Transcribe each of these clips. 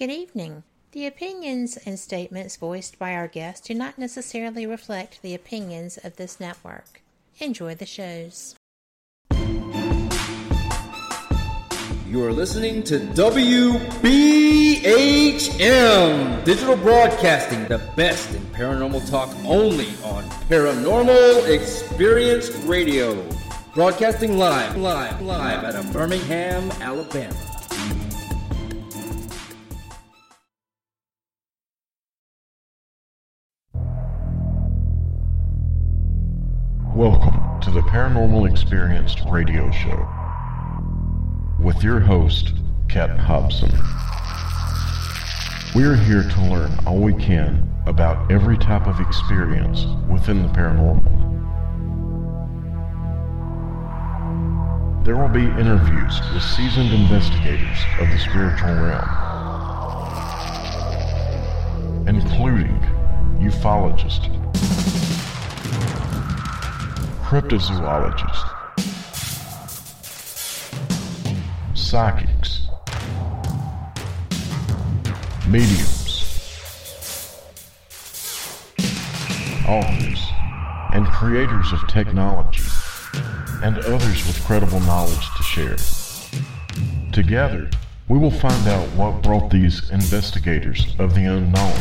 Good evening. The opinions and statements voiced by our guests do not necessarily reflect the opinions of this network. Enjoy the shows. You are listening to WBHM Digital Broadcasting, the best in paranormal talk only on Paranormal Experience Radio. Broadcasting live, live, live out of Birmingham, Alabama. Welcome to the Paranormal Experienced Radio Show with your host, Kat Hobson. We're here to learn all we can about every type of experience within the paranormal. There will be interviews with seasoned investigators of the spiritual realm, including ufologists, cryptozoologists, psychics, mediums, authors, and creators of technology, and others with credible knowledge to share. Together, we will find out what brought these investigators of the unknown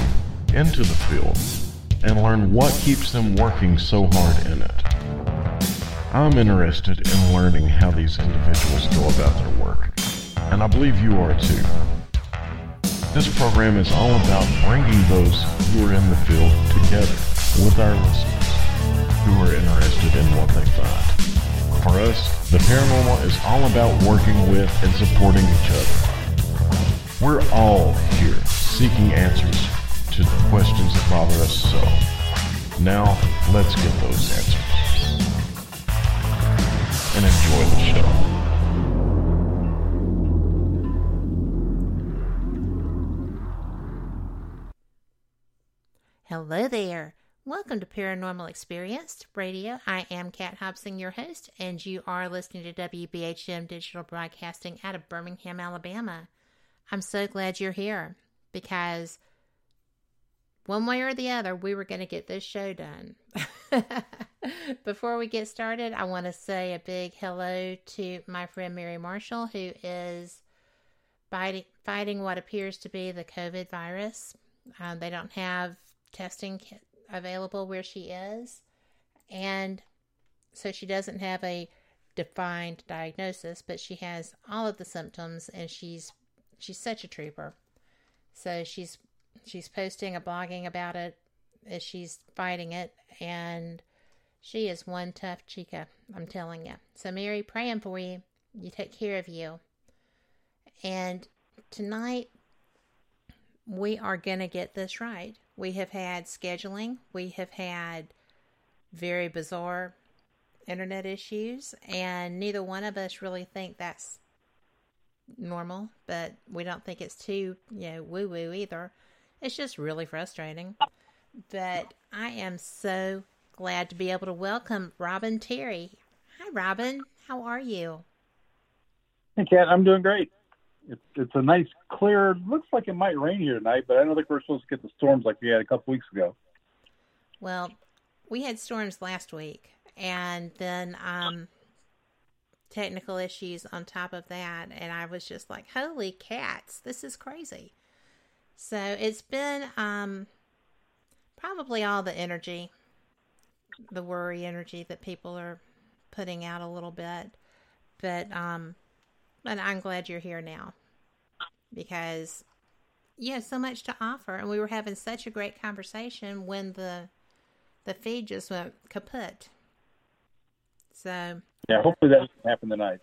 into the field and learn what keeps them working so hard in it. I'm interested in learning how these individuals go about their work, and I believe you are too. This program is all about bringing those who are in the field together with our listeners who are interested in what they find. For us, the paranormal is all about working with and supporting each other. We're all here seeking answers to the questions that bother us so. Now, let's get those answers and enjoy the show. Hello there. Welcome to Paranormal Experience Radio. I am Kat Hobson, your host, and you are listening to WBHM Digital Broadcasting out of Birmingham, Alabama. I'm so glad you're here because one way or the other, we were going to get this show done. Before we get started, I want to say a big hello to my friend Mary Marshall, who is fighting, what appears to be the COVID virus. Um, they don't have testing available where she is, and so she doesn't have a defined diagnosis, but she has all of the symptoms, and she's she's such a trooper. So she's she's posting a blogging about it as she's fighting it, and she is one tough chica, I'm telling you. So, Mary, praying for you. You take care of you. And tonight, we are going to get this right. We have had scheduling, we have had very bizarre internet issues, and neither one of us really think that's normal, but we don't think it's too, you know, woo woo either. It's just really frustrating. But I am so glad to be able to welcome Robin Terry. Hi, Robin. How are you? Hey, Kat. I'm doing great. It's it's a nice, clear. Looks like it might rain here tonight, but I don't think we're supposed to get the storms like we had a couple weeks ago. Well, we had storms last week, and then um, technical issues on top of that, and I was just like, "Holy cats! This is crazy." So it's been um, probably all the energy, the worry energy that people are putting out a little bit. But um, but I'm glad you're here now because you have so much to offer, and we were having such a great conversation when the the feed just went kaput. So yeah, hopefully that doesn't happen tonight.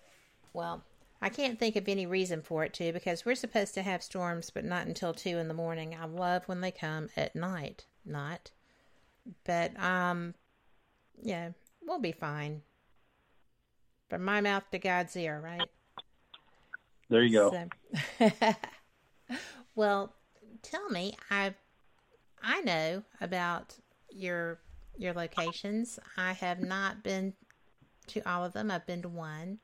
Well, I can't think of any reason for it to because we're supposed to have storms, but not until two in the morning. I love when they come at night, not. But um, yeah, we'll be fine. From my mouth to God's ear, right? There you go. So, well, tell me, I I know about your your locations. I have not been to all of them. I've been to one.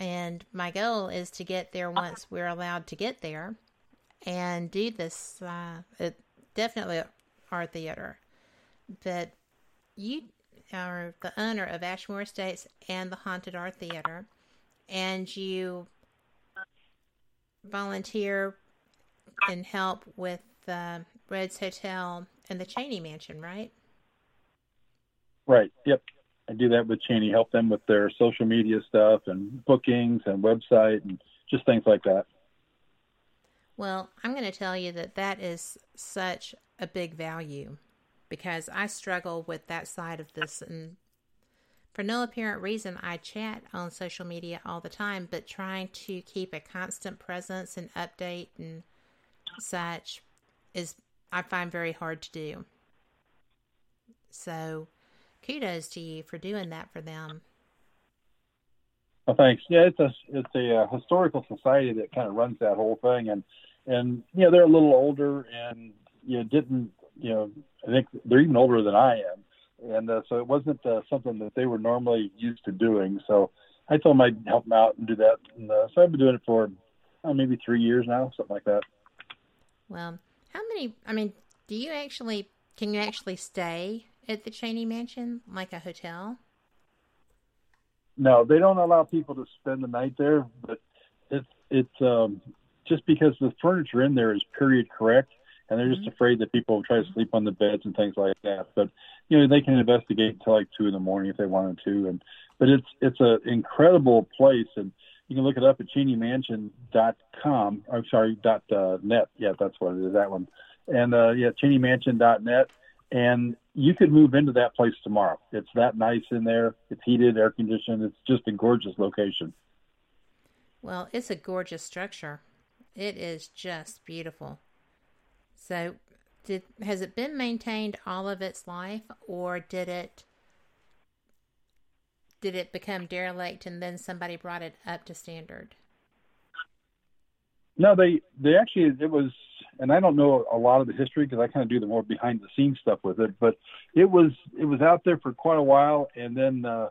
And my goal is to get there once we're allowed to get there and do this. Uh, it, definitely our theater. But you are the owner of Ashmore Estates and the Haunted R Theater, and you volunteer and help with the Rhodes Hotel and the Cheney Mansion, right? Right. Yep. I do that with Cheney, help them with their social media stuff and bookings and website and just things like that. Well, I'm going to tell you that that is such a big value because I struggle with that side of this and for no apparent reason I chat on social media all the time, but trying to keep a constant presence and update and such is I find very hard to do. So kudos to you for doing that for them. Well, thanks. Yeah, it's a it's a uh, historical society that kind of runs that whole thing, and and you know they're a little older, and you know, didn't you know I think they're even older than I am, and uh, so it wasn't uh, something that they were normally used to doing. So I told them I'd help them out and do that, and uh, so I've been doing it for uh, maybe three years now, something like that. Well, how many? I mean, do you actually can you actually stay at the Cheney Mansion like a hotel? No, they don't allow people to spend the night there, but it's it's um, just because the furniture in there is period correct, and they're just mm-hmm. afraid that people will try to sleep on the beds and things like that. But you know, they can investigate until like two in the morning if they wanted to, and but it's it's an incredible place, and you can look it up at cheneymansion.com. I'm sorry, dot uh, net. Yeah, that's what it is. That one, and uh, yeah, cheneymansion.net and you could move into that place tomorrow. It's that nice in there. It's heated, air conditioned. It's just a gorgeous location. Well, it's a gorgeous structure. It is just beautiful. So, did has it been maintained all of its life, or did it did it become derelict and then somebody brought it up to standard? No, they they actually it was and I don't know a lot of the history because I kind of do the more behind the scenes stuff with it. But it was it was out there for quite a while, and then uh,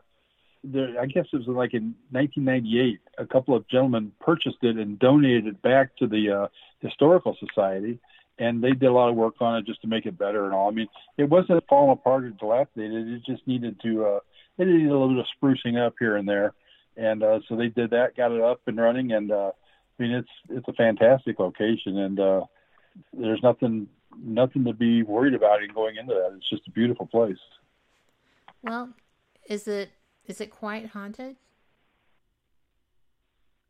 there, I guess it was like in 1998, a couple of gentlemen purchased it and donated it back to the uh, historical society, and they did a lot of work on it just to make it better and all. I mean, it wasn't falling apart or dilapidated; it just needed to uh, it needed a little bit of sprucing up here and there, and uh, so they did that, got it up and running, and uh, I mean, it's it's a fantastic location, and uh, there's nothing nothing to be worried about in going into that. It's just a beautiful place. Well, is it is it quite haunted?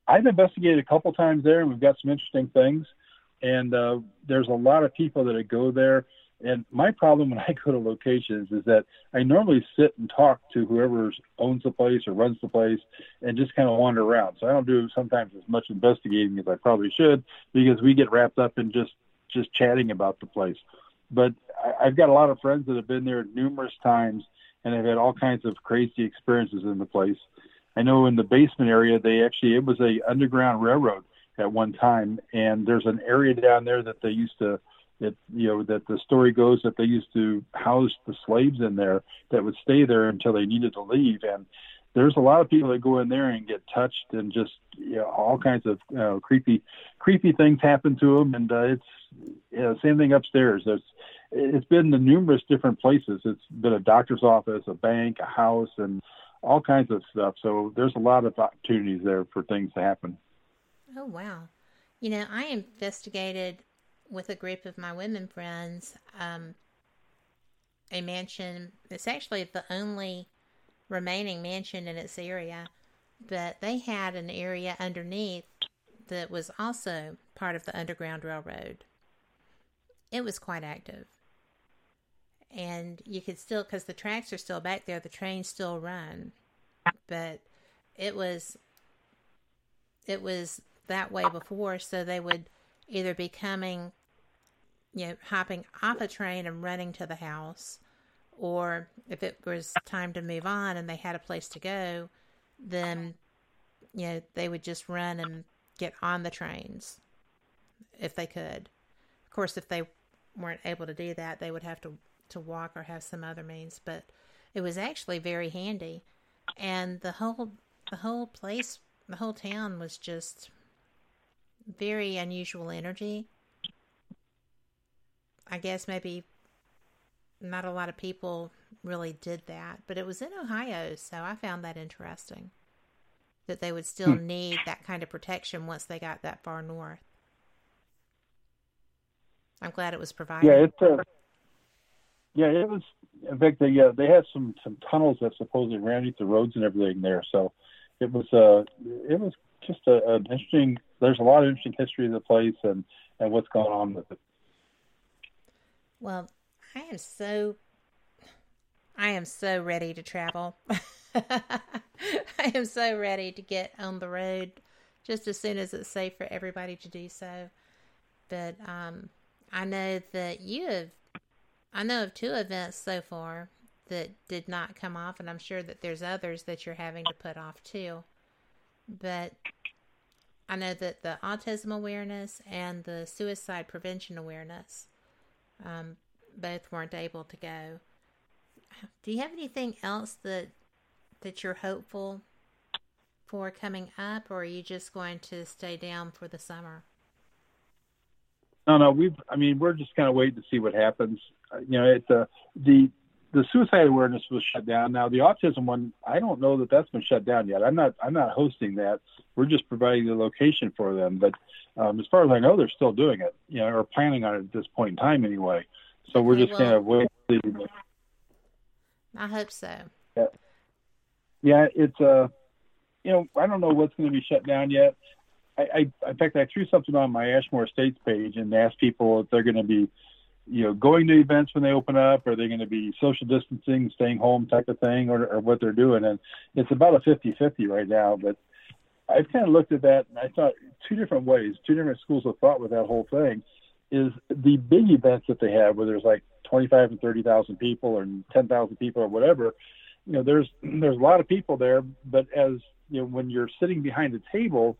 I've investigated a couple times there, and we've got some interesting things. And uh, there's a lot of people that go there. And my problem when I go to locations is that I normally sit and talk to whoever owns the place or runs the place and just kind of wander around. So I don't do sometimes as much investigating as I probably should because we get wrapped up in just just chatting about the place. But I, I've got a lot of friends that have been there numerous times and have had all kinds of crazy experiences in the place. I know in the basement area, they actually it was a underground railroad at one time, and there's an area down there that they used to that you know that the story goes that they used to house the slaves in there that would stay there until they needed to leave. And there's a lot of people that go in there and get touched and just you know all kinds of you know, creepy creepy things happen to them and uh, it's you know, same thing upstairs. There's it's been in numerous different places. It's been a doctor's office a bank a house and all kinds of stuff. So there's a lot of opportunities there for things to happen. Oh wow. You know i investigated with a group of my women friends um, a mansion. It's actually the only remaining mansion in its area, but they had an area underneath that was also part of the Underground Railroad. It was quite active. And you could still, because the tracks are still back there, the trains still run. But it was, it was that way before, so they would either be coming, you know, hopping off a train and running to the house, or if it was time to move on and they had a place to go, then, you know, they would just run and get on the trains if they could. Of course, if they weren't able to do that, they would have to, to walk or have some other means, but it was actually very handy. And the whole the whole place, the whole town was just very unusual energy. I guess maybe not a lot of people really did that, but it was in Ohio, so I found that interesting that they would still hmm. need that kind of protection once they got that far north. I'm glad it was provided. Yeah, it's uh, yeah, it was. In fact, they uh, they had some some tunnels that supposedly ran underneath the roads and everything there. So it was uh it was just a, an interesting. There's a lot of interesting history of the place and and what's going on with it. Well, I am so I am so ready to travel. I am so ready to get on the road just as soon as it's safe for everybody to do so. But um, I know that you have, I know of two events so far that did not come off, and I'm sure that there's others that you're having to put off too. But I know that the autism awareness and the suicide prevention awareness um, both weren't able to go. Do you have anything else that that you're hopeful for coming up, or are you just going to stay down for the summer? No, no, we've. I mean, we're just kind of waiting to see what happens. Uh, you know, it's uh, the the suicide awareness was shut down. Now the autism one, I don't know that that's been shut down yet. I'm not. I'm not hosting that. We're just providing the location for them. But um, as far as I know, they're still doing it. You know, or planning on it at this point in time anyway. So we're just kind of waiting. I hope so. Yeah yeah, it's uh, you know, I don't know what's going to be shut down yet. I, I, in fact, I threw something on my Ashmore Estates page and asked people if they're going to be, you know, going to events when they open up? Are they're going to be social distancing, staying home type of thing, or, or what they're doing. And it's about a 50-50 right now. But I've kind of looked at that and I thought two different ways, two different schools of thought with that whole thing. Is the big events that they have where there's like 25 and 30,000 people or 10,000 people or whatever, you know there's there's a lot of people there but as you know when you're sitting behind a table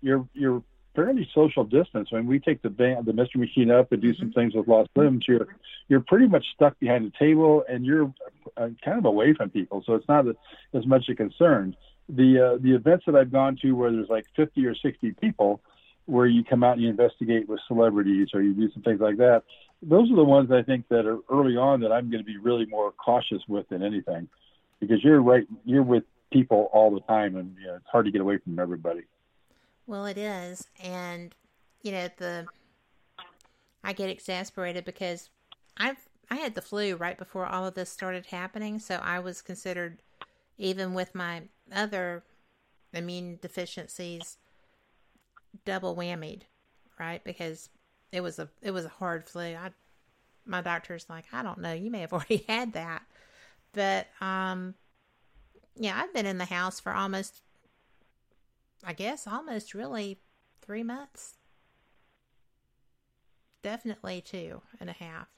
you're you're fairly social distance. When we take the band the mystery machine up and do some mm-hmm. things with lost limbs. You're you're pretty much stuck behind the table and you're uh, kind of away from people. So it's not a, as much a concern. The uh, the events that I've gone to where there's like 50 or 60 people where you come out and you investigate with celebrities or you do some things like that those are the ones I think that are early on that I'm going to be really more cautious with than anything because you're right you're with people all the time and you know, it's hard to get away from everybody well it is and you know the i get exasperated because i've i had the flu right before all of this started happening so i was considered even with my other immune deficiencies double whammied right? Because it was a it was a hard flu. I my doctor's like i don't know you may have already had that. But um yeah, I've been in the house for almost I guess almost really 3 months. Definitely two and a half.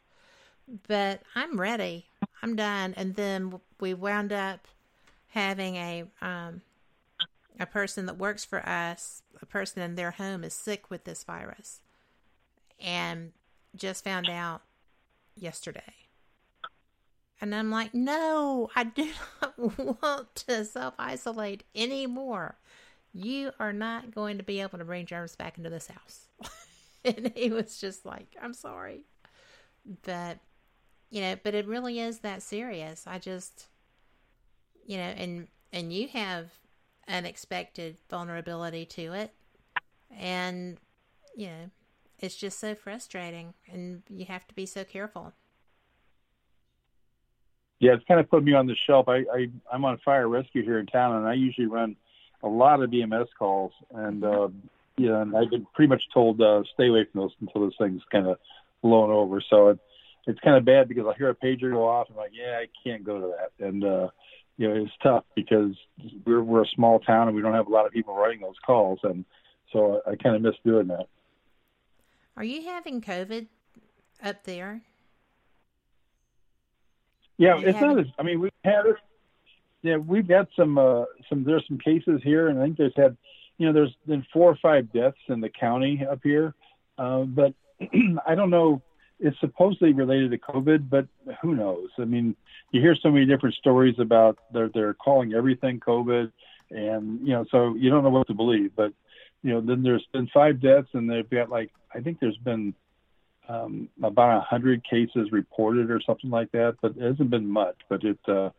But I'm ready. I'm done. And then we wound up having a um a person that works for us, a person in their home is sick with this virus. And just found out yesterday. And I'm like, no, I do not want to self isolate anymore. You are not going to be able to bring germs back into this house. and he was just like, I'm sorry. But, you know, but it really is that serious. I just, you know, and, and you have unexpected vulnerability to it. And, you know, it's just so frustrating, and you have to be so careful. Yeah, it's kind of put me on the shelf. I, I I'm on fire rescue here in town, and I usually run a lot of EMS calls, and uh, yeah, and I've been pretty much told uh, stay away from those until this thing's kind of blown over. So it, it's kind of bad because I hear a pager go off, and I'm like, yeah, I can't go to that, and uh, you know, it's tough because we're we're a small town and we don't have a lot of people writing those calls, and so I kind of miss doing that. Are you having COVID up there? Yeah, it's not as. I mean, we've had it. Yeah, we've got some. Uh, some there's some cases here, and I think there's had. You know, there's been four or five deaths in the county up here, uh, but I don't know. It's supposedly related to COVID, but who knows? I mean, you hear so many different stories about they're they're calling everything COVID, and you know, so you don't know what to believe. But you know, then there's been five deaths, and they've got like I think there's been um, about a hundred cases reported or something like that, but it hasn't been much. But it uh,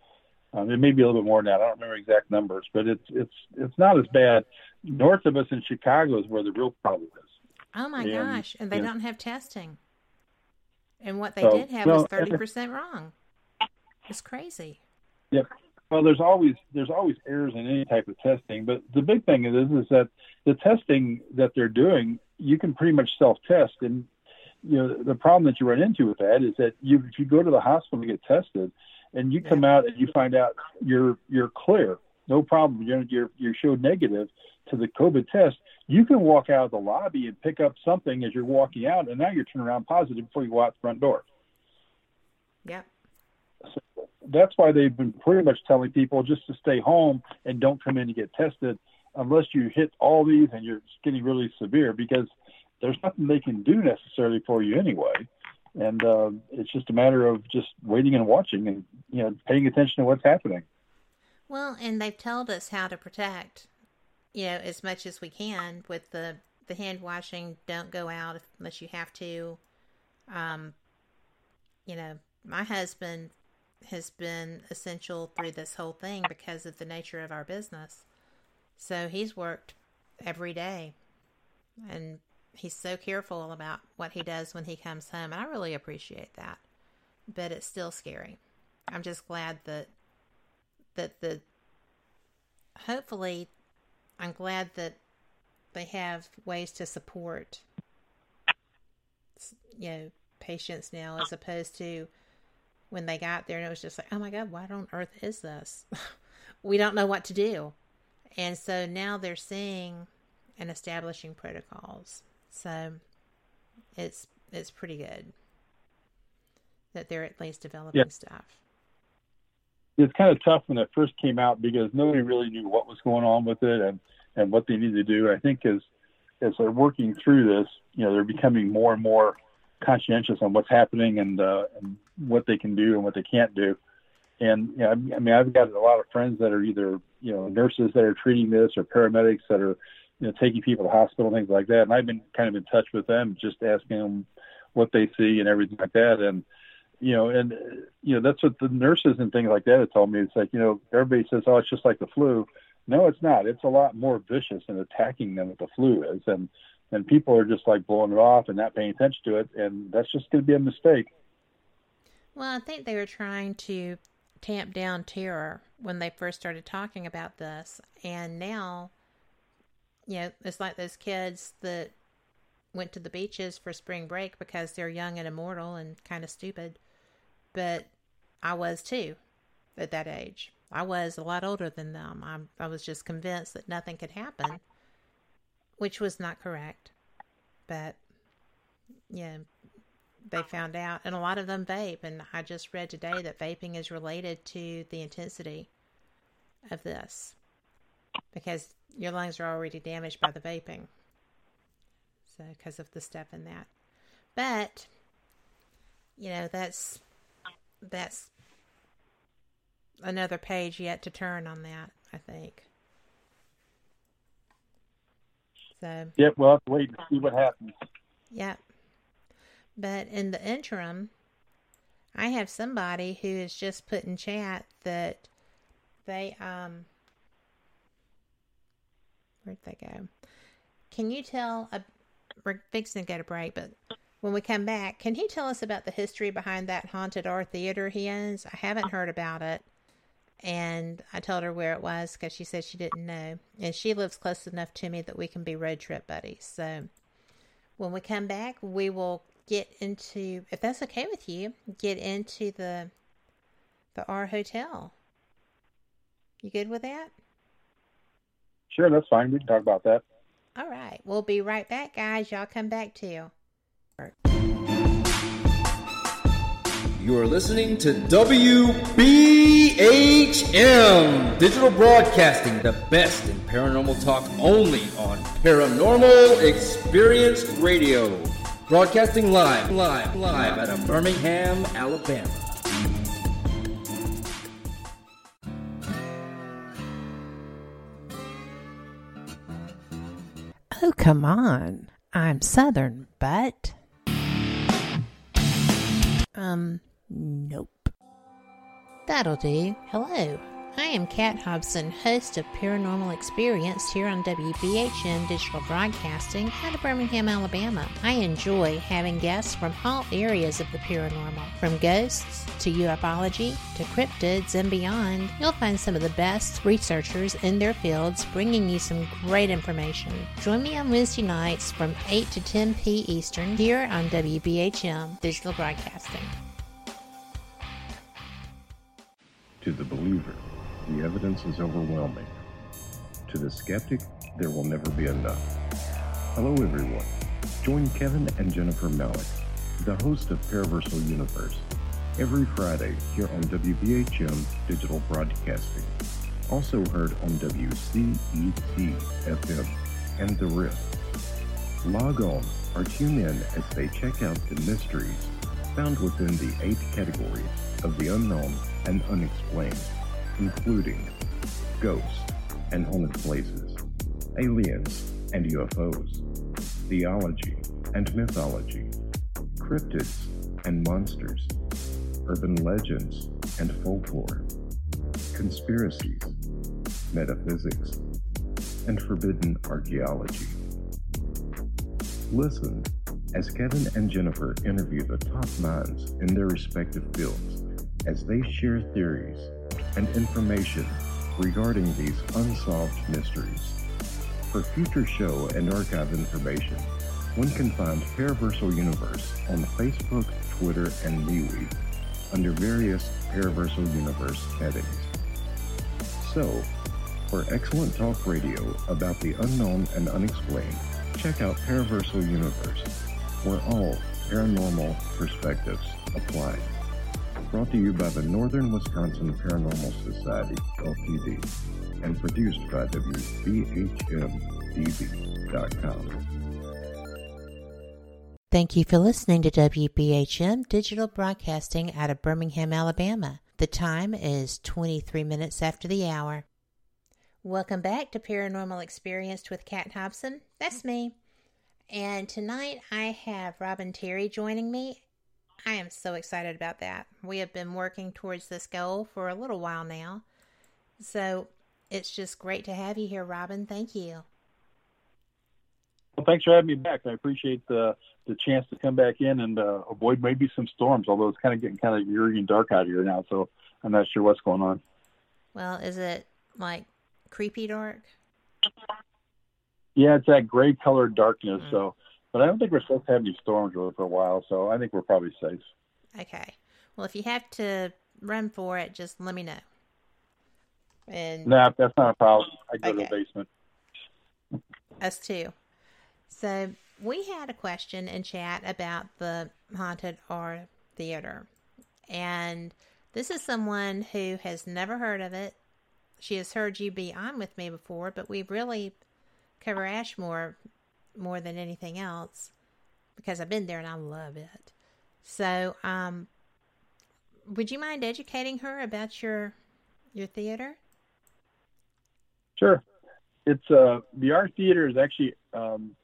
um, it may be a little bit more than that. I don't remember exact numbers, but it's it's it's not as bad. North of us in Chicago is where the real problem is. Oh my And, gosh! And they don't have testing. And what they So, did have was thirty percent wrong. It's crazy. Yeah. Well, there's always there's always errors in any type of testing, but the big thing is is that the testing that they're doing, you can pretty much self-test, and you know the problem that you run into with that is that you if you go to the hospital to get tested, and you come out and you find out you're you're clear, no problem, you're you're you're showed negative to the COVID test, you can walk out of the lobby and pick up something as you're walking out, and now you're turning around positive before you go out the front door. Yep. that's why they've been pretty much telling people just to stay home and don't come in to get tested unless you hit all these and you're getting really severe because there's nothing they can do necessarily for you anyway. And uh, it's just a matter of just waiting and watching and you know paying attention to what's happening. Well, and they've told us how to protect, you know, as much as we can with the the hand washing. Don't go out unless you have to. Um, you know, my husband has been essential through this whole thing because of the nature of our business. So he's worked every day, and he's so careful about what he does when he comes home. And I really appreciate that, but it's still scary. I'm just glad that that the hopefully I'm glad that they have ways to support you know patients now as opposed to when they got there and it was just like oh my god what on earth is this we don't know what to do and so now they're seeing and establishing protocols so it's it's pretty good that they're at least developing Yeah. stuff It's kind of tough when it first came out because nobody really knew what was going on with it and and what they needed to do. I think as as they're working through this, you know, they're becoming more and more conscientious on what's happening and uh, and what they can do and what they can't do. And you know, I mean, I've got a lot of friends that are either you know nurses that are treating this or paramedics that are you know taking people to hospital things like that. And I've been kind of in touch with them, just asking them what they see and everything like that. And you know, and you know that's what the nurses and things like that have told me. It's like you know everybody says, oh, it's just like the flu. No, it's not. It's a lot more vicious and attacking than what the flu is, and and people are just like blowing it off and not paying attention to it, and that's just going to be a mistake. Well, I think they were trying to tamp down terror when they first started talking about this. And now, you know, it's like those kids that went to the beaches for spring break because they're young and immortal and kind of stupid. But I was too at that age. I was a lot older than them. I, I was just convinced that nothing could happen, which was not correct. But, yeah, they found out, and a lot of them vape. And I just read today that vaping is related to the intensity of this because your lungs are already damaged by the vaping. So, because of the stuff in that. But, you know, that's that's another page yet to turn on that, I think. So, Yep, we'll have to wait and see what happens. Yep. But in the interim, I have somebody who has just put in chat that they um where'd they go? Can you tell a we're fixing to go to break, but when we come back, can he tell us about the history behind that haunted art theater he owns? I haven't heard about it. And I told her where it was because she said she didn't know. And she lives close enough to me that we can be road trip buddies. So when we come back, we will get into, if that's okay with you, get into the the R Hotel. You good with that? Sure, that's fine. We can talk about that. All right. We'll be right back, guys. Y'all come back too. You are listening to WBHM Digital Broadcasting, the best in paranormal talk only on Paranormal Experience Radio. Broadcasting live, live, live out of Birmingham, Alabama. Oh, come on. I'm Southern, but. Um, nope. That'll do. Hello. I am Kat Hobson, host of Paranormal Experience here on WBHM Digital Broadcasting out of Birmingham, Alabama. I enjoy having guests from all areas of the paranormal, from ghosts to ufology to cryptids and beyond. You'll find some of the best researchers in their fields bringing you some great information. Join me on Wednesday nights from 8 to 10 p. Eastern here on WBHM Digital Broadcasting. To the believer, the evidence is overwhelming. To the skeptic, there will never be enough. Hello, everyone. Join Kevin and Jennifer Malik, the host of Paraversal Universe, every Friday here on WBHM Digital Broadcasting. Also heard on WCET FM and The Rift. Log on or tune in as they check out the mysteries found within the eight categories of the unknown and unexplained including ghosts and haunted places, aliens and UFOs, theology and mythology, cryptids and monsters, urban legends and folklore, conspiracies, metaphysics, and forbidden archaeology. Listen as Kevin and Jennifer interview the top minds in their respective fields as they share theories and information regarding these unsolved mysteries. For future show and archive information, one can find Paraversal Universe on Facebook, Twitter, and MeWe under various Paraversal Universe headings. So, for excellent talk radio about the unknown and unexplained, check out Paraversal Universe, where all paranormal perspectives apply brought to you by the Northern Wisconsin Paranormal Society, Ltd., and produced by WBHMDB.com. Thank you for listening to WBHM Digital Broadcasting out of Birmingham, Alabama. The time is 23 minutes after the hour. Welcome back to Paranormal Experienced with Kat Hobson. That's me. And tonight I have Robin Terry joining me I am so excited about that. We have been working towards this goal for a little while now. So it's just great to have you here, Robin. Thank you. Well, thanks for having me back. I appreciate the the chance to come back in and uh, avoid maybe some storms. Although it's kind of getting kind of eerie and dark out here now, so I'm not sure what's going on. Well, is it like creepy dark? Yeah, it's that gray colored darkness. Mm. So but I don't think we're supposed to have any storms really for a while, so I think we're probably safe. Okay. Well, if you have to run for it, just let me know. And no, nah, that's not a problem. I go okay. to the basement. Us too. So we had a question in chat about the haunted R theater, and this is someone who has never heard of it. She has heard you be on with me before, but we really cover Ashmore more than anything else because I've been there and I love it. So, um, would you mind educating her about your your theater? Sure. It's uh the art theater is actually um,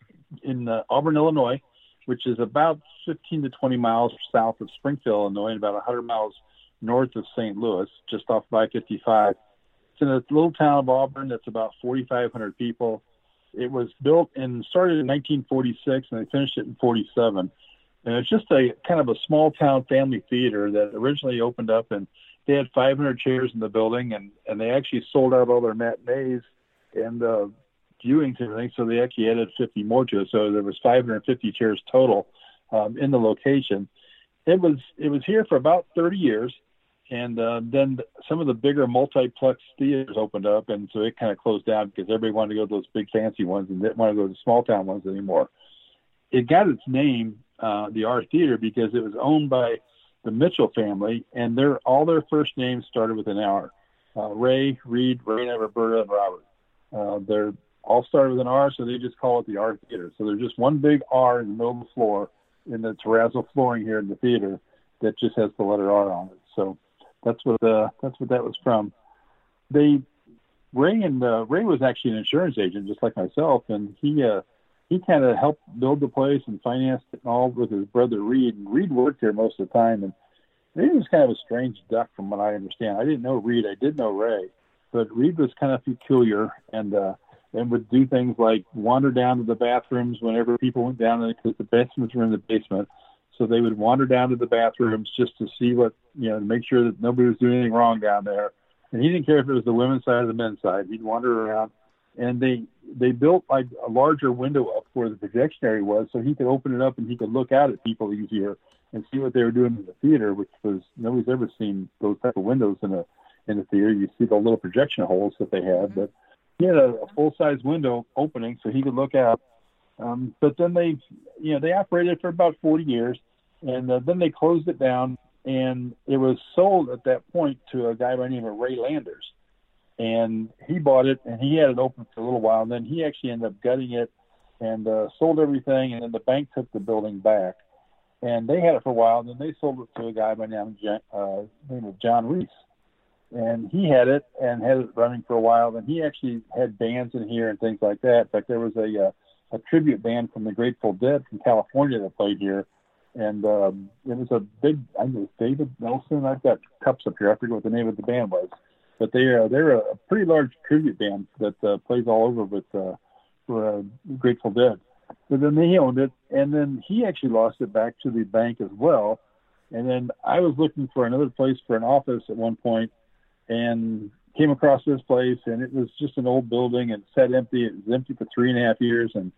in uh, Auburn, Illinois, which is about 15 to 20 miles south of Springfield, Illinois, and about 100 miles north of St. Louis, just off by 55. It's in a little town of Auburn that's about 4,500 people It was built and started in 1946, and they finished it in 47. And it's just a kind of a small town family theater that originally opened up, and they had 500 chairs in the building, and and they actually sold out all their matinees and uh, viewings and everything. So they actually added 50 more to it. So there was 550 chairs total um, in the location. It was it was here for about 30 years, and uh, then some of the bigger multiplex theaters opened up, and so it kind of closed down because everybody wanted to go to those big fancy ones and didn't want to go to the small town ones anymore. It got its name, uh, the R Theater, because it was owned by the Mitchell family, and their all their first names started with an R. Uh, Ray, Reed, Raina, Roberta, and Robert. Uh, they're all started with an R, so they just call it the R Theater. So there's just one big R in the middle of the floor in the terrazzo flooring here in the theater that just has the letter R on it. So that's what uh, that's what that was from. They Ray and uh, Ray was actually an insurance agent, just like myself, and he uh, he kind of helped build the place and financed it all with his brother Reed. And Reed worked here most of the time, and Reed was kind of a strange duck from what I understand. I didn't know Reed, I did know Ray, but Reed was kind of peculiar and uh, and would do things like wander down to the bathrooms whenever people went down because the basements were in the basement. So they would wander down to the bathrooms just to see what you know to make sure that nobody was doing anything wrong down there. And he didn't care if it was the women's side or the men's side. He'd wander around, and they they built like a larger window up where the projection area was, so he could open it up and he could look out at people easier and see what they were doing in the theater, which was nobody's ever seen those type of windows in a in the theater. You see the little projection holes that they had, mm-hmm. but he had a, a full size window opening so he could look out. Um, but then they, you know, they operated for about 40 years, and uh, then they closed it down, and it was sold at that point to a guy by the name of Ray Landers, and he bought it and he had it open for a little while, and then he actually ended up gutting it and uh, sold everything, and then the bank took the building back, and they had it for a while, and then they sold it to a guy by the name uh, name of John Reese and he had it and had it running for a while. And he actually had bands in here and things like that. In fact, there was a uh, a tribute band from the Grateful Dead from California that played here, and um, it was a big. I think it was David Nelson. I've got cups up here. I forget what the name of the band was, but they are they're a pretty large tribute band that uh, plays all over with uh, for uh, Grateful Dead. But then they owned it, and then he actually lost it back to the bank as well. And then I was looking for another place for an office at one point, and came across this place and it was just an old building and sat empty. It was empty for three and a half years and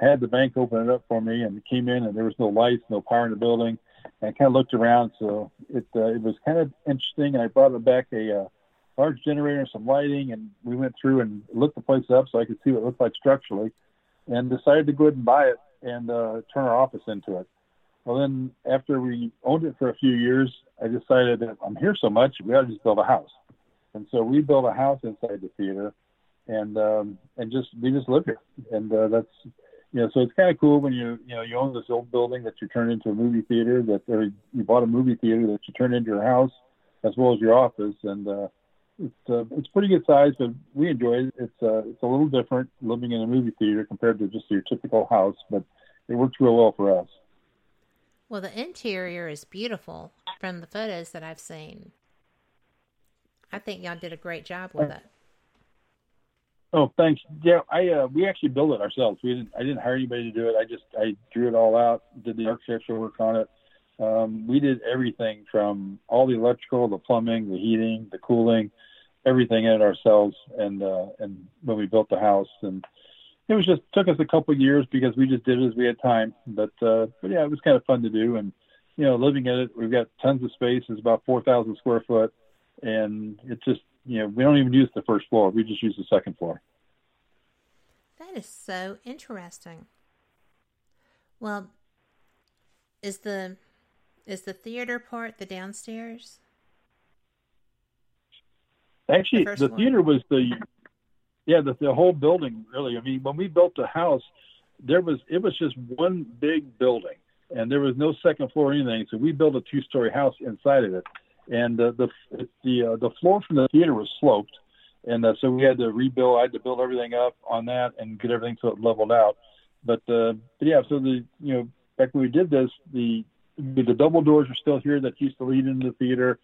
had the bank open it up for me and came in and there was no lights, no power in the building. And I kind of looked around, so it uh, it was kind of interesting. And I brought back a uh, large generator some lighting, and we went through and looked the place up so I could see what it looked like structurally, and decided to go ahead and buy it and uh, turn our office into it. Well, then after we owned it for a few years, I decided that I'm here so much, we ought to just build a house. And so we built a house inside the theater, and um, and just we just live here, and uh, that's you know so it's kind of cool when you you know you own this old building that you turn into a movie theater that or you bought a movie theater that you turn into your house as well as your office, and uh, it's uh, it's pretty good size, but we enjoy it. It's uh, it's a little different living in a movie theater compared to just your typical house, but it works real well for us. Well, the interior is beautiful from the photos that I've seen. I think y'all did a great job with it. Oh, thanks. Yeah, I uh, we actually built it ourselves. We didn't. I didn't hire anybody to do it. I just I drew it all out, did the architectural work on it. Um, we did everything from all the electrical, the plumbing, the heating, the cooling, everything in it ourselves. And uh, and when we built the house, and it was just took us a couple of years because we just did it as we had time. But uh, but yeah, it was kind of fun to do. And you know, living in it, we've got tons of space. It's about four thousand square foot and it's just you know we don't even use the first floor; we just use the second floor. That is so interesting. Well, is the is the theater part the downstairs? Actually, the, the theater was the yeah the the whole building really. I mean, when we built the house, there was it was just one big building, and there was no second floor or anything. So we built a two story house inside of it and uh, the the uh, the floor from the theater was sloped, and uh, so we had to rebuild. I had to build everything up on that and get everything so it leveled out. But, uh, but yeah, so the you know back when we did this, the the double doors are still here that used to lead into the theater,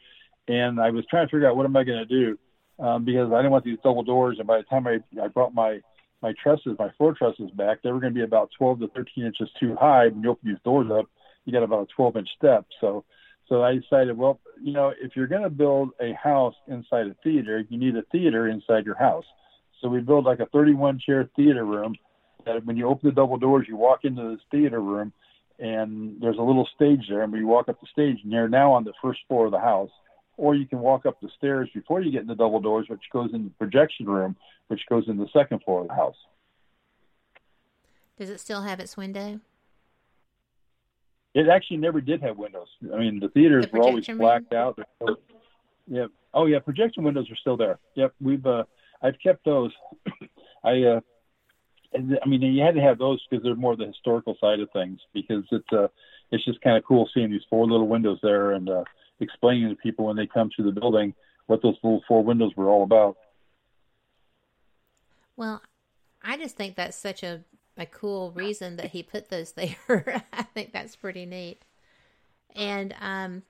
and I was trying to figure out what am I going to do um, because I didn't want these double doors. And by the time I I brought my my trusses, my floor trusses back, they were going to be about 12 to 13 inches too high. When you open these doors up, you got about a 12 inch step. So, so I decided, well, you know, if you're going to build a house inside a theater, you need a theater inside your house. So we built like a 31 chair theater room that when you open the double doors, you walk into this theater room and there's a little stage there. And when you walk up the stage, and you're now on the first floor of the house, or you can walk up the stairs before you get in the double doors, which goes in the projection room, which goes in the second floor of the house. Does it still have its window? It actually never did have windows. I mean, the theaters The were always blacked out. Yeah. Oh yeah, projection windows are still there. Yep. We've uh, I've kept those. I uh, I mean, you had to have those because they're more the historical side of things because it's uh, it's just kind of cool seeing these four little windows there and uh, explaining to people when they come to the building what those little four windows were all about. Well, I just think that's such a, a cool reason that he put those there. I think that's pretty neat. And um,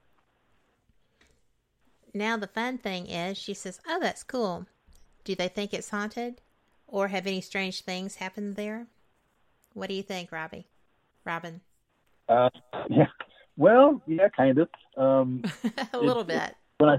now the fun thing is, she says, "Oh, that's cool. Do they think it's haunted, or have any strange things happened there? What do you think, Robbie? Robin? Uh, yeah. Well, yeah, kind of. Um, a little bit. when I,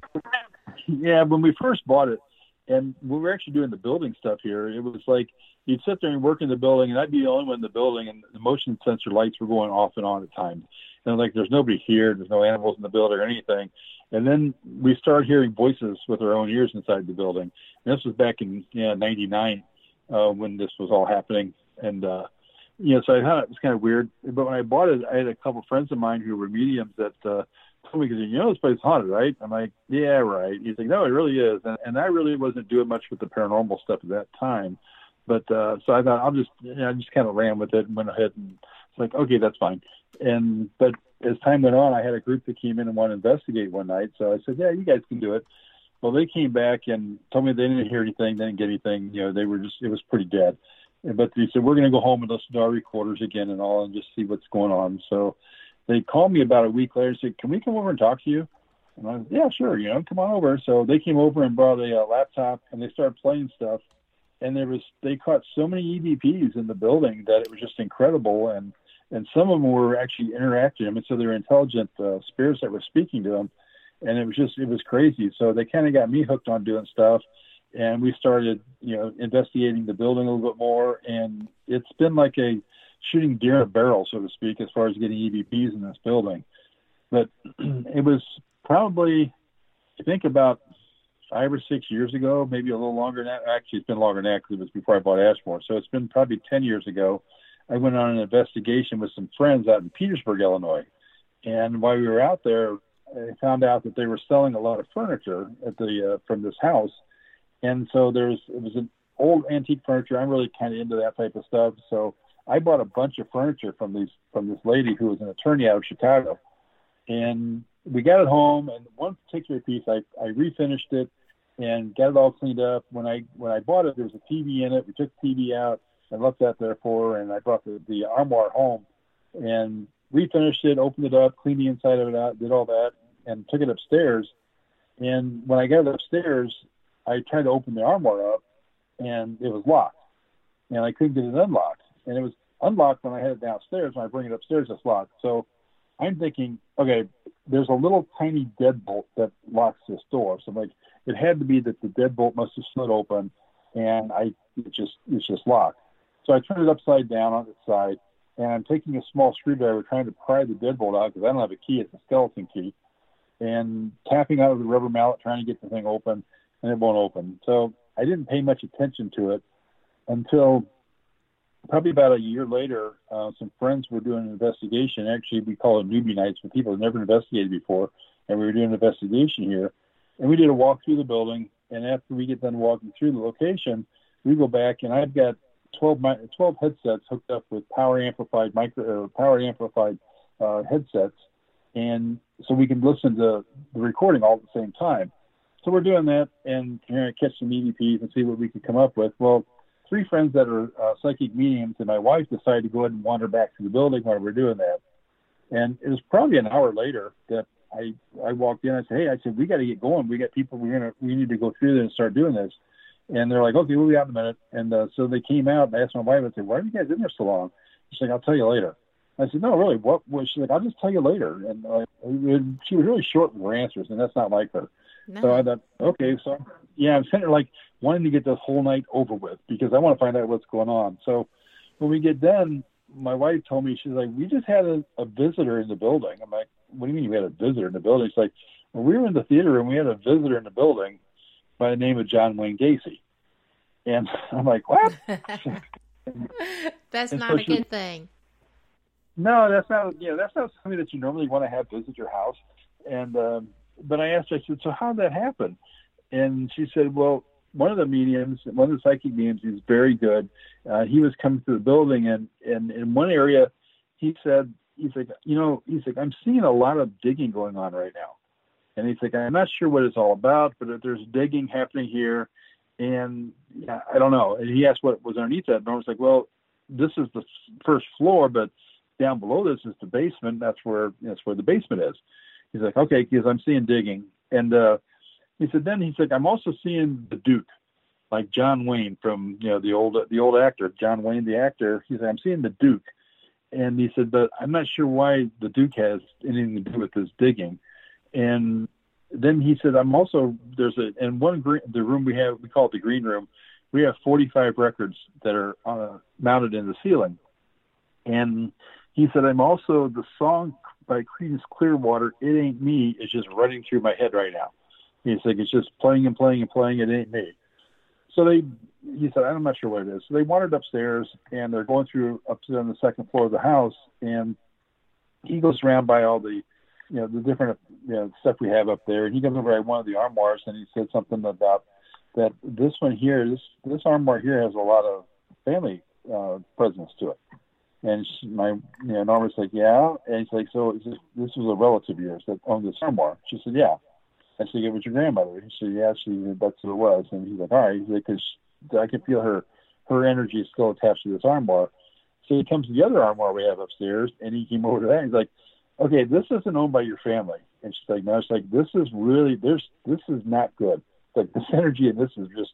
yeah, when we first bought it, and we were actually doing the building stuff here, it was like you'd sit there and work in the building, and I'd be the only one in the building, and the motion sensor lights were going off and on at times. And like, there's nobody here, there's no animals in the building or anything. And then we started hearing voices with our own ears inside the building. And this was back in yeah '99 uh, when this was all happening, and uh, you know, so I thought it was kind of weird. But when I bought it, I had a couple friends of mine who were mediums that uh, told me, you know this place is haunted, right? I'm like, yeah, right. He's like, no, it really is. And, and I really wasn't doing much with the paranormal stuff at that time. But uh, so I thought I'll just, you know, I just kind of ran with it and went ahead and it's like, okay, that's fine. And but as time went on, I had a group that came in and wanted to investigate one night. So I said, yeah, you guys can do it. Well, they came back and told me they didn't hear anything, they didn't get anything. You know, they were just, it was pretty dead. But they said, we're going to go home and listen to our recorders again and all and just see what's going on. So they called me about a week later and said, can we come over and talk to you? And I was, yeah, sure, you know, come on over. So they came over and brought a uh, laptop and they started playing stuff. And there was, they caught so many EVPs in the building that it was just incredible. And, and some of them were actually interacting. I mean, so they were intelligent uh, spirits that were speaking to them. And it was just, it was crazy. So they kind of got me hooked on doing stuff and we started, you know, investigating the building a little bit more. And it's been like a shooting deer in a barrel, so to speak, as far as getting EVPs in this building. But it was probably, I think, about five or six years ago, maybe a little longer that. Actually, it's been longer that because it was before I bought Ashmore. So it's been probably 10 years ago. I went on an investigation with some friends out in Petersburg, Illinois. And while we were out there, I found out that they were selling a lot of furniture at the uh, from this house and so there's it was an old antique furniture. I'm really kind of into that type of stuff. So I bought a bunch of furniture from these from this lady who was an attorney out of Chicago, and we got it home. And one particular piece, I I refinished it and got it all cleaned up. When I when I bought it, there was a TV in it. We took the TV out and left that there for and I brought the the armoire home and refinished it, opened it up, cleaned the inside of it out, did all that, and took it upstairs. And when I got it upstairs, I tried to open the armoire up, and it was locked, and I couldn't get it unlocked. And it was unlocked when I had it downstairs. When I bring it upstairs, it's locked. So I'm thinking, okay, there's a little tiny deadbolt that locks this door. So I'm like, it had to be that the deadbolt must have slid open, and I it just it's just locked. So I turned it upside down on its side, and I'm taking a small screwdriver trying to pry the deadbolt out because I don't have a key; it's a skeleton key, and tapping out of the rubber mallet trying to get the thing open and it won't open. So I didn't pay much attention to it until probably about a year later. Uh, some friends were doing an investigation. Actually, we call it newbie nights for people who've never investigated before, and we were doing an investigation here. And we did a walk through the building. And after we get done walking through the location, we go back, and I've got 12, 12 headsets hooked up with power amplified micro or power amplified uh, headsets, and so we can listen to the recording all at the same time. So we're doing that and trying to catch some EVPs and see what we can come up with. Well, three friends that are uh, psychic mediums and my wife decided to go ahead and wander back to the building while we're doing that. And it was probably an hour later that I I walked in. I said, "Hey, I said we got to get going. We got people. We're gonna we need to go through this and start doing this." And they're like, okay, we'll be out in a minute. And uh, so they came out and I asked my wife, I said, why are you guys in there so long? She's like, I'll tell you later. I said, no, really, what was she's like, I'll just tell you later. And, uh, and she was really short with her answers, and that's not like her. No. So I thought, okay, so yeah, I'm sitting there like wanting to get this whole night over with because I want to find out what's going on. So when we get done, my wife told me she's like, we just had a, a visitor in the building. I'm like, what do you mean you had a visitor in the building? She's like, well, we were in the theater and we had a visitor in the building by the name of John Wayne Gacy. And I'm like, what? That's And not so a she- good thing. No, that's not. You know, that's not something that you normally want to have visit your house. And um, but I asked her, I said, so how did that happen? And she said, well, one of the mediums, one of the psychic mediums, he's very good. Uh, he was coming through the building, and and in one area, he said, he's like, you know, he's like, I'm seeing a lot of digging going on right now. And he's like, I'm not sure what it's all about, but there's digging happening here, and yeah, I don't know. And he asked what was underneath that. And I was like, well, this is the first floor, but down below this is the basement. That's where that's where the basement is. He's like, okay, because I'm seeing digging, and uh, he said then he's like, I'm also seeing the Duke, like John Wayne from you know the old the old actor John Wayne the actor. He said I'm seeing the Duke, and he said, but I'm not sure why the Duke has anything to do with this digging, and then he said I'm also there's a in one green, the room we have we call it the green room. We have 45 records that are uh, mounted in the ceiling, and he said, I'm also the song by Creedence Clearwater, It Ain't Me, is just running through my head right now. He's like, it's just playing and playing and playing, It Ain't Me. So they, he said, I'm not sure what it is. So they wandered upstairs and they're going through upstairs on the second floor of the house. And he goes around by all the, you know, the different you know, stuff we have up there. And he comes over by one of the armoires and he said something about that this one here, this, this armoire here has a lot of family uh, presence to it. And she, my, you know, Norma's like, yeah. And he's like, so is this, this was a relative of yours that owned this armoire? She said, yeah. I said, it was your grandmother. He said, yeah, she, that's who it was. And he's like, all right. Because I can feel her, her energy is still attached to this armoire. So he comes to the other armoire we have upstairs, and he came over to that. And he's like, okay, this isn't owned by your family. And she's like, no. It's like, this is really, there's, this is not good. It's like this energy and this is just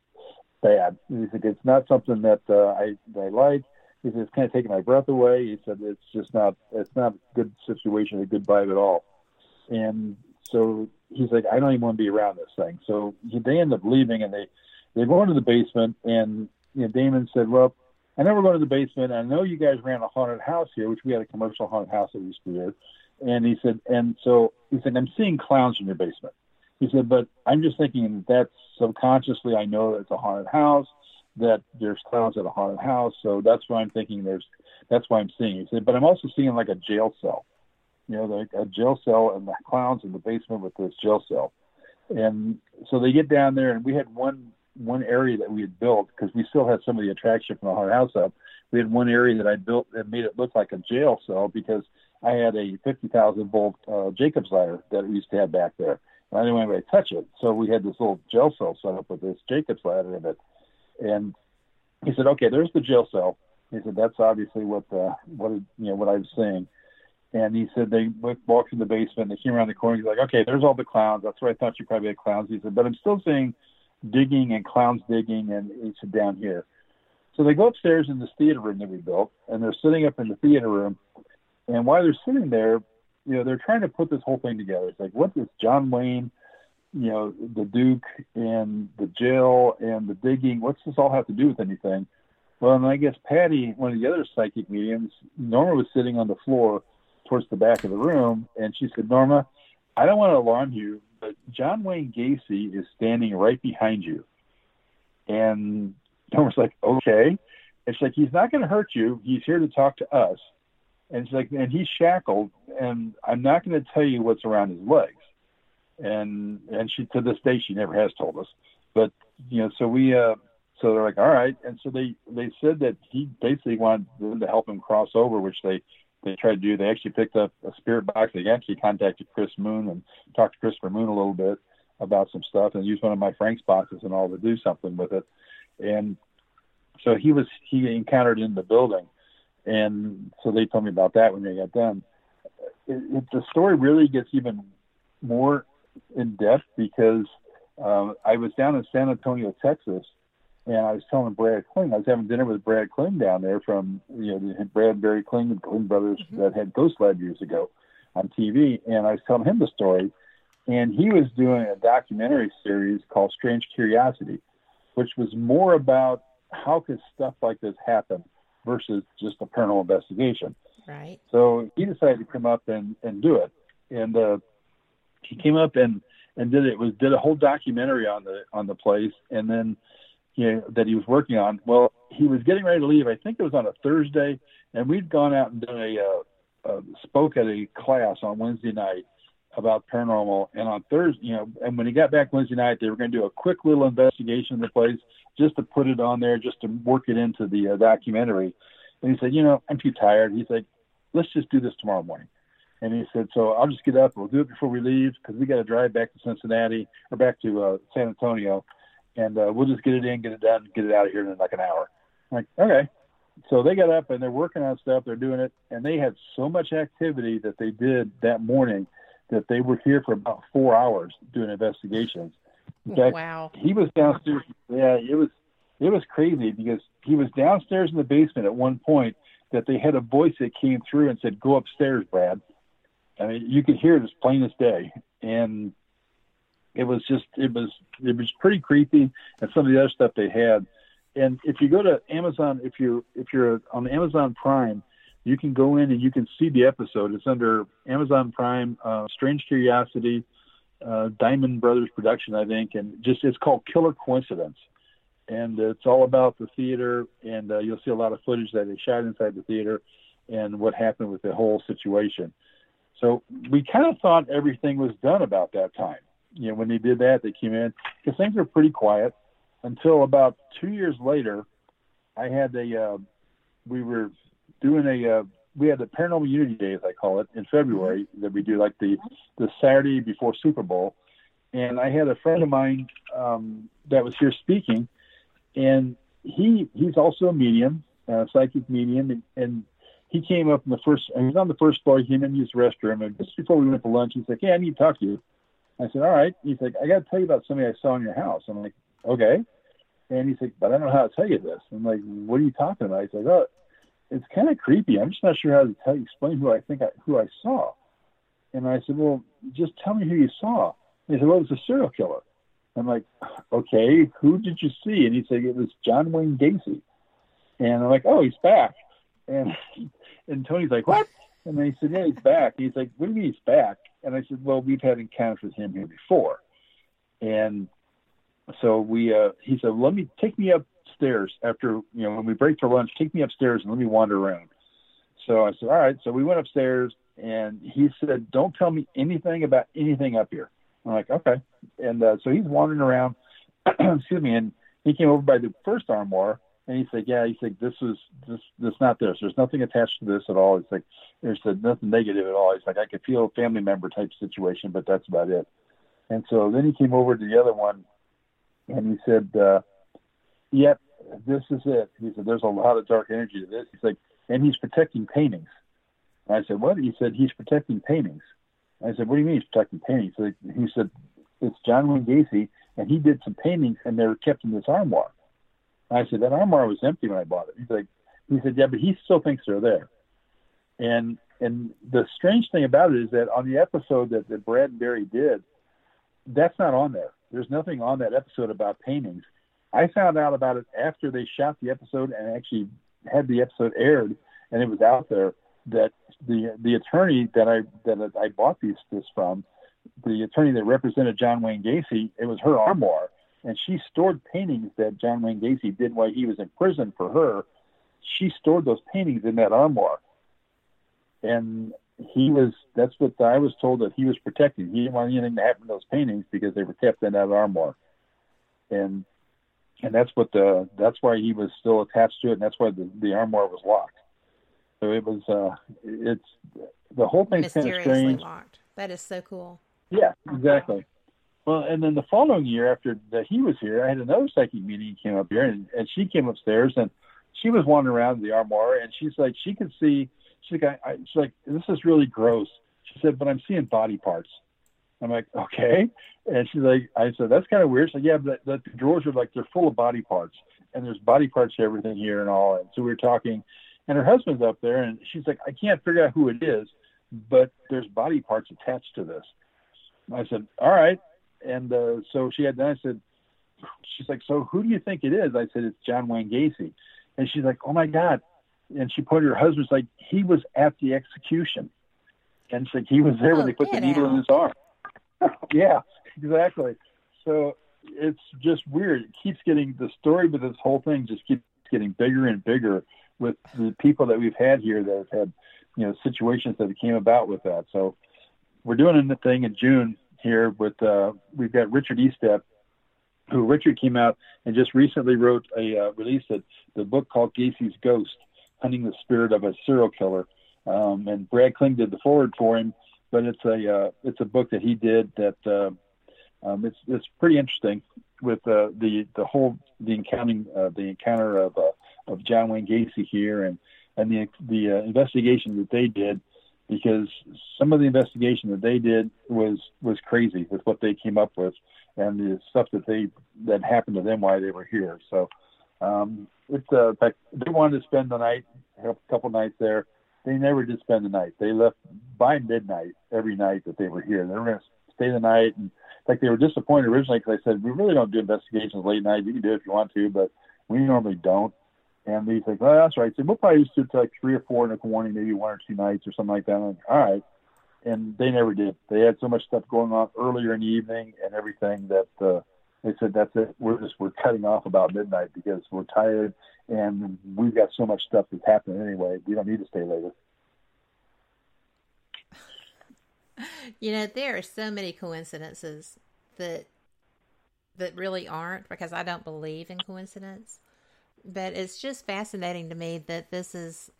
bad. And he's like, it's not something that uh, I, I like. He said, it's kind of taking my breath away. He said, it's just not, it's not a good situation, a good vibe at all. And so he's like, I don't even want to be around this thing. So he, they end up leaving and they, they go into the basement and, you know, Damon said, well, I we're going to the basement. I know you guys ran a haunted house here, which we had a commercial haunted house that we used to do. And he said, and so he said, I'm seeing clowns in your basement. He said, but I'm just thinking that subconsciously I know it's a haunted house, that there's clowns at a haunted house. So that's why I'm thinking there's, that's why I'm seeing. He said, but I'm also seeing like a jail cell, you know, like a jail cell and the clowns in the basement with this jail cell. And so they get down there and we had one, one area that we had built because we still had some of the attraction from the haunted house up. We had one area that I built that made it look like a jail cell because I had a 50,000 volt uh, Jacob's ladder that we used to have back there. And I didn't want anybody to touch it. So we had this little jail cell set up with this Jacob's ladder in it. And he said, okay, there's the jail cell. He said, that's obviously what, uh, what, you know, what I was saying. And he said, they walked in the basement. They came around the corner. He's like, okay, there's all the clowns. That's what I thought you probably had clowns. He said, but I'm still seeing digging and clowns digging. And he said, down here. So they go upstairs in this theater room that we built, and they're sitting up in the theater room. And while they're sitting there, you know, they're trying to put this whole thing together. It's like, what does John Wayne, you know, the Duke and the jail and the digging, what's this all have to do with anything? Well, and I guess Patty, one of the other psychic mediums, Norma was sitting on the floor towards the back of the room, and she said, Norma, I don't want to alarm you, but John Wayne Gacy is standing right behind you. And Norma's like, okay. It's like, he's not going to hurt you. He's here to talk to us. And she's like, and he's shackled, and I'm not going to tell you what's around his legs. And and she to this day she never has told us. But you know, so we uh so they're like, all right. And so they they said that he basically wanted them to help him cross over, which they they tried to do. They actually picked up a spirit box. They actually contacted Chris Moon and talked to Christopher Moon a little bit about some stuff, and used one of my Frank's boxes and all to do something with it. And so he was he encountered in the building and so they told me about that when they got done. It, it, the story really gets even more in depth because um, I was down in San Antonio, Texas, And I was telling Brad Klinge, I was having dinner with Brad Klinge down there from, you know, the Brad Barry Klinge, and Klinge brothers mm-hmm. that had Ghost Lab years ago on TV. And I was telling him the story. And he was doing a documentary series called Strange Curiosity, which was more about how could stuff like this happen versus just a paranormal investigation. Right. So he decided to come up and, and do it. And uh, he came up and, and did it was did a whole documentary on the on the place and then you know, that he was working on. Well, he was getting ready to leave. I think it was on a Thursday, and we'd gone out and done a, uh, uh, spoke at a class on Wednesday night about paranormal. And on Thursday, you know, and when he got back Wednesday night, they were going to do a quick little investigation of the place just to put it on there, just to work it into the uh, documentary. And he said, you know, I'm too tired. He's like, let's just do this tomorrow morning. And he said, so I'll just get up. We'll do it before we leave because we got to drive back to Cincinnati or back to uh, San Antonio and uh, we'll just get it in, get it done, get it out of here in like an hour. I'm like, okay. So they got up and they're working on stuff, they're doing it, and they had so much activity that they did that morning that they were here for about four hours doing investigations. In fact, wow. he was downstairs. Yeah, it was it was crazy because he was downstairs in the basement at one point that they had a voice that came through and said, "Go upstairs, Brad." I mean, you could hear it as plain as day, and it was just it was it was pretty creepy and some of the other stuff they had. And if you go to amazon if you if you're on amazon prime you can go in and you can see the episode. It's under amazon prime uh, strange curiosity uh, diamond brothers production i think. And just it's called killer coincidence. And it's all about the theater. And uh, you'll see a lot of footage that they shot inside the theater and what happened with the whole situation. So we kind of thought everything was done about that time you know, when they did that, they came in because things were pretty quiet until about two years later. I had a, uh, we were doing a, uh, we had the Paranormal Unity Day, as I call it, in February that we do like the the Saturday before Super Bowl, and I had a friend of mine um, that was here speaking, and he he's also a medium, a psychic medium, and, and he came up in the first. And he's on the first floor. He came in, used the restroom, and just before we went to lunch, he's like, "Hey, I need to talk to you." I said, all right. He's like, I got to tell you about somebody I saw in your house. I'm like, okay. And he's like, but I don't know how to tell you this. I'm like, what are you talking about? He's like, oh, it's kind of creepy. I'm just not sure how to tell you, explain who I think I, who I saw. And I said, well, just tell me who you saw. And he said, well, it was a serial killer. I'm like, okay, who did you see? And he said, it was John Wayne Gacy. And I'm like, oh, he's back. And and Tony's like, what? And he said, yeah, he's back. And He's like, what do you mean he's back? And I said, well, we've had encounters with him here before. And so we, uh, he said, let me take me upstairs after, you know, when we break for lunch, take me upstairs and let me wander around. So I said, all right. So we went upstairs and he said, don't tell me anything about anything up here. I'm like, okay. And uh, so he's wandering around, excuse me, and he came over by the first armoire and he said, yeah, he said, this is, this, this not this. There's nothing attached to this at all. He's like, there's nothing negative at all. He's like, I could feel a family member type situation, but that's about it. And so then he came over to the other one and he said, uh, yep, this is it. He said, there's a lot of dark energy to this. He's like, and he's protecting paintings. And I said, what? He said, he's protecting paintings. I said, what do you mean he's protecting paintings? So he said, it's John Wayne Gacy, and he did some paintings, and they're kept in this armoire. I said, that armoire was empty when I bought it. He's like, he said, yeah, but he still thinks they're there. And and the strange thing about it is that on the episode that, that Brad and Barry did, that's not on there. There's nothing on that episode about paintings. I found out about it after they shot the episode and actually had the episode aired, and it was out there that the the attorney that I that I bought these this from, the attorney that represented John Wayne Gacy, it was her armoire and she stored paintings that John Wayne Gacy did while he was in prison for her. She stored those paintings in that armoire, and he was. That's what I was told that he was protecting. He didn't want anything to happen to those paintings because they were kept in that armoire, and and that's what the that's why he was still attached to it, and that's why the the armoire was locked. So it was. uh It's the whole thing's kind of strange. locked. That is so cool. Yeah, exactly. Well, and then the following year after that he was here, I had another psychic meeting came up here, and, and she came upstairs and she was wandering around the armoire, and she's like, she could see. She's like, I, she's like, this is really gross. She said, but I'm seeing body parts. I'm like, okay. And she's like, I said, that's kind of weird. So yeah, but the, the drawers are like they're full of body parts, and there's body parts to everything here and all. And so we were talking, and her husband's up there, and she's like, I can't figure out who it is, but there's body parts attached to this. I said, all right. And uh, so she had. Then I said, she's like, so who do you think it is? I said, it's John Wayne Gacy. And she's like, oh my God. And she pointed her husband's like, he was at the execution. And she's like, he was there oh, when they put the needle out. in his arm. yeah, exactly. So it's just weird. It keeps getting the story with this whole thing just keeps getting bigger and bigger with the people that we've had here that have had, you know, situations that came about with that. So we're doing a thing in June here with uh, we've got Richard Estep, who Richard came out and just recently wrote a uh, release of the book called Gacy's Ghost, Hunting the Spirit of a Serial Killer. Um, and Brad Klinge did the forward for him, but it's a uh, it's a book that he did that uh, um, it's it's pretty interesting with uh, the the whole the encountering uh, the encounter of of John Wayne Gacy here and and the the investigation that they did because some of the investigation that they did was was crazy with what they came up with and the stuff that they that happened to them while they were here. So um, it's uh, in fact they wanted to spend the night, a couple nights there. They never did spend the night. They left by midnight every night that they were here. They were going to stay the night, and like they were disappointed originally because I said we really don't do investigations late night. You can do it if you want to, but we normally don't. And he's like, well, that's right. So we'll probably just do it to like three or four in the morning, maybe one or two nights or something like that. I'm like, all right. And they never did. They had so much stuff going on earlier in the evening and everything that uh, they said, that's it. We're just, we're cutting off about midnight because we're tired and we've got so much stuff that's happening anyway. We don't need to stay later. You know, there are so many coincidences that that really aren't because I don't believe in coincidence but it's just fascinating to me that this has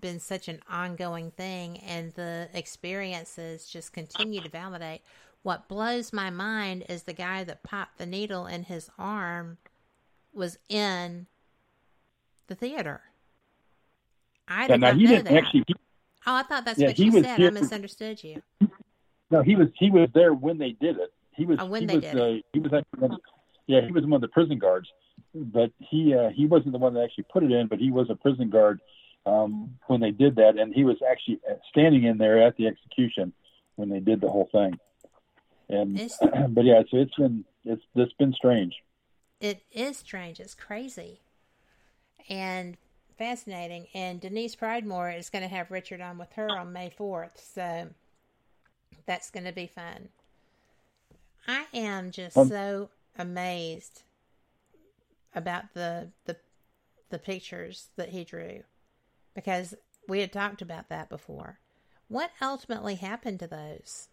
been such an ongoing thing and the experiences just continue to validate. What blows my mind is the guy that popped the needle in his arm was in the theater. I did yeah, not know that. Actually, he, oh, I thought that's yeah, what you said. I misunderstood you. No, he was he was there when they did it. He was oh, when he they was, did uh, he was actually, yeah he was one of the prison guards but he uh, he wasn't the one that actually put it in, but he was a prison guard um, when they did that, and he was actually standing in there at the execution when they did the whole thing. And but yeah, so it's been it's it's been strange. It is strange. It's crazy, and fascinating. And Denise Pridemore is going to have Richard on with her on May fourth, so that's going to be fun. I am just um, so amazed about the the the pictures that he drew because we had talked about that before. What ultimately happened to those?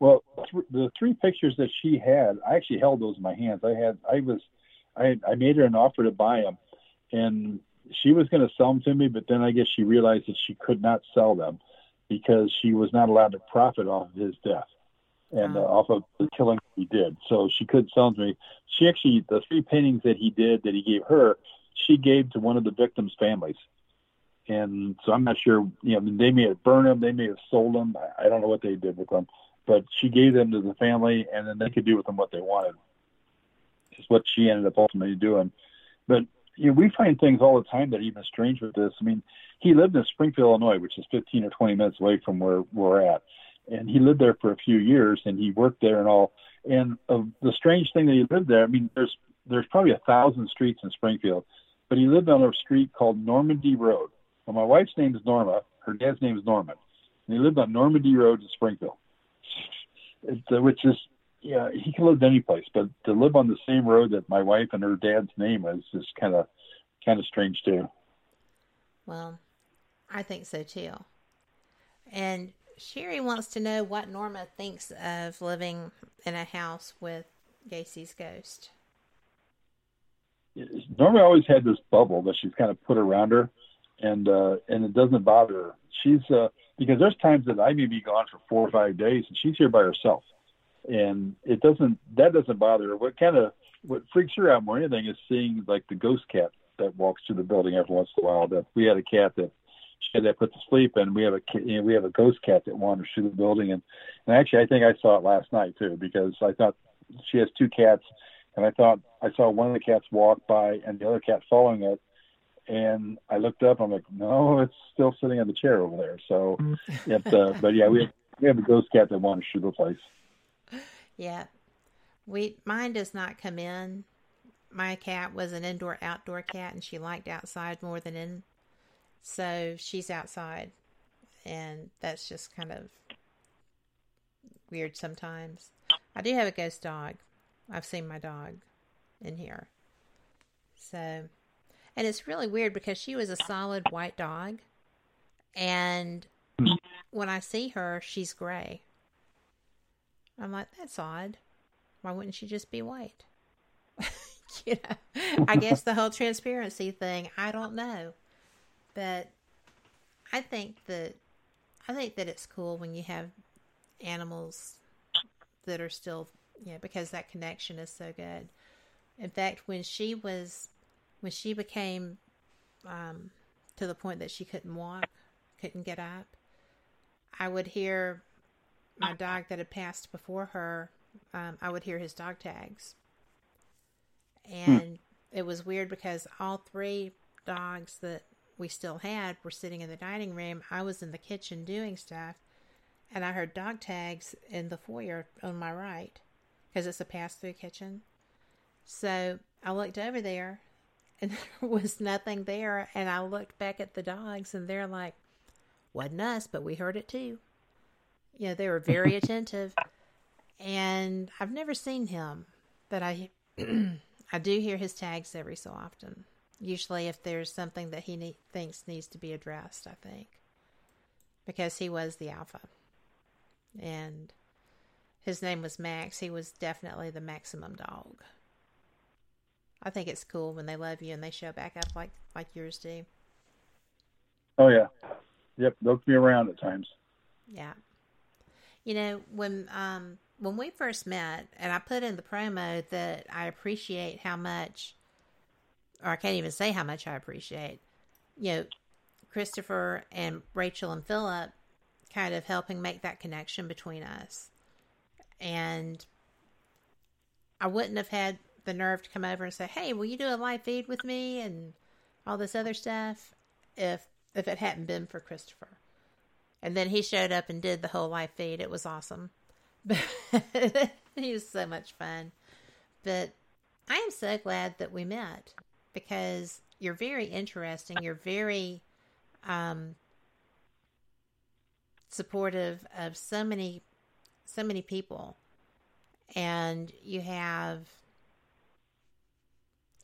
Well, th- the three pictures that she had, I actually held those in my hands. I had, I was, I, I made her an offer to buy them, and she was going to sell them to me, but then I guess she realized that she could not sell them because she was not allowed to profit off of his death and uh, off of the killing he did. So she could sell them to me. She actually, the three paintings that he did that he gave her, she gave to one of the victims' families. And so I'm not sure, you know, they may have burned them, they may have sold them. I don't know what they did with them, but she gave them to the family, and then they could do with them what they wanted. Is what she ended up ultimately doing. But you know, we find things all the time that are even strange with this. I mean, he lived in Springfield, Illinois, which is 15 or 20 minutes away from where we're at and he lived there for a few years and he worked there and all. And the strange thing that he lived there, I mean, there's there's probably a thousand streets in Springfield, but he lived on a street called Normandy Road. Well, my wife's name is Norma. Her dad's name is Norman, and he lived on Normandy Road in Springfield. It's, uh, which is, yeah, he can live any place, but to live on the same road that my wife and her dad's name is is kind of kind of strange too. Well, I think so too. And Sherry wants to know what Norma thinks of living in a house with Gacy's ghost. Norma always had this bubble that she's kind of put around her, and uh, and it doesn't bother her. She's uh, because there's times that I may be gone for four or five days, and she's here by herself, and it doesn't that doesn't bother her. What kind of what freaks her out more than anything is seeing like the ghost cat that walks through the building every once in a while. That we had a cat that she had that put to sleep, and we have a you know, we have a ghost cat that wanders through the building, and and actually I think I saw it last night too because I thought she has two cats, and I thought I saw one of the cats walk by and the other cat following it, and I looked up. I'm like, no, it's still sitting on the chair over there. So, it, uh, but yeah, we have, we have a ghost cat that wanders through the place. Yeah, we mine does not come in. My cat was an indoor outdoor cat, and she liked outside more than in. So she's outside, and that's just kind of weird sometimes. I do have a ghost dog. I've seen my dog in here. So, and it's really weird because she was a solid white dog. And when I see her, she's gray. I'm like, that's odd. Why wouldn't she just be white? you know, I guess the whole transparency thing, I don't know. But I think that I think that it's cool when you have animals that are still, you know, because that connection is so good. In fact, when she was, when she became um, to the point that she couldn't walk, couldn't get up, I would hear my dog that had passed before her. Um, I would hear his dog tags, and hmm. it was weird because all three dogs that we still had were sitting in the dining room. I was in the kitchen doing stuff, and I heard dog tags in the foyer on my right because it's a pass through kitchen. So I looked over there and there was nothing there. And I looked back at the dogs and they're like, wasn't us, but we heard it too. You know, they were very attentive. And I've never seen him, but I, I do hear his tags every so often. Usually, if there's something that he ne- thinks needs to be addressed, I think, because he was the alpha and his name was Max. He was definitely the maximum dog. I think it's cool when they love you and they show back up like like yours do. Oh yeah, yep. They'll be around at times. Yeah, you know when um when we first met, and I put in the promo that I appreciate how much, or I can't even say how much I appreciate. You know, Christopher and Rachel and Philip kind of helping make that connection between us. And I wouldn't have had the nerve to come over and say, "Hey, will you do a live feed with me?" and all this other stuff if if it hadn't been for Christopher. And then he showed up and did the whole live feed. It was awesome. he was so much fun. But I am so glad that we met because you're very interesting. You're very um, supportive of so many so many people and you have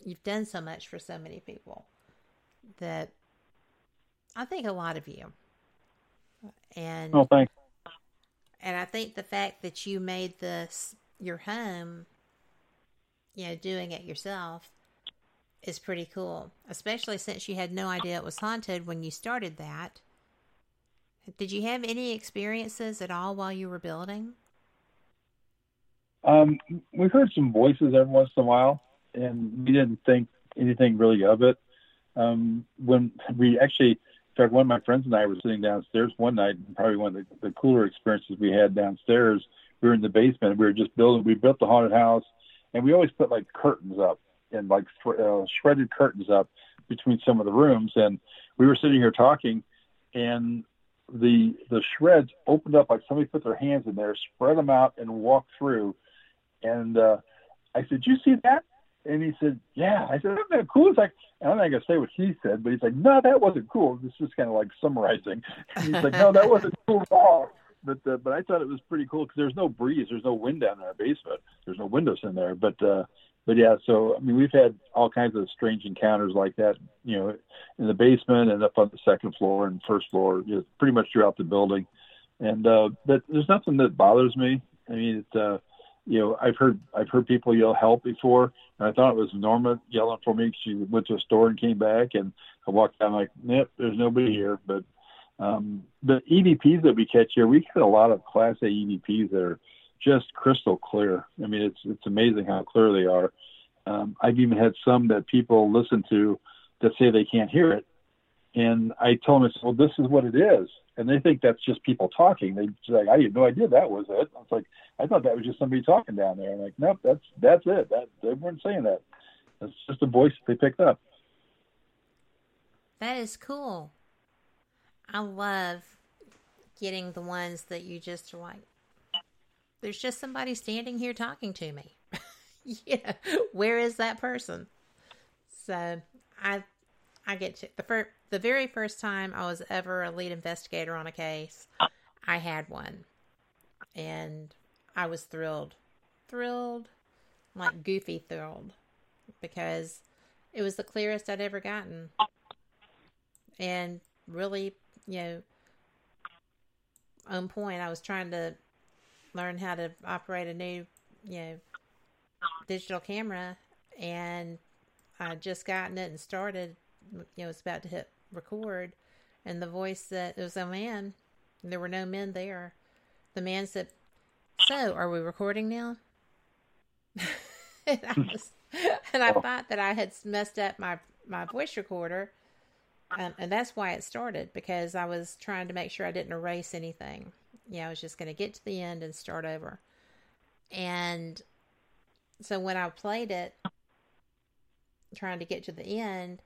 you've done so much for so many people that I think a lot of you. And oh, thanks. And I think the fact that you made this your home, you know, doing it yourself is pretty cool, especially since you had no idea it was haunted when you started that. Did you have any experiences at all while you were building? Um, we heard some voices every once in a while, and we didn't think anything really of it. Um, when we actually, in fact, one of my friends and I were sitting downstairs one night, probably one of the, the cooler experiences we had downstairs. We were in the basement. We were just building. We built the haunted house, and we always put like curtains up and like uh, shredded curtains up between some of the rooms. And we were sitting here talking, and the the shreds opened up like somebody put their hands in there, spread them out, and walked through. And uh, I said, "Did you see that?" And he said, "Yeah." I said, "Isn't that cool?" It's like I'm not gonna say what he said, but he's like, "No, that wasn't cool." This is kind of like summarizing. And he's like, "No, that wasn't cool at all." But uh, but I thought it was pretty cool because there's no breeze, there's no wind down in our basement, there's no windows in there. But uh, but yeah, so I mean, we've had all kinds of strange encounters like that, you know, in the basement and up on the second floor and first floor, you know, pretty much throughout the building. And uh, but there's nothing that bothers me. I mean, it, uh, you know, I've heard I've heard people yell help before, and I thought it was Norma yelling for me. She went to a store and came back, and I walked down like, nope, there's nobody here. But um, the EVPs that we catch here, we get a lot of Class A EVPs that are just crystal clear. I mean, it's it's amazing how clear they are. Um, I've even had some that people listen to that say they can't hear it, And I told them, I said, well, this is what it is. And they think that's just people talking. They like, I had no idea that was it. I was like, I thought that was just somebody talking down there. I'm like, nope, that's that's it. That they weren't saying that. It's just a voice that they picked up. That is cool. I love getting the ones that you just like, there's just somebody standing here talking to me. yeah, where is that person? So I I get to the first the very first time I was ever a lead investigator on a case, I had one, and I was thrilled, thrilled, like goofy thrilled, because it was the clearest I'd ever gotten, and really, you know, on point. I was trying to learn how to operate a new, you know, digital camera, and I just gotten it and started. You know, was about to hit record, and the voice that it was a man. There were no men there. The man said, "So, are we recording now?" and, I hmm. was, and I oh. thought that I had messed up my my voice recorder, um, and that's why it started because I was trying to make sure I didn't erase anything. Yeah, I was just going to get to the end and start over. And so when I played it, trying to get to the end,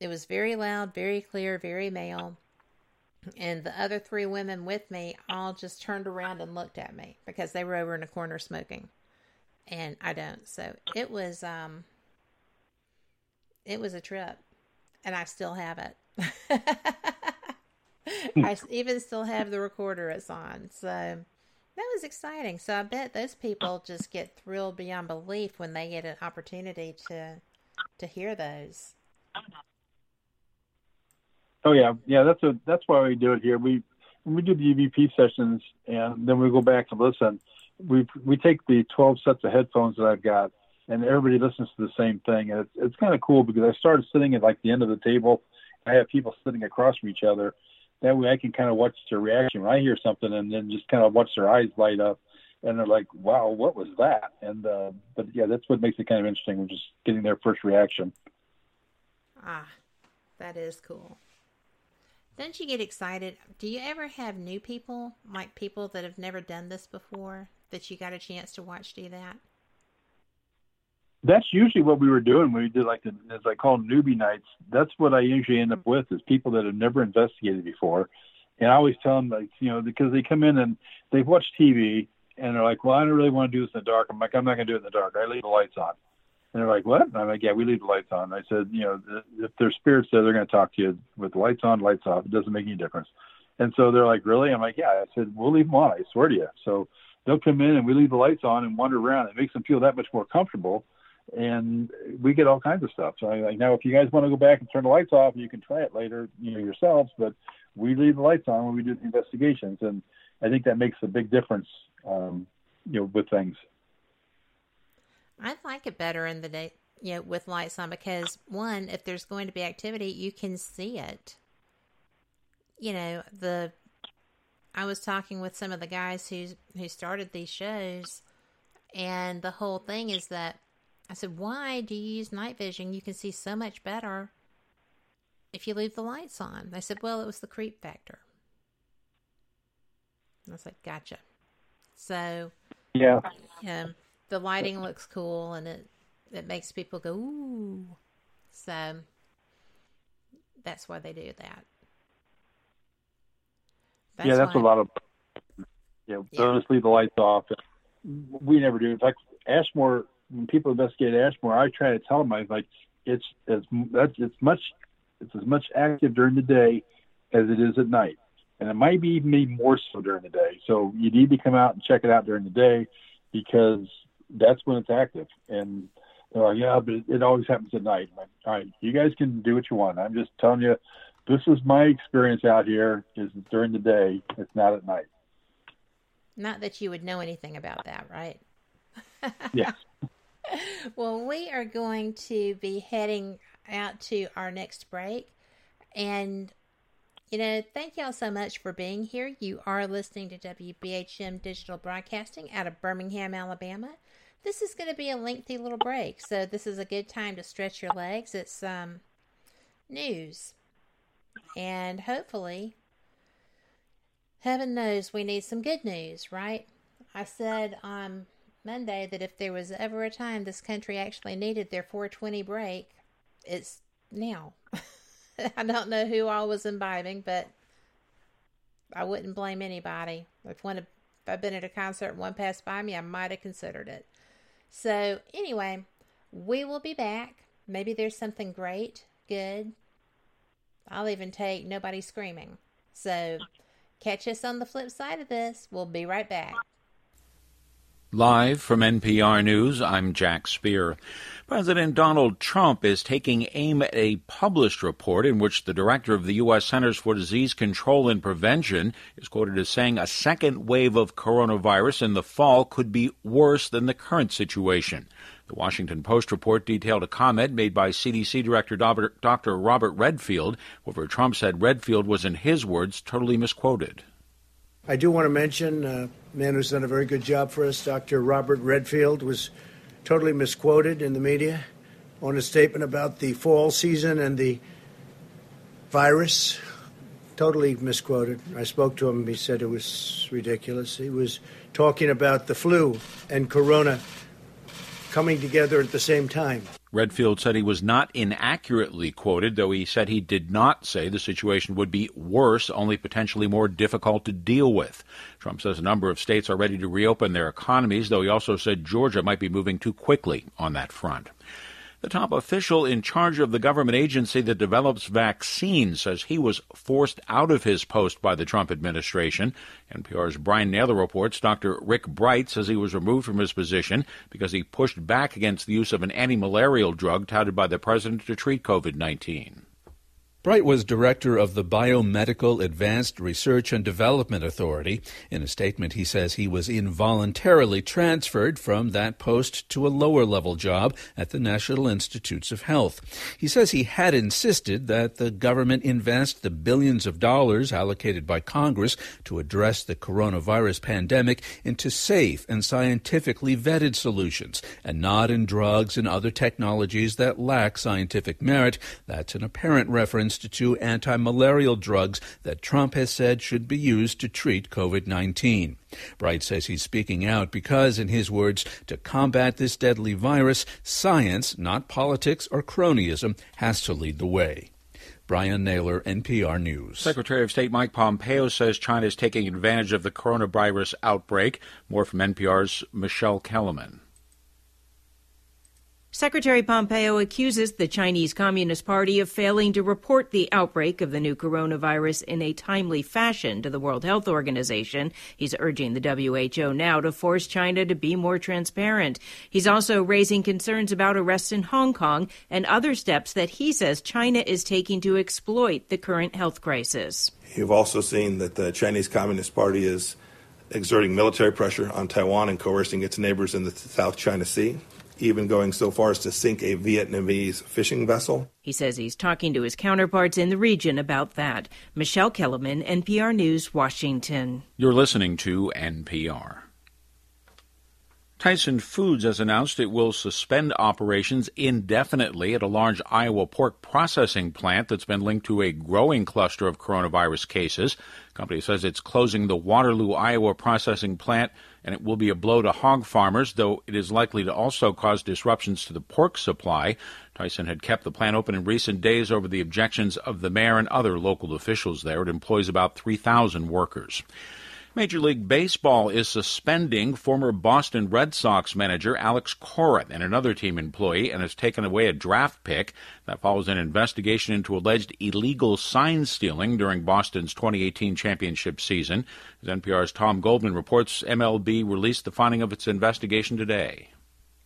it was very loud, very clear, very male. And the other three women with me all just turned around and looked at me because they were over in a corner smoking. And I don't. So it was um it was a trip. And I still have it. Hmm. I even still have the recorder it's on. So that was exciting. So I bet those people just get thrilled beyond belief when they get an opportunity to to hear those. Oh yeah, yeah. That's a that's why we do it here. We when we do the EVP sessions and then we go back and listen. We we take the 12 sets of headphones that I've got, and everybody listens to the same thing. And it's it's kind of cool because I started sitting at like the end of the table. I have people sitting across from each other. That way, I can kind of watch their reaction when I hear something, and then just kind of watch their eyes light up, and they're like, "Wow, what was that?" And uh, but yeah, that's what makes it kind of interesting. We're just getting their first reaction. Ah, that is cool. Don't you get excited? Do you ever have new people, like people that have never done this before, that you got a chance to watch do that? That's usually what we were doing when we did like the, as I call them, newbie nights. That's what I usually end up mm-hmm. with is people that have never investigated before. And I always tell them like, you know, because they come in and they've watched TV and they're like, well, I don't really want to do this in the dark. I'm like, I'm not going to do it in the dark. I leave the lights on. And they're like, what? And I'm like, yeah, we leave the lights on. I said, you know, if there's spirits there, they're going to talk to you with the lights on, lights off. It doesn't make any difference. And so they're like, really? I'm like, yeah. I said, we'll leave them on. I swear to you. So they'll come in and we leave the lights on and wander around. It makes them feel that much more comfortable. And we get all kinds of stuff. So I like now, if you guys want to go back and turn the lights off, you can try it later, you know, yourselves. But we leave the lights on when we do the investigations, and I think that makes a big difference, um, you know, with things. I like it better in the day, you know, with lights on because one, if there's going to be activity, you can see it. You know, the I was talking with some of the guys who who started these shows, and the whole thing is that I said, "Why do you use night vision? You can see so much better if you leave the lights on." They said, "Well, it was the creep factor." And I was like, "Gotcha." So, yeah, yeah, the lighting looks cool, and it it makes people go ooh. So that's why they do that. That's yeah, that's why, a lot of. You know, yeah. they'll just leave the lights off. We never do. In fact, Ashmore, when people investigate Ashmore, I try to tell them, I like, it's as that's it's much, it's as much active during the day as it is at night, and it might be even more so during the day. So you need to come out and check it out during the day because that's when it's active. And they're like, yeah, but it always happens at night. I'm like, all right, you guys can do what you want. I'm just telling you, this is my experience out here. Is during the day. It's not at night. Not that you would know anything about that, right? yeah. well, we are going to be heading out to our next break. And, you know, thank y'all so much for being here. You are listening to WBHM Digital Broadcasting out of Birmingham, Alabama this is going to be a lengthy little break, so this is a good time to stretch your legs. It's um, news, And hopefully, heaven knows we need some good news, right? I said on Monday that if there was ever a time this country actually needed their 420 break, it's now. I don't know who all was imbibing, but I wouldn't blame anybody. If one if I'd been at a concert and one passed by me, I might have considered it. So anyway, we will be back. Maybe there's something great, good. I'll even take nobody screaming. So catch us on the flip side of this. We'll be right back. Live from NPR News, I'm Jack Speer. President Donald Trump is taking aim at a published report in which the director of the U.S. Centers for Disease Control and Prevention is quoted as saying a second wave of coronavirus in the fall could be worse than the current situation. The Washington Post report detailed a comment made by CDC Director Dr. Robert Redfield, where Trump said Redfield was, in his words, totally misquoted. I do want to mention uh, man who's done a very good job for us, Dr. Robert Redfield, was totally misquoted in the media on a statement about the fall season and the virus. Totally misquoted. I spoke to him. He said it was ridiculous. He was talking about the flu and corona coming together at the same time. Redfield said he was not inaccurately quoted, though he said he did not say the situation would be worse, only potentially more difficult to deal with. Trump says a number of states are ready to reopen their economies, though he also said Georgia might be moving too quickly on that front. The top official in charge of the government agency that develops vaccines says he was forced out of his post by the Trump administration. NPR's Brian Naylor reports Dr. Rick Bright says he was removed from his position because he pushed back against the use of an anti malarial drug touted by the president to treat COVID 19. Bright was director of the Biomedical Advanced Research and Development Authority. In a statement, he says he was involuntarily transferred from that post to a lower level job at the National Institutes of Health. He says he had insisted that the government invest the billions of dollars allocated by Congress to address the coronavirus pandemic into safe and scientifically vetted solutions and not in drugs and other technologies that lack scientific merit. That's an apparent reference to anti malarial drugs that Trump has said should be used to treat COVID 19. Bright says he's speaking out because, in his words, to combat this deadly virus, science, not politics or cronyism, has to lead the way. Brian Naylor, NPR News. Secretary of State Mike Pompeo says China is taking advantage of the coronavirus outbreak. More from NPR's Michelle Kelemen. Secretary Pompeo accuses the Chinese Communist Party of failing to report the outbreak of the new coronavirus in a timely fashion to the World Health Organization. He's urging the WHO now to force China to be more transparent. He's also raising concerns about arrests in Hong Kong and other steps that he says China is taking to exploit the current health crisis. You've also seen that the Chinese Communist Party is exerting military pressure on Taiwan and coercing its neighbors in the South China Sea even going so far as to sink a Vietnamese fishing vessel. He says he's talking to his counterparts in the region about that. Michelle Kelemen, NPR News, Washington. You're listening to NPR. Tyson Foods has announced it will suspend operations indefinitely at a large Iowa pork processing plant that's been linked to a growing cluster of coronavirus cases. The company says it's closing the Waterloo, Iowa processing plant and it will be a blow to hog farmers, though it is likely to also cause disruptions to the pork supply. Tyson had kept the plant open in recent days over the objections of the mayor and other local officials there. It employs about 3,000 workers. Major League Baseball is suspending former Boston Red Sox manager Alex Cora and another team employee and has taken away a draft pick. That follows an investigation into alleged illegal sign stealing during Boston's 2018 championship season. As NPR's Tom Goldman reports, MLB released the finding of its investigation today.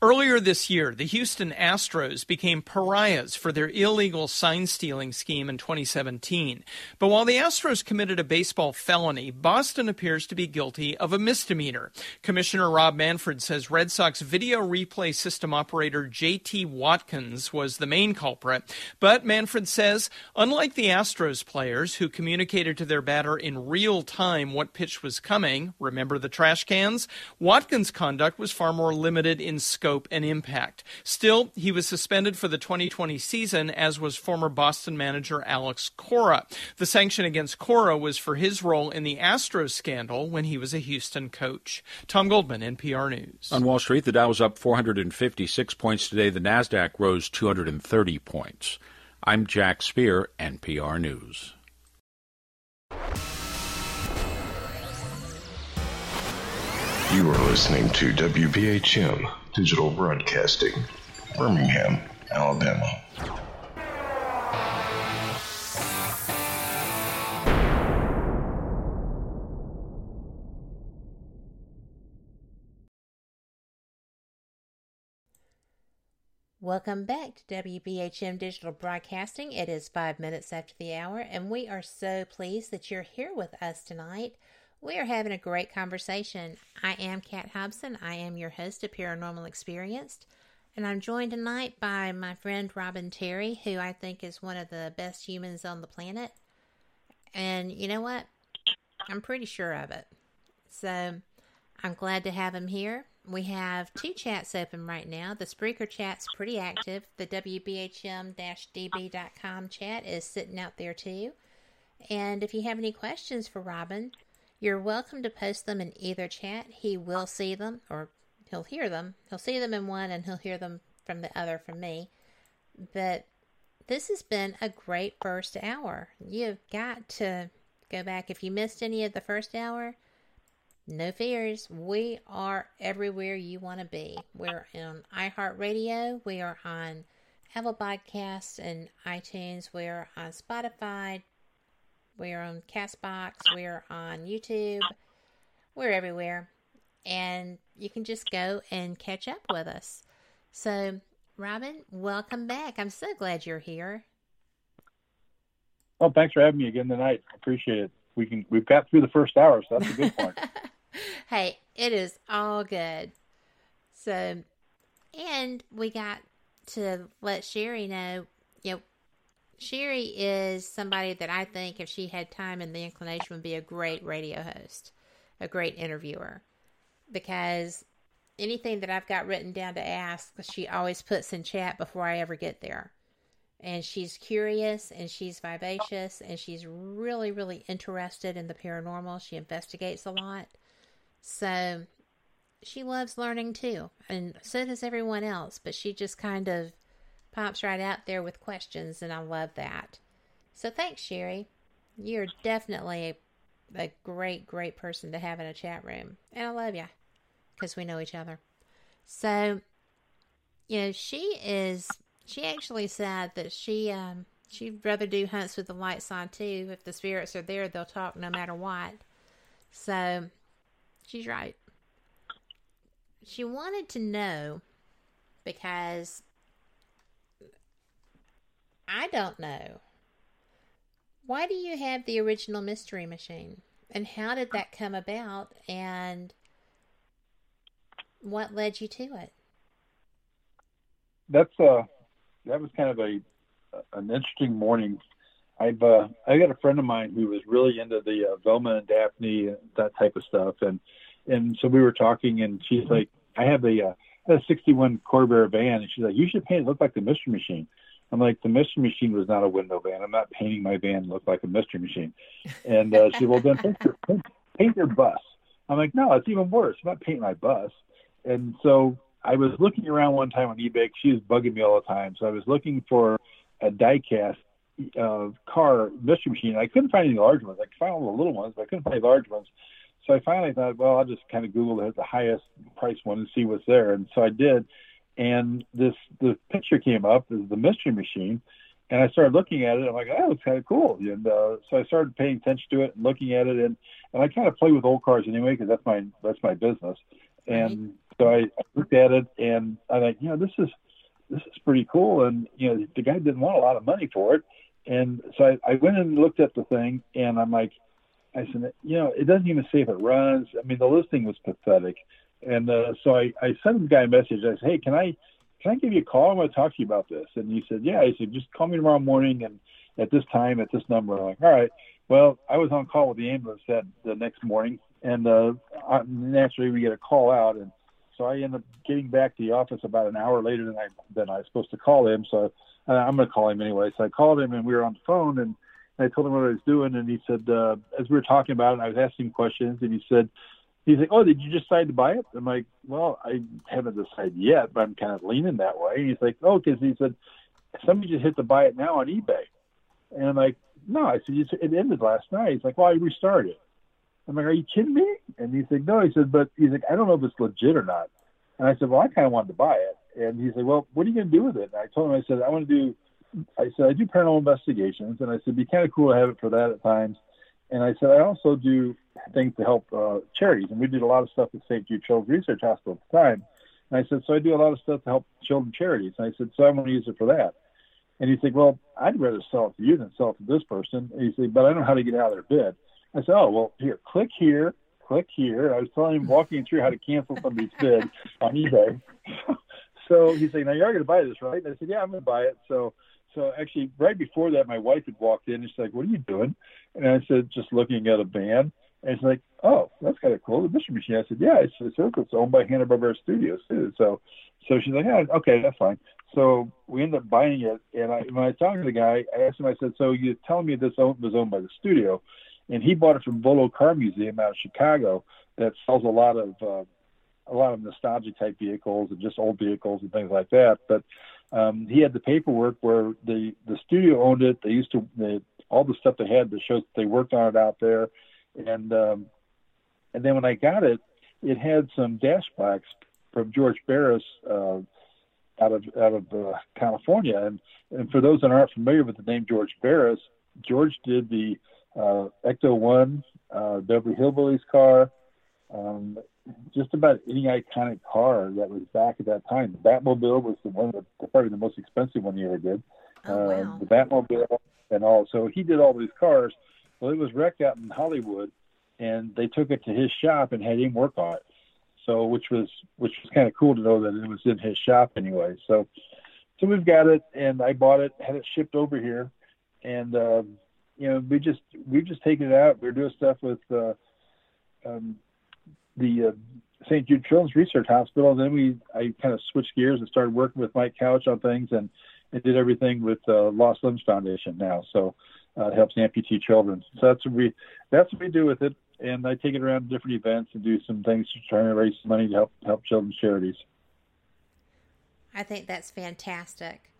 Earlier this year, the Houston Astros became pariahs for their illegal sign stealing scheme in 2017. But while the Astros committed a baseball felony, Boston appears to be guilty of a misdemeanor. Commissioner Rob Manfred says Red Sox video replay system operator JT Watkins was the main culprit. But Manfred says, unlike the Astros players who communicated to their batter in real time what pitch was coming, remember the trash cans? Watkins' conduct was far more limited in scope scope and impact. Still, he was suspended for the 2020 season, as was former Boston manager Alex Cora. The sanction against Cora was for his role in the Astros scandal when he was a Houston coach. Tom Goldman, NPR News. On Wall Street, the Dow was up 456 points today. The Nasdaq rose 230 points. I'm Jack Speer, NPR News. You are listening to WBHM Digital Broadcasting, Birmingham, Alabama. Welcome back to WBHM Digital Broadcasting. It is five minutes after the hour, and we are so pleased that you're here with us tonight. We are having a great conversation. I am Kat Hobson. I am your host of Paranormal Experienced, and I'm joined tonight by my friend Robin Terry, who I think is one of the best humans on the planet. And you know what? I'm pretty sure of it. So I'm glad to have him here. We have two chats open right now. The Spreaker chat's pretty active. The WBHM-DB.com chat is sitting out there too. And if you have any questions for Robin, you're welcome to post them in either chat. He will see them, or he'll hear them. He'll see them in one, and he'll hear them from the other from me. But this has been a great first hour. You've got to go back. If you missed any of the first hour, no fears. We are everywhere you want to be. We're on iHeartRadio. We are on Apple Podcasts and iTunes. We're on Spotify, we're on Castbox. We're on YouTube. We're everywhere. And you can just go and catch up with us. So, Robin, welcome back. I'm so glad you're here. Well, thanks for having me again tonight. I appreciate it. We can we've got through the first hour, so that's a good point. hey, it is all good. So, and we got to let Sherry know, you know, Sherry is somebody that I think, if she had time and the inclination, would be a great radio host, a great interviewer. Because anything that I've got written down to ask, she always puts in chat before I ever get there. And she's curious and she's vivacious and she's really, really interested in the paranormal. She investigates a lot. So she loves learning too. And so does everyone else. But she just kind of pops right out there with questions, and I love that. So thanks, Sherry. You're definitely a, great, great person to have in a chat room, and I love you because we know each other. So, you know, she is. She actually said that she um she'd rather do hunts with the lights on too. If the spirits are there, they'll talk no matter what. So, she's right. She wanted to know because I don't know. Why do you have the original Mystery Machine? And how did that come about? And what led you to it? That's uh, that was kind of a an interesting morning. I've uh, I got a friend of mine who was really into the uh, Velma and Daphne that type of stuff, and and so we were talking, and she's like, I have a uh, a 61 Corvair van, and she's like, you should paint it look like the Mystery Machine. I'm like, the mystery machine was not a window van. I'm not painting my van look like a mystery machine. And uh, she, well, then paint your, paint, paint your bus. I'm like, no, it's even worse. I'm not painting my bus. And so I was looking around one time on eBay. She was bugging me all the time. So I was looking for a diecast uh, car mystery machine. I couldn't find any large ones. I could find all the little ones, but I couldn't find large ones. So I finally thought, well, I'll just kind of Google the, the highest price one and see what's there. And so I did and this the picture came up as the mystery machine and I started looking at it. I'm like, oh, it's kind of cool. And uh, so I started paying attention to it and looking at it. And, and I kind of play with old cars anyway because that's my that's my business. And so I, I looked at it and I'm like, you know, this is this is pretty cool. And you know, the guy didn't want a lot of money for it. And so I, I went and looked at the thing and I'm like, I said, you know, it doesn't even say if it runs. I mean, the listing was pathetic. And uh, so I, I sent the guy a message. I said, hey, can I can I give you a call? I want to talk to you about this. And he said, yeah. He said, just call me tomorrow morning and at this time, at this number. I'm like, all right. Well, I was on call with the ambulance that the next morning, and uh, naturally we get a call out, and so I end up getting back to the office about an hour later than I than I was supposed to call him. So uh, I'm going to call him anyway. So I called him and we were on the phone and I told him what I was doing and he said uh, as we were talking about it, I was asking questions and he said he's like, "Oh, did you decide to buy it?" I'm like, "Well, I haven't decided yet, but I'm kind of leaning that way." And he's like, "Oh, because he said somebody just hit to buy it now on eBay," and I'm like, "No," I said, "It ended last night." He's like, "Well, I restarted." I'm like, "Are you kidding me?" And he's like, "No," he said, "But he's like, I don't know if it's legit or not." And I said, "Well, I kind of wanted to buy it," and he's like, "Well, what are you going to do with it?" And I told him, I said, "I want to do." I said, I do paranormal investigations, and I said, it'd be kind of cool to have it for that at times. And I said, I also do things to help uh, charities. And we did a lot of stuff at St. Jude Children's Research Hospital at the time. And I said, so I do a lot of stuff to help children charities. And I said, so I'm going to use it for that. And he said, well, I'd rather sell it to you than sell it to this person. And he said, but I don't know how to get out of their bid. I said, oh, well, here, click here, click here. I was telling him, walking through how to cancel somebody's bid on eBay. so he said, now you're going to buy this, right? And I said, yeah, I'm going to buy it. So so actually, right before that, my wife had walked in. and She's like, "What are you doing?" And I said, "Just looking at a band." And she's like, "Oh, that's kind of cool." The mystery machine. I said, "Yeah, it's it's, it's owned by Hanna Barbera Studios too." So, so she's like, "Yeah, okay, that's fine." So we ended up buying it. And I, when I talking to the guy, I asked him. I said, "So you're telling me this was owned by the studio?" And he bought it from Volo Car Museum out of Chicago that sells a lot of uh, a lot of nostalgia type vehicles and just old vehicles and things like that. But um, he had the paperwork where the the studio owned it. They used to they, all the stuff they had that shows they worked on it out there, and um, and then when I got it, it had some dash plaques from George Barris uh, out of out of uh, California. And and for those that aren't familiar with the name George Barris, George did the uh, Ecto One, uh, Beverly Hillbillies car, um, just about any iconic car that was back at that time. The Batmobile was the one that probably the most expensive one he ever did. Oh, wow. uh, the Batmobile and all. So he did all these cars. Well, it was wrecked out in Hollywood, and they took it to his shop and had him work on it. So, which was which was kind of cool to know that it was in his shop anyway. So, so we've got it, and I bought it, had it shipped over here, and um, you know we just we've just taken it out. We're doing stuff with. Uh, um, the uh, St. Jude Children's Research Hospital. And then we, I kind of switched gears and started working with Mike Couch on things, and, and did everything with uh, Lost Limbs Foundation now. So uh, it helps amputee children. So that's what we, that's what we do with it. And I take it around to different events and do some things to try and raise money to help help children's charities. I think that's fantastic.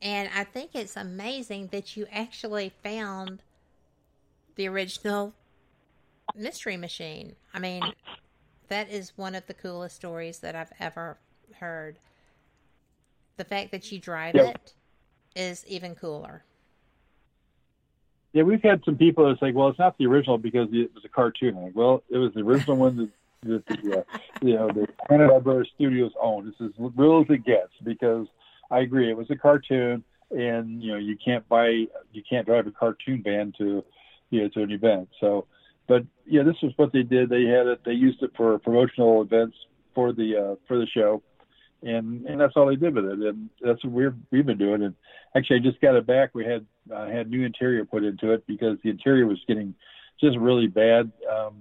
And I think it's amazing that you actually found the original Mystery Machine. I mean, that is one of the coolest stories that I've ever heard. The fact that you drive it is even cooler. Yeah, we've had some people that say, "Well, it's not the original because it was a cartoon." I'm like, well, it was the original one that, that the uh, you know the Hanna Barbera Studios owned. It's as real as it gets because I agree, it was a cartoon, and you know you can't buy, you can't drive a cartoon van to you know to an event. So, but yeah, this is what they did. They had it. They used it for promotional events for the uh, for the show, and and that's all they did with it. And that's what we're we've been doing. And actually, I just got it back. We had uh, had new interior put into it because the interior was getting just really bad. Um,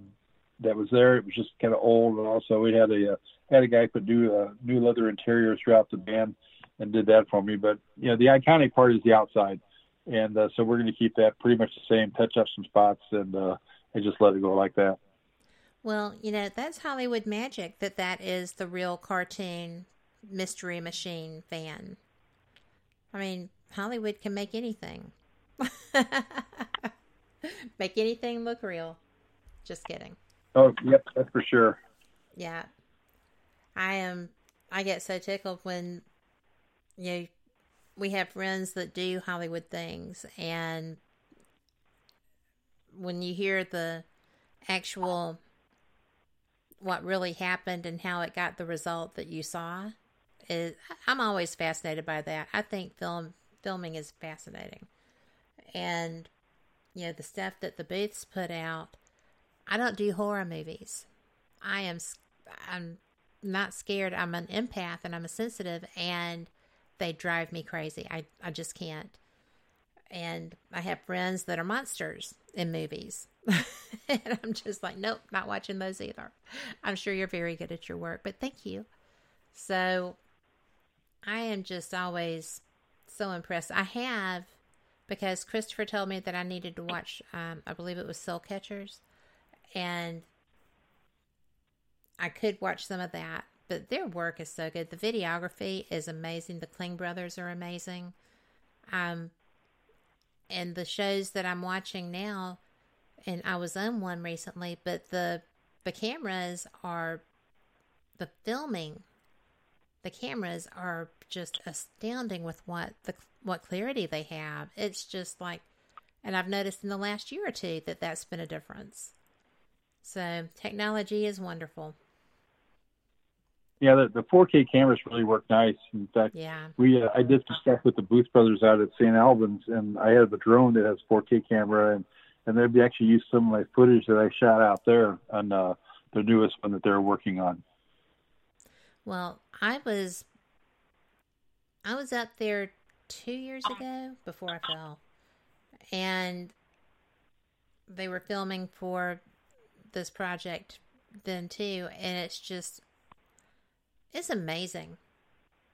that was there. It was just kind of old, and also we had a uh, had a guy put new uh, new leather interiors throughout the van and did that for me. But you know, the iconic part is the outside, and uh, so we're going to keep that pretty much the same. Touch up some spots and uh, and just let it go like that. Well, you know, that's Hollywood magic that that is the real cartoon Mystery Machine fan. I mean, Hollywood can make anything. make anything look real. Just kidding. Oh, yep, that's for sure. Yeah. I am I get so tickled when you know we have friends that do Hollywood things and when you hear the actual what really happened and how it got the result that you saw is I'm always fascinated by that. I think film filming is fascinating. And you know the stuff that the booths put out I don't do horror movies. I am I'm not scared. I'm an empath and I'm a sensitive and they drive me crazy. I I just can't. And I have friends that are monsters in movies. and I'm just like, nope, not watching those either. I'm sure you're very good at your work, but thank you. So I am just always so impressed. I have because Christopher told me that I needed to watch, um, I believe it was Soul Catchers, and I could watch some of that. But their work is so good. The videography is amazing. The Klinge brothers are amazing. Um, and the shows that I'm watching now, and I was on one recently, but the the cameras are the filming. The cameras are just astounding with what the what clarity they have. It's just like, and I've noticed in the last year or two that that's been a difference. So technology is wonderful. Yeah, the, the 4K cameras really work nice. In fact, yeah, we uh, I did some stuff with the Booth brothers out at St. Albans, and I have a drone that has 4K camera, and and they've actually used some of my footage that I shot out there on uh, the newest one that they're working on. Well, I was I was up there two years ago before I fell, and they were filming for this project then too, and it's just it's amazing.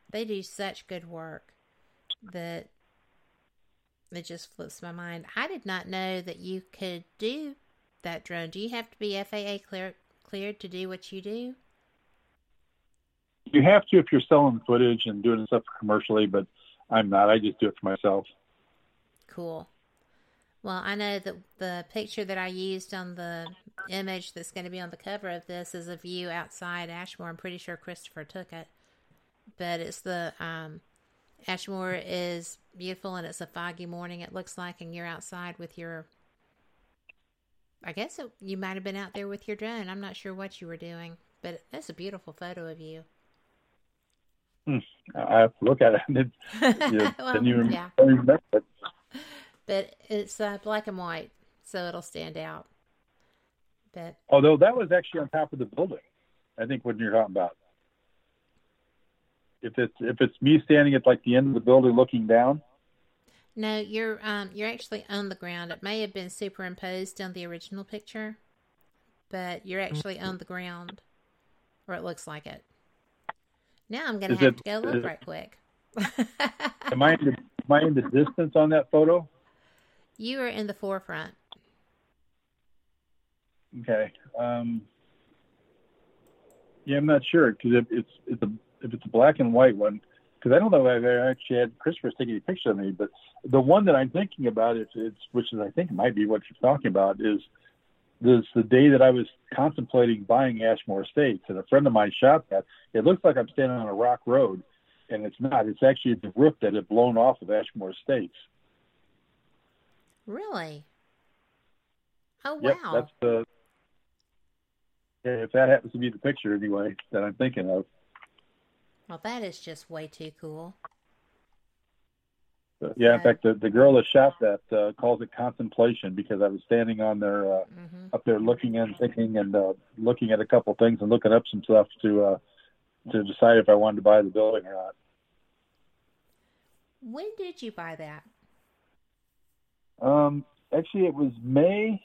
They do such good work that it just flips my mind. I did not know that you could do that drone. Do you have to be FAA clear, cleared to do what you do? You have to if you're selling footage and doing stuff commercially, but I'm not. I just do it for myself. Cool. Well, I know that the picture that I used on the image that's going to be on the cover of this is a view outside Ashmore. I'm pretty sure Christopher took it, but it's the um, Ashmore is beautiful and it's a foggy morning. It looks like, and you're outside with your. I guess it, you might have been out there with your drone. I'm not sure what you were doing, but that's a beautiful photo of you. Hmm. I have to look at it. And it well, didn't even yeah. remember it. But it's uh, black and white, so it'll stand out. But Although that was actually on top of the building, I think what you're talking about. If it's if it's me standing at like the end of the building looking down, no, you're um you're actually on the ground. It may have been superimposed on the original picture, but you're actually on the ground, or it looks like it. Now I'm gonna Is have it- to go look right quick. am I in the, am I in the distance on that photo? You are in the forefront. Okay. Um, yeah, I'm not sure because if it's it's a if it's a black and white one, because I don't know if I actually had Christopher take any picture of me, but the one that I'm thinking about, is it's which is I think might be what you're talking about, is this the day that I was contemplating buying Ashmore Estates, and a friend of mine shot that. It looks like I'm standing on a rock road, and it's not. It's actually the roof that had blown off of Ashmore Estates. Really? Oh wow! Yep, that's the. If that happens to be the picture anyway that I'm thinking of. Well, that is just way too cool. But yeah, in fact, the, the girl that shot that uh, calls it contemplation because I was standing on there uh, hmm up there looking and thinking and uh, looking at a couple things and looking up some stuff to uh, to decide if I wanted to buy the building or not. When did you buy that? Um, actually, it was May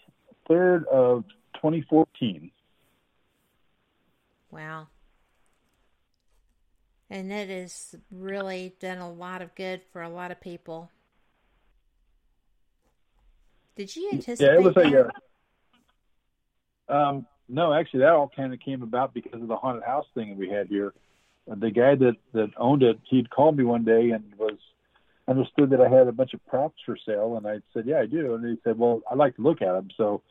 third of 2014. Wow. And it has really done a lot of good for a lot of people. Did you anticipate Yeah, it was a. Uh, um, no, actually, that all kind of came about because of the haunted house thing that we had here. Uh, The guy that that owned it, he'd called me one day and was understood that I had a bunch of props for sale, and I said, "Yeah, I do." And he said, "Well, I'd like to look at them." So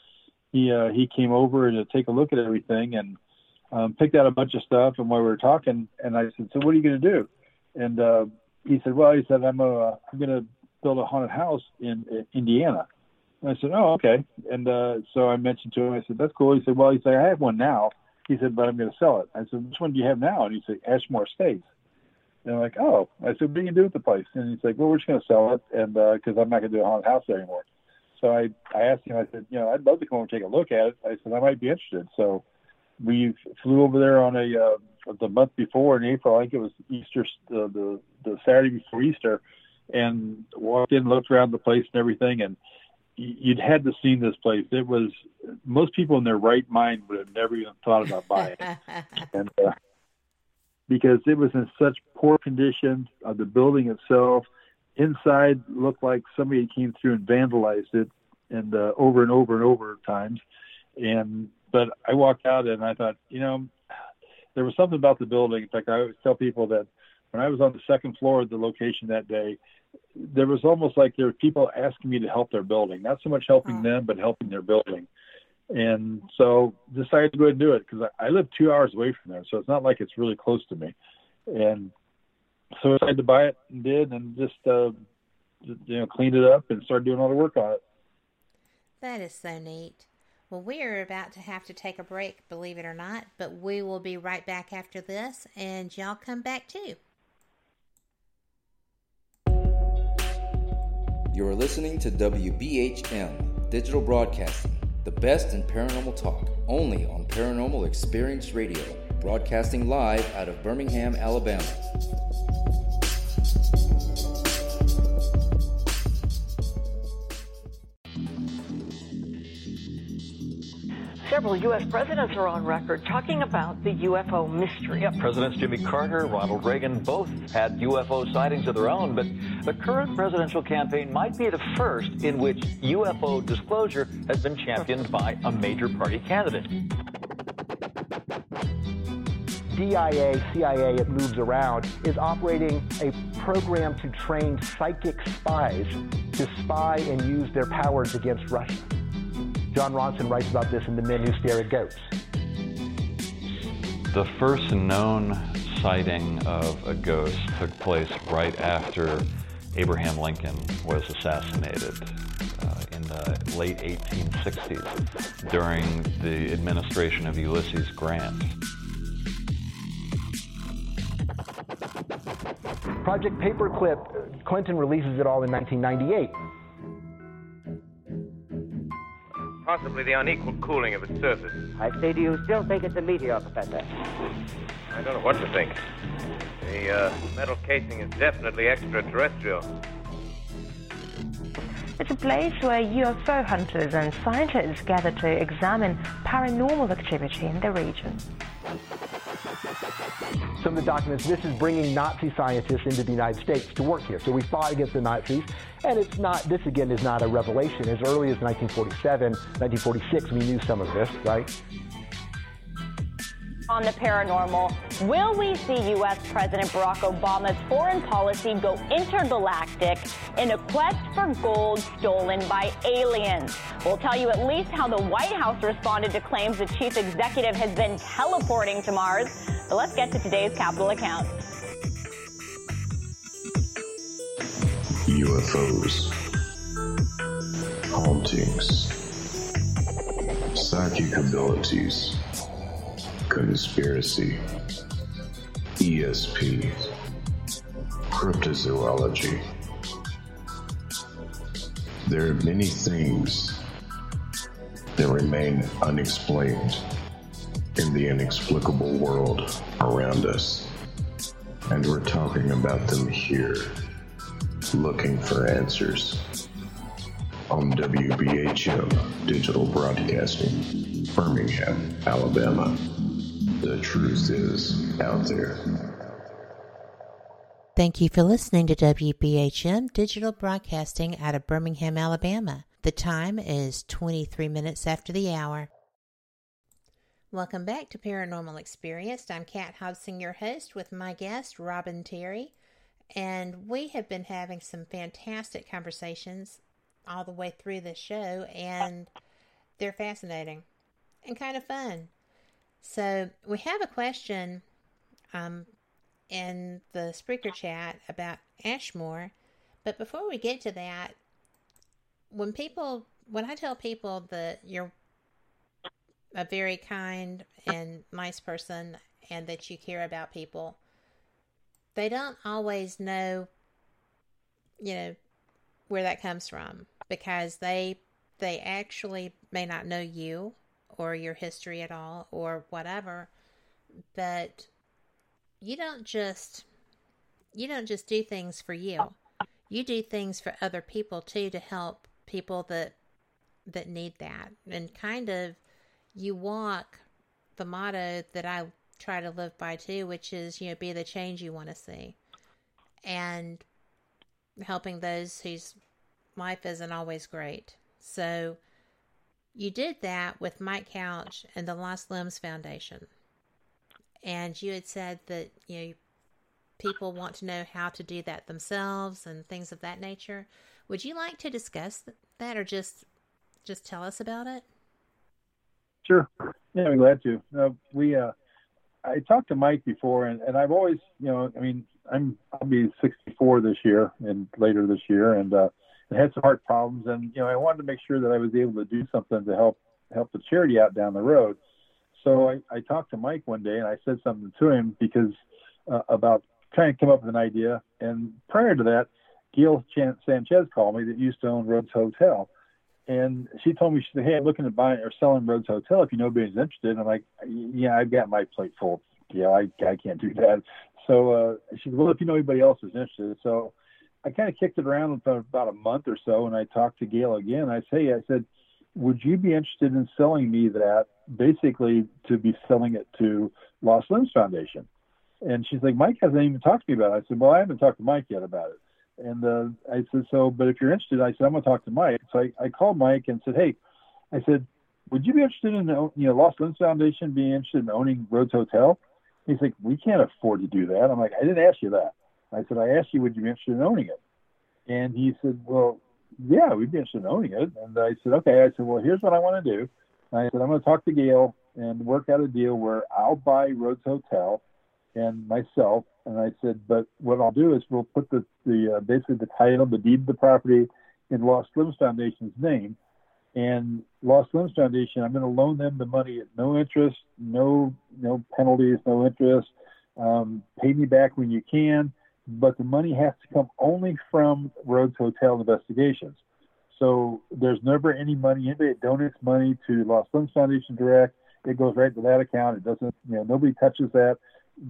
he uh, he came over to take a look at everything and um, picked out a bunch of stuff. And while we were talking, and I said, "So what are you going to do?" And uh, he said, "Well, he said I'm uh, I'm going to build a haunted house in, in Indiana." And I said, "Oh, okay." And uh, so I mentioned to him. I said, "That's cool." He said, "Well, he said I have one now." He said, "But I'm going to sell it." I said, "Which one do you have now?" And he said, "Ashmore Estates." And I'm like, "Oh." I said, "What are you going to do with the place?" And he's like, "Well, we're just going to sell it, and because I'm not going to do a haunted house anymore." So I I asked him. I said, "You know, I'd love to come over and take a look at it." I said, "I might be interested." So we flew over there on a uh, the month before in April. I think it was Easter, uh, the the Saturday before Easter, and walked in, looked around the place and everything, and you'd had to see this place. It was most people in their right mind would have never even thought about buying it, and uh, because it was in such poor condition of the building itself. Inside looked like somebody came through and vandalized it, and uh, over and over and over times. And but I walked out and I thought, you know, there was something about the building. In fact, I always tell people that when I was on the second floor of the location that day, there was almost like there were people asking me to help their building, not so much helping oh. them, but helping their building. And so decided to go ahead and do it because I, I live two hours away from there, so it's not like it's really close to me. And so I decided to buy it and did, and just uh, you know cleaned it up and started doing all the work on it. That is so neat. Well, we are about to have to take a break, believe it or not, but we will be right back after this, and y'all come back too. You're listening to WBHM Digital Broadcasting, the best in paranormal talk, only on Paranormal Experience Radio, broadcasting live out of Birmingham, Alabama. Several U.S. presidents are on record talking about the UFO mystery. Yeah, Presidents Jimmy Carter, Ronald Reagan both had UFO sightings of their own, but the current presidential campaign might be the first in which UFO disclosure has been championed by a major party candidate. DIA, CIA, it moves around, is operating a program to train psychic spies to spy and use their powers against Russia. Jon Ronson writes about this in The Men Who Stare at Goats. The first known sighting of a ghost took place right after Abraham Lincoln was assassinated uh, in the late 1860s during the administration of Ulysses Grant. Project Paperclip, Clinton releases it all in 1998. Possibly the unequal cooling of its surface. I say, do you still think it's a meteor, Professor? I don't know what to think. The uh, metal casing is definitely extraterrestrial. It's a place where UFO hunters and scientists gather to examine paranormal activity in the region some of the documents, this is bringing Nazi scientists into the United States to work here. So we fought against the Nazis, and it's not, this again is not a revelation. As early as 1947, 1946, we knew some of this, right? On the paranormal, will we see U.S. President Barack Obama's foreign policy go intergalactic in a quest for gold stolen by aliens? We'll tell you at least how the White House responded to claims the chief executive has been teleporting to Mars. But let's get to today's Capitol account. UFOs, hauntings, psychic abilities conspiracy, ESP, cryptozoology. There are many things that remain unexplained in the inexplicable world around us. And we're talking about them here, looking for answers on WBHM Digital Broadcasting, Birmingham, Alabama. The truth is out there. Thank you for listening to WBHM Digital Broadcasting out of Birmingham, Alabama. The time is 23 minutes after the hour. Welcome back to Paranormal Experienced. I'm Kat Hobson, your host, with my guest, Robin Terry. And we have been having some fantastic conversations all the way through this show, and they're fascinating and kind of fun. So we have a question um, in the Spreaker chat about Ashmore, but before we get to that, when people, when I tell people that you're a very kind and nice person and that you care about people, they don't always know, you know, where that comes from because they they actually may not know you or your history at all or whatever but you don't just you don't just do things for you. You do things for other people too to help people that that need that. And kind of you walk the motto that I try to live by too which is you know be the change you want to see. And helping those whose life isn't always great. So you did that with Mike Couch and the Lost Limbs Foundation and you had said that you know people want to know how to do that themselves and things of that nature. Would you like to discuss that or just just tell us about it? Sure. Yeah, I'm glad to. Uh, we uh, I talked to Mike before, and, and I've always, you know, I mean, I'm I'll be 64 this year and later this year, and uh, I had some heart problems, and you know, I wanted to make sure that I was able to do something to help help the charity out down the road. So I, I talked to Mike one day, and I said something to him because uh, about trying to come up with an idea. And prior to that, Gail Sanchez called me that used to own Rhodes Hotel. And she told me, she said, Hey, I'm looking to buy or selling Rhodes Hotel if you nobody's interested. And I'm like, Yeah, I've got my plate full. Yeah, I, I can't do that. So uh, she said, Well, if you know anybody else is interested. So I kind of kicked it around for about a month or so. And I talked to Gail again. I say, I said, Would you be interested in selling me that basically to be selling it to Lost Limbs Foundation? And she's like, Mike hasn't even talked to me about it. I said, well, I haven't talked to Mike yet about it. And uh, I said, so, but if you're interested, I said, I'm going to talk to Mike. So I, I called Mike and said, hey, I said, would you be interested in, you know, Lost Limbs Foundation being interested in owning Rhodes Hotel? He's like, we can't afford to do that. I'm like, I didn't ask you that. I said, I asked you, would you be interested in owning it? And he said, well, yeah, we'd be interested in owning it. And I said, okay. I said, well, here's what I want to do. And I said, I'm going to talk to Gail and work out a deal where I'll buy Rhodes Hotel and myself. And I said, but what I'll do is we'll put the, the uh, basically the title, the deed of the property in Lost Limbs Foundation's name. And Lost Limbs Foundation, I'm going to loan them the money at no interest, no no penalties, no interest. Um, pay me back when you can, but the money has to come only from Rhodes Hotel investigations. So there's never any money. Anybody that donates money to Lost Limbs Foundation direct, it goes right to that account. It doesn't, you know, nobody touches that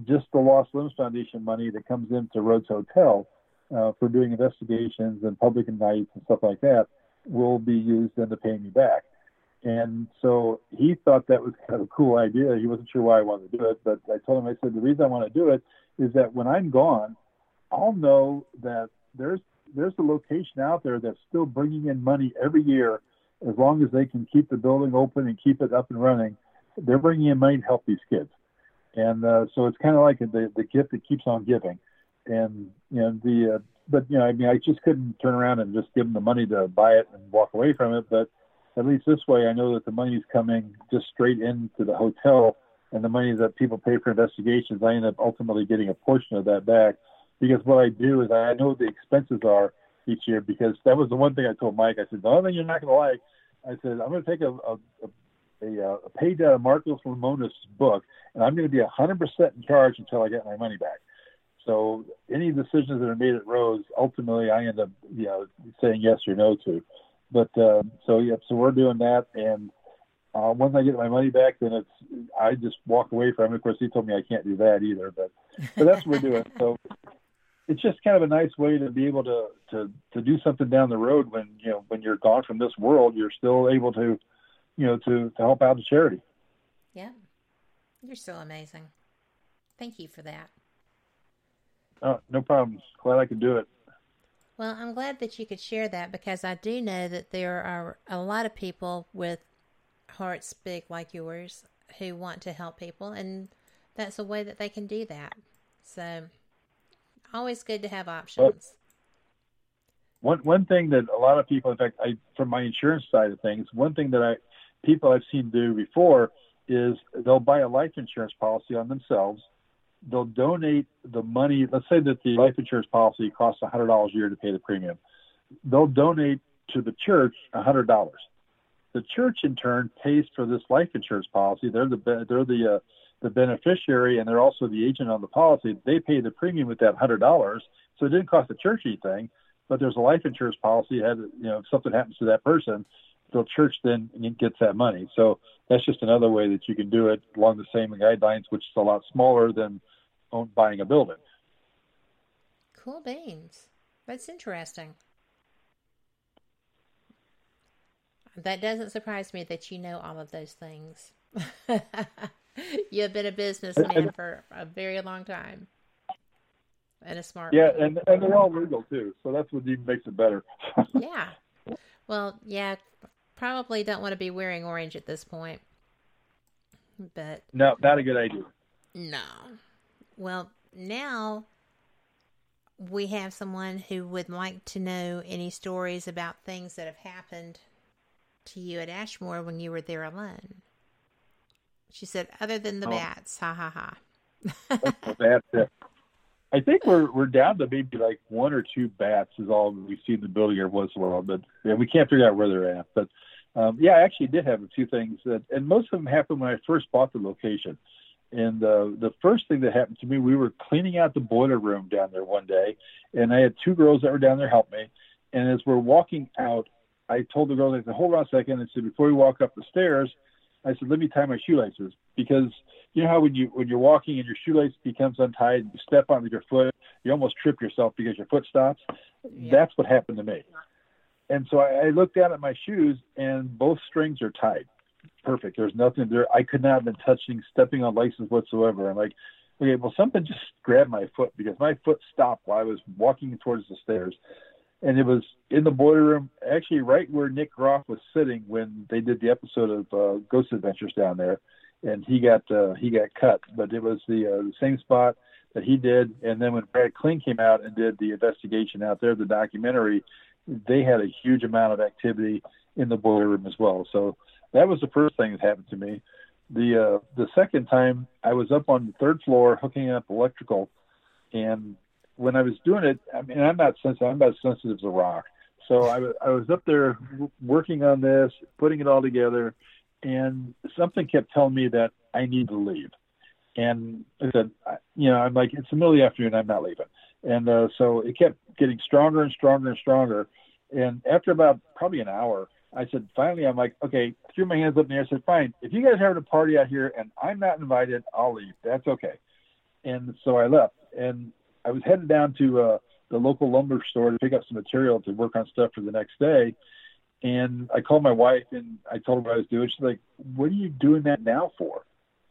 just the Lost Limbs Foundation money that comes into Rhodes Hotel uh, for doing investigations and public nights and stuff like that will be used then to pay me back. And so he thought that was kind of a cool idea. He wasn't sure why I wanted to do it, but I told him, I said, the reason I want to do it is that when I'm gone, I'll know that there's there's a location out there that's still bringing in money every year as long as they can keep the building open and keep it up and running. They're bringing in money to help these kids. And uh, so it's kind of like the the gift that keeps on giving, and you know the uh, but you know I mean I just couldn't turn around and just give them the money to buy it and walk away from it, but at least this way I know that the money's coming just straight into the hotel, and the money that people pay for investigations I end up ultimately getting a portion of that back, because what I do is I know the expenses are each year because that was the one thing I told Mike I said the only thing you're not going to like I said I'm going to take a, a, a a, page out of Marcus Lemonis' book, and I'm going to be 100% in charge until I get my money back. So any decisions that are made at Rhodes, ultimately I end up, you know, saying yes or no to. But uh, so yeah, so we're doing that, and uh, once I get my money back, then it's I just walk away from it. Of course, he told me I can't do that either, but but that's what we're doing. So it's just kind of a nice way to be able to to to do something down the road when you know when you're gone from this world, you're still able to you know, to, to help out the charity. Yeah. You're so amazing. Thank you for that. Oh, no problems. Glad I could do it. Well, I'm glad that you could share that because I do know that there are a lot of people with hearts big like yours who want to help people, and that's a way that they can do that. So, always good to have options. one one thing that a lot of people, in fact, I from my insurance side of things, one thing that I people I've seen do before is they'll buy a life insurance policy on themselves. They'll donate the money. Let's say that the life insurance policy costs $100 a year to pay the premium. They'll donate to the church $100. The church, in turn, pays for this life insurance policy. They're the they're the uh, the beneficiary, and they're also the agent on the policy. They pay the premium with that hundred dollars, so it didn't cost the church anything. But there's a life insurance policy. Had you know if something happens to that person, the church then gets that money. So that's just another way that you can do it along the same guidelines, which is a lot smaller than buying a building. Cool beans. That's interesting. That doesn't surprise me that you know all of those things. you have been a businessman for a very long time. And a smart Yeah, one. and and they're all legal too, so that's what even makes it better. yeah. Well, yeah, probably don't want to be wearing orange at this point. But no, not a good idea. no. Well, now we have someone who would like to know any stories about things that have happened to you at Ashmore when you were there alone. She said, other than the Oh. bats, ha ha ha. That's it. I think we're we're down to maybe like one or two bats is all we see in the building every once in a while, but yeah, we can't figure out where they're at. But um, yeah, I actually did have a few things that, and most of them happened when I first bought the location. And uh, the first thing that happened to me, we were cleaning out the boiler room down there one day, and I had two girls that were down there help me. And as we're walking out, I told the girls, I said, "Hold on a second. I said, "Before we walk up the stairs, I said, let me tie my shoelaces because you know how when you when you're walking and your shoelace becomes untied and you step on with your foot, you almost trip yourself because your foot stops. That's what happened to me. And so I, I looked down at my shoes and both strings are tied. Perfect. There's nothing there. I could not have been touching, stepping on laces whatsoever. I'm like, okay, well, something just grabbed my foot because my foot stopped while I was walking towards the stairs. And it was in the boiler room, actually right where Nick Groff was sitting when they did the episode of uh, Ghost Adventures down there, and he got uh, he got cut. But it was the uh, the same spot that he did. And then when Brad Klinge came out and did the investigation out there, the documentary, they had a huge amount of activity in the boiler room as well. So that was the first thing that happened to me. The uh, the second time I was up on the third floor hooking up electrical, and when I was doing it, I mean I'm not sensitive. I'm about as sensitive as a rock. So I was I was up there working on this, putting it all together, and something kept telling me that I need to leave. And I said, you know, I'm like, it's the middle of the afternoon, I'm not leaving. And uh, so it kept getting stronger and stronger and stronger. And after about probably an hour, I said, finally, I'm like, okay, threw my hands up in the air. I said, fine, if you guys are having a party out here and I'm not invited, I'll leave. That's okay. And so I left. And I was headed down to uh, the local lumber store to pick up some material to work on stuff for the next day. And I called my wife and I told her what I was doing. She's like, "What are you doing that now for?"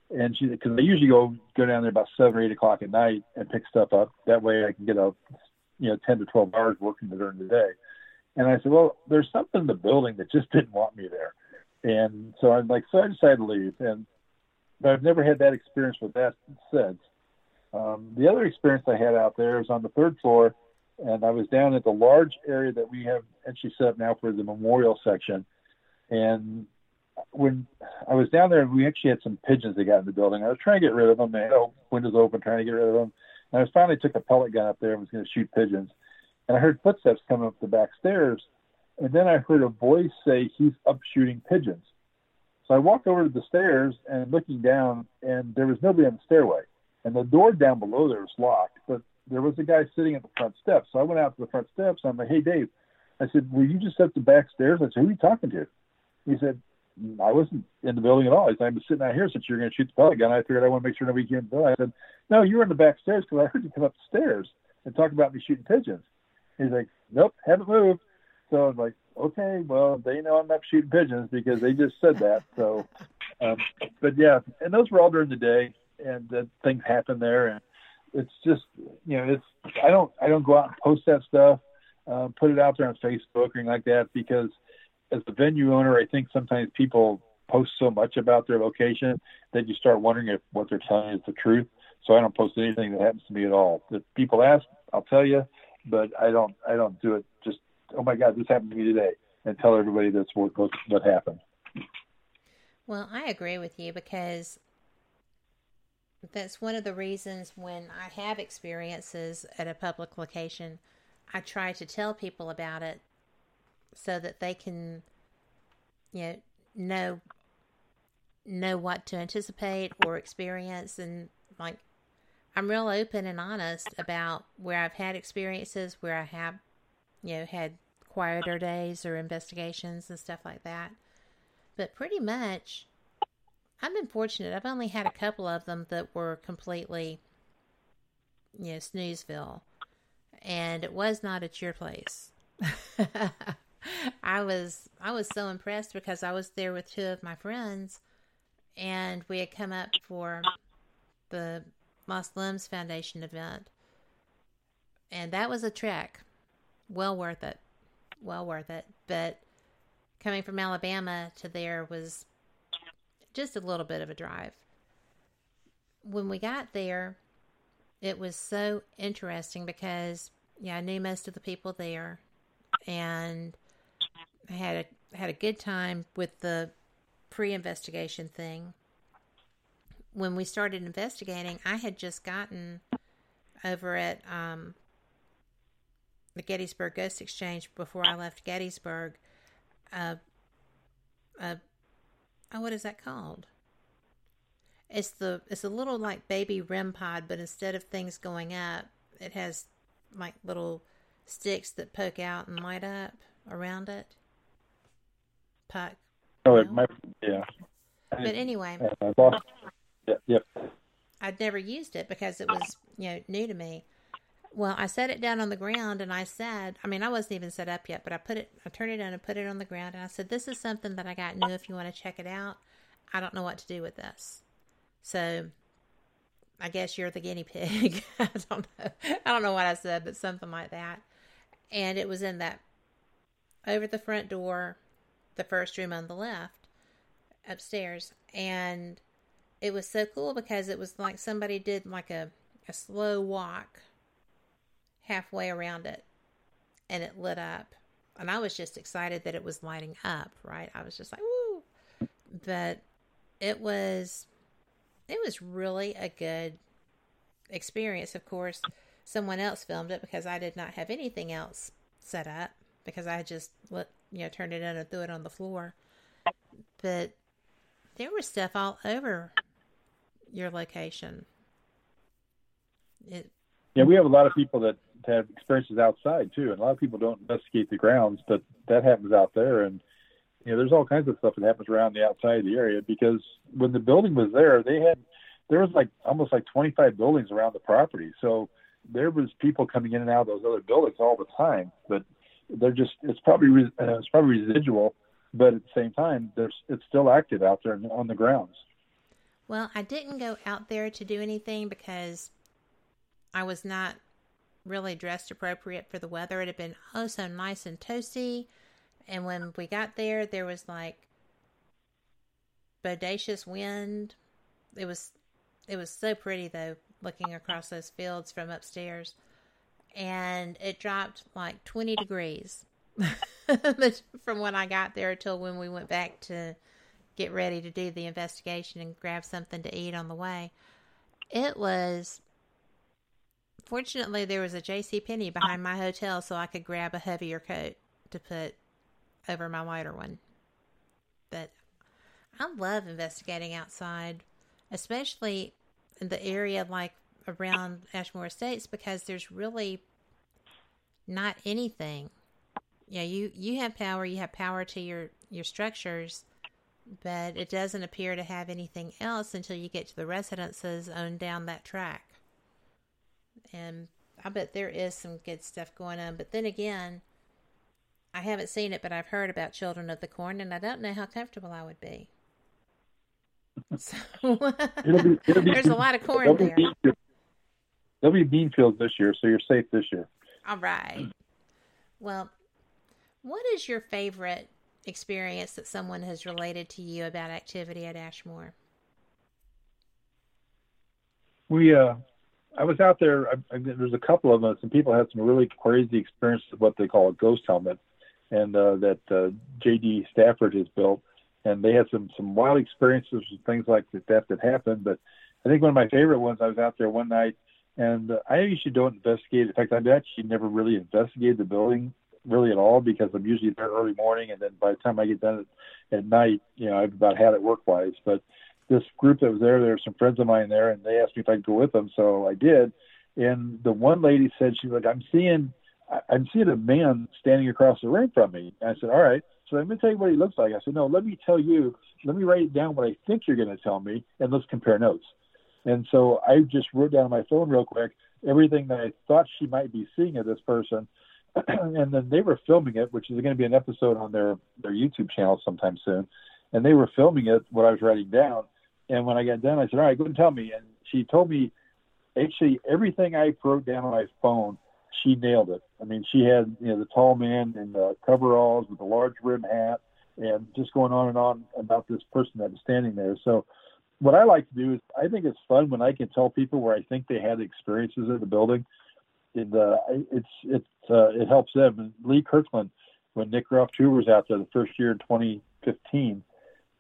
And she, because I usually go go down there about seven or eight o'clock at night and pick stuff up. That way I can get a, you know, ten to twelve hours working during the day. And I said, "Well, there's something in the building that just didn't want me there." And so I'm like, so I decided to leave. And but I've never had that experience with that since. Um, the other experience I had out there was on the third floor, and I was down at the large area that we have actually set up now for the memorial section. And when I was down there, we actually had some pigeons that got in the building. I was trying to get rid of them. They had windows open, trying to get rid of them. And I finally took a pellet gun up there and was going to shoot pigeons. And I heard footsteps coming up the back stairs. And then I heard a voice say, he's up shooting pigeons. So I walked over to the stairs and looking down, and there was nobody on the stairway. And the door down below there was locked, but there was a guy sitting at the front steps. So I went out to the front steps. I'm like, hey, Dave. I said, were you just at the back stairs? I said, who are you talking to? He said, I wasn't in the building at all. He said, I've been sitting out here since you were going to shoot the pellet gun. I figured I want to make sure nobody came in the building. I said, no, you were in the back stairs because I heard you come up the stairs and talk about me shooting pigeons. He's like, nope, haven't moved. So I was like, okay, well, they know I'm not shooting pigeons because they just said that. So, um, but yeah, and those were all during the day, and things happen there, and it's just, you know, it's I don't I don't go out and post that stuff, uh, put it out there on Facebook or anything like that because as the venue owner, I think sometimes people post so much about their location that you start wondering if what they're telling is the truth. So I don't post anything that happens to me at all. If people ask, I'll tell you, but I don't I don't do it just oh my god this happened to me today and tell everybody that's what, what happened. Well, I agree with you because that's one of the reasons when I have experiences at a public location, I try to tell people about it so that they can you know know know what to anticipate or experience and like I'm real open and honest about where I've had experiences where I have you know had quieter days or investigations and stuff like that. But pretty much I've been fortunate. I've only had a couple of them that were completely, you know, snoozeville. and it was not at your place. I was I was so impressed because I was there with two of my friends, and we had come up for the Muslims Foundation event, and that was a trek, well worth it, well worth it. But coming from Alabama to there was just a little bit of a drive. When we got there, it was so interesting because yeah, I knew most of the people there, and I had a had a good time with the pre-investigation thing. When we started investigating, I had just gotten over at um, the Gettysburg Ghost Exchange before I left Gettysburg. Uh, uh, oh, what is that called? It's the it's a little like baby REM pod, but instead of things going up, it has like little sticks that poke out and light up around it. Puck. Oh, it might, yeah. But anyway, I lost. Yeah, yep. I'd never used it because it was you know new to me. Well, I set it down on the ground and I said, I mean, I wasn't even set up yet, but I put it, I turned it on and put it on the ground and I said, this is something that I got new. If you want to check it out, I don't know what to do with this. So I guess you're the guinea pig. I don't know. I don't know what I said, but something like that. And it was in that over the front door, the first room on the left, upstairs. And it was so cool because it was like somebody did like a, a slow walk halfway around it and it lit up. And I was just excited that it was lighting up, right? I was just like, woo. But it was it was really a good experience. Of course, someone else filmed it because I did not have anything else set up because I just let you know turned it in and threw it on the floor. But there was stuff all over your location. It, yeah, we have a lot of people that have experiences outside too, and a lot of people don't investigate the grounds, but that happens out there, and you know, there's all kinds of stuff that happens around the outside of the area because when the building was there, they had there was like almost like 25 buildings around the property, so there was people coming in and out of those other buildings all the time, but they're just it's probably uh, it's probably residual, but at the same time, there's it's still active out there on the grounds. Well, I didn't go out there to do anything because I was not really dressed appropriate for the weather. It had been oh so nice and toasty. And when we got there, there was like bodacious wind. It was it was so pretty though, looking across those fields from upstairs. And it dropped like 20 degrees from when I got there till when we went back to get ready to do the investigation and grab something to eat on the way. It was fortunately there was a JC Penney uh, behind my hotel so I could grab a heavier coat to put over my lighter one. But I love investigating outside, especially in the area like around Ashmore Estates because there's really not anything. Yeah, you you have power, you have power to your your structures, but it doesn't appear to have anything else until you get to the residences owned down that track. And I bet there is some good stuff going on, but then again, I haven't seen it, but I've heard about Children of the Corn, and I don't know how comfortable I would be. So it'll be, it'll be, there's a lot of corn there. Be, there'll be bean fields this year, so you're safe this year. All right. Well, what is your favorite experience that someone has related to you about activity at Ashmore? We, uh, I was out there. I, I, there's a couple of us, and people had some really crazy experiences with what they call a ghost helmet and uh, that uh, J.D. Stafford has built. And they had some some wild experiences with things like that that happened. But I think one of my favorite ones, I was out there one night, and I usually don't investigate. In fact, I've actually never really investigated the building really at all because I'm usually there early morning, and then by the time I get done at, at night, you know, I've about had it work wise. But this group that was there, there were some friends of mine there, and they asked me if I'd go with them, so I did. And the one lady said she was like, "I'm seeing I'm seeing a man standing across the room from me. And I said, all right. So let me tell you what he looks like. I said, no, let me tell you, let me write down what I think you're going to tell me, and let's compare notes. And so I just wrote down on my phone real quick, everything that I thought she might be seeing of this person. and then they were filming it, which is going to be an episode on their their YouTube channel sometime soon. And they were filming it what I was writing down. And when I got done, I said, "All right, go and tell me." And she told me actually everything I wrote down on my phone. She nailed it. I mean, she had you know the tall man in the coveralls with the large rim hat, and just going on and on about this person that was standing there. So what I like to do is I think it's fun when I can tell people where I think they had experiences in the building. And uh, it's it's uh, it helps them. And Lee Kirkland, when Nick Groff Tour was out there the first year in 2015,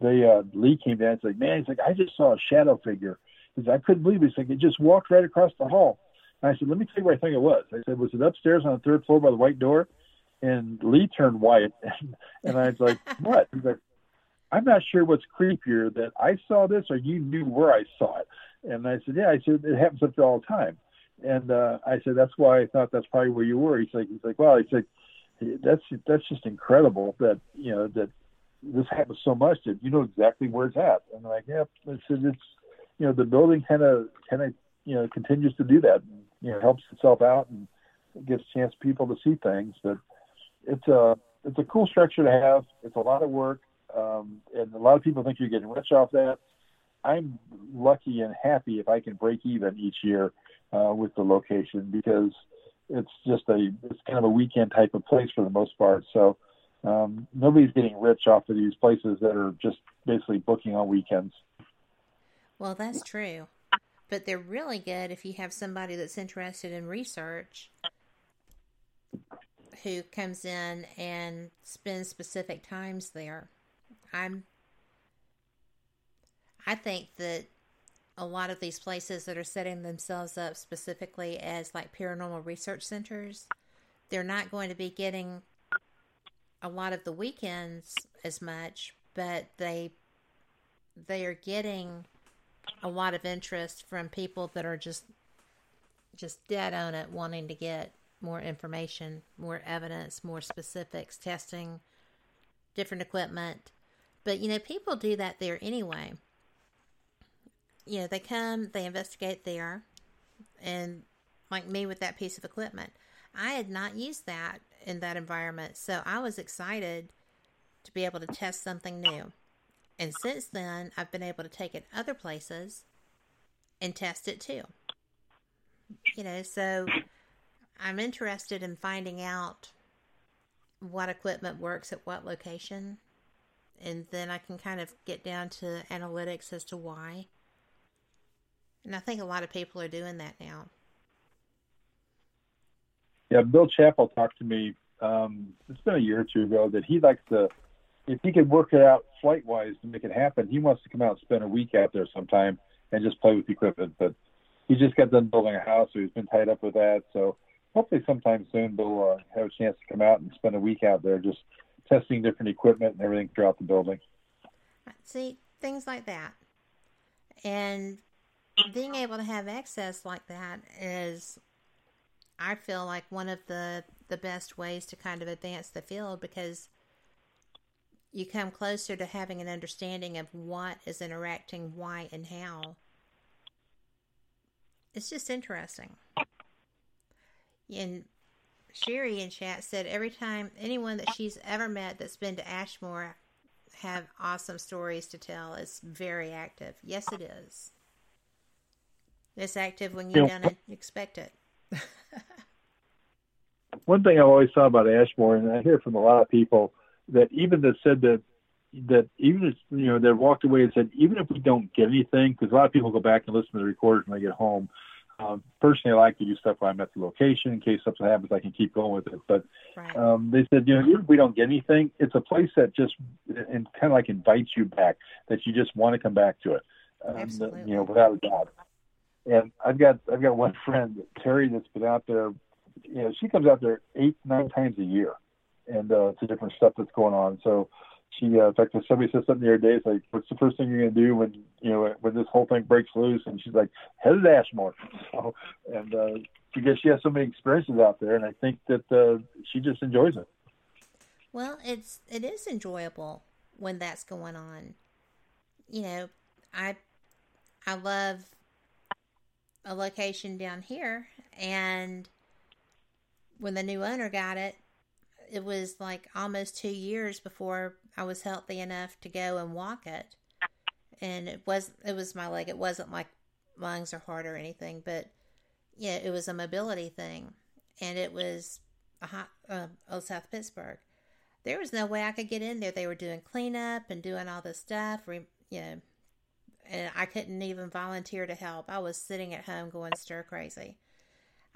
they uh, Lee came down and said, "Man, he's like I just saw a shadow figure." He's like, I couldn't believe it. He's like it just walked right across the hall. And I said, "Let me tell you where I think it was." I said, "Was it upstairs on the third floor by the white door?" And Lee turned white, and, and I was like, "What?" He's like, I'm not sure what's creepier that I saw this or you knew where I saw it. And I said, yeah, I said, it happens up there all the time. And uh, I said, that's why I thought that's probably where you were. He's like, he's like, well, he's like, that's, that's just incredible that, you know, that this happens so much that you know exactly where it's at. And I'm like, yeah, I said, it's, you know, the building kind of, kind of, you know, continues to do that, and, you know, helps itself out and gives chance people to see things. But it's a, it's a cool structure to have. It's a lot of work um, and a lot of people think you're getting rich off that. I'm lucky and happy if I can break even each year uh, with the location because it's just a it's kind of a weekend type of place for the most part. So um, nobody's getting rich off of these places that are just basically booking on weekends. Well, that's true, but they're really good if you have somebody that's interested in research who comes in and spends specific times there. I'm I think that a lot of these places that are setting themselves up specifically as like paranormal research centers, they're not going to be getting a lot of the weekends as much, but they they are getting a lot of interest from people that are just just dead on it wanting to get more information, more evidence, more specifics, testing different equipment but, you know, people do that there anyway. You know, they come, they investigate there, and like me with that piece of equipment. I had not used that in that environment, so I was excited to be able to test something new. And since then, I've been able to take it other places and test it too. You know, so I'm interested in finding out what equipment works at what location and then I can kind of get down to analytics as to why. And I think a lot of people are doing that now. Yeah, Bill Chappell talked to me. Um, it's been a year or two ago that he likes to, if he could work it out flight wise to make it happen, he wants to come out and spend a week out there sometime and just play with equipment. But he just got done building a house, so he's been tied up with that. So hopefully sometime soon Bill uh, have a chance to come out and spend a week out there just testing different equipment and everything throughout the building. See, things like that. And being able to have access like that is, I feel like, one of the, the best ways to kind of advance the field because you come closer to having an understanding of what is interacting, why, and how. It's just interesting. And Sherry in chat said every time anyone that she's ever met that's been to Ashmore have awesome stories to tell. It's very active. Yes, it is. It's active when you yeah. don't expect it. One thing I've always thought about Ashmore, and I hear from a lot of people that even that said that that even if you know they walked away and said even if we don't get anything, because a lot of people go back and listen to the recorders when they get home, um, personally, I like to do stuff when I'm at the location in case something happens. I can keep going with it. But right. um, they said, you know, even if we don't get anything, it's a place that just and kind of like invites you back. That you just want to come back to it. Um, Absolutely. You know, without a doubt. And I've got I've got one friend Terry that's been out there. You know, she comes out there eight nine times a year, and uh, to different stuff that's going on. So she, uh, in fact, somebody said something the other day. It's like, what's the first thing you're going to do when you know when this whole thing breaks loose? And she's like, head to Ashmore. So, and uh, because she has so many experiences out there, and I think that uh, she just enjoys it. Well, it's it is enjoyable when that's going on. You know, I I love a location down here, and when the new owner got it, it was like almost two years before I was healthy enough to go and walk it. And it was it was my leg. It wasn't like lungs or heart or anything, but yeah, it was a mobility thing, and it was a hot uh, Old South Pittsburg. There was no way I could get in there. They were doing cleanup and doing all this stuff, you know, and I couldn't even volunteer to help. I was sitting at home going stir crazy.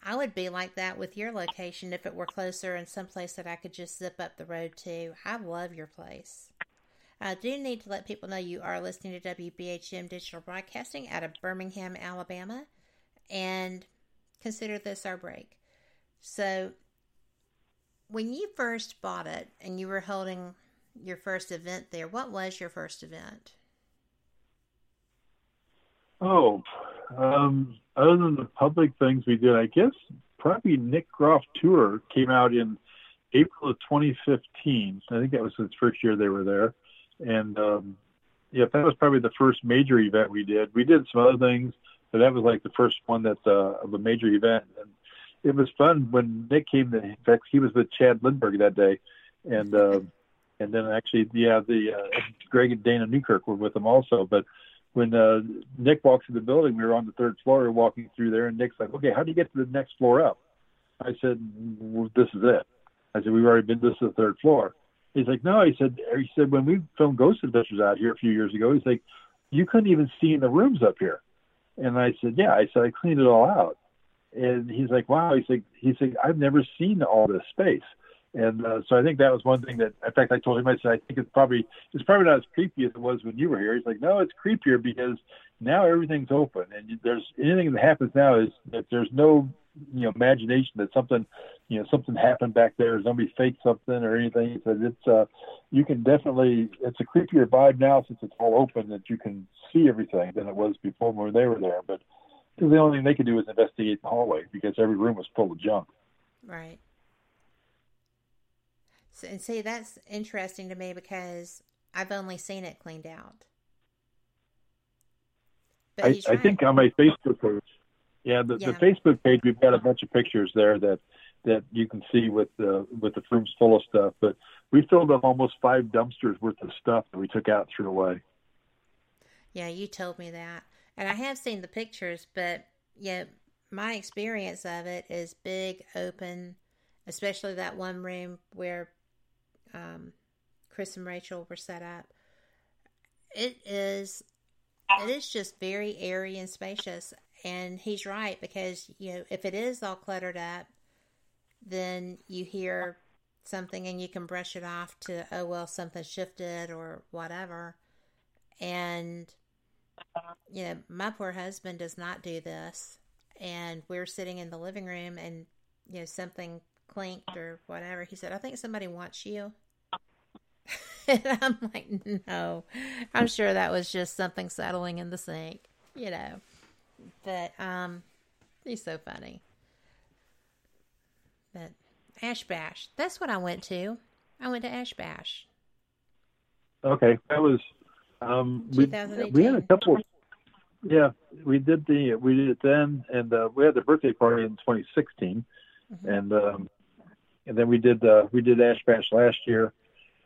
I would be like that with your location if it were closer and someplace that I could just zip up the road to. I love your place. I do need to let people know you are listening to WBHM Digital Broadcasting out of Birmingham, Alabama, and consider this our break. So, when you first bought it and you were holding your first event there, what was your first event? Oh, um, other than the public things we did, I guess probably Nick Groff tour came out in April of 2015. I think that was his first year they were there, and um, yeah, that was probably the first major event we did. We did some other things, but that was like the first one that's uh, of a major event. And it was fun when Nick came. To, in fact, he was with Chad Lindberg that day, and uh, and then actually, yeah, the uh, Greg and Dana Newkirk were with him also, but when uh, Nick walks in the building, we were on the third floor, we walking through there, and Nick's like, "Okay, how do you get to the next floor up?" I said, well, "This is it." I said, "We've already been. This is the third floor." He's like, "No," he said. He said when we filmed Ghost Adventures out here a few years ago, he's like, "You couldn't even see in the rooms up here." And I said, "Yeah." I said, "I cleaned it all out." And he's like, "Wow." He's like, "He's like, I've never seen all this space." And uh, so I think that was one thing that, in fact, I told him. I said, I think it's probably it's probably not as creepy as it was when you were here. He's like, no, it's creepier because now everything's open, and there's anything that happens now is that there's no you know imagination that something you know something happened back there, somebody faked something or anything. He said it's uh you can definitely it's a creepier vibe now since it's all open that you can see everything than it was before when they were there. But the only thing they could do is investigate the hallway because every room was full of junk. Right. So, and see, that's interesting to me because I've only seen it cleaned out. I. I, think on my Facebook page, yeah the, yeah, the Facebook page, we've got a bunch of pictures there that that you can see with the with the rooms full of stuff. But we filled up almost five dumpsters worth of stuff that we took out and threw away. Yeah, you told me that, and I have seen the pictures, but yeah, my experience of it is big, open, especially that one room where um, Chris and Rachel were set up. It is it is just very airy and spacious. And he's right because you know if it is all cluttered up then you hear something and you can brush it off to oh well something shifted or whatever. And you know my poor husband does not do this. And we're sitting in the living room and you know something clinked or whatever. He said i think somebody wants you and I'm like, no, I'm sure that was just something settling in the sink, you know. But um, he's so funny. But Ash Bash, that's what I went to. I went to Ash Bash. Okay, that was um, we, we had a couple. Yeah, we did the we did it then, and uh, we had the birthday party in 2016, mm-hmm. and um, and then we did uh, we did Ash Bash last year,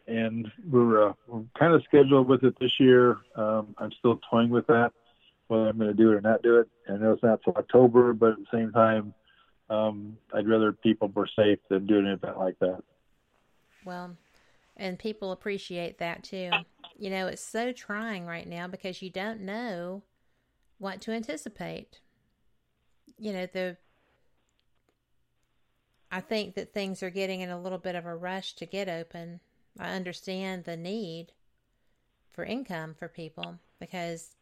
and we're, uh, we're kind of scheduled with it this year. Um, I'm still toying with that, whether I'm going to do it or not do it. I know it's not till October, but at the same time, um, I'd rather people were safe than do an event like that. Well, and people appreciate that too. You know, it's so trying right now because you don't know what to anticipate. You know, the I think that things are getting in a little bit of a rush to get open I understand the need for income for people because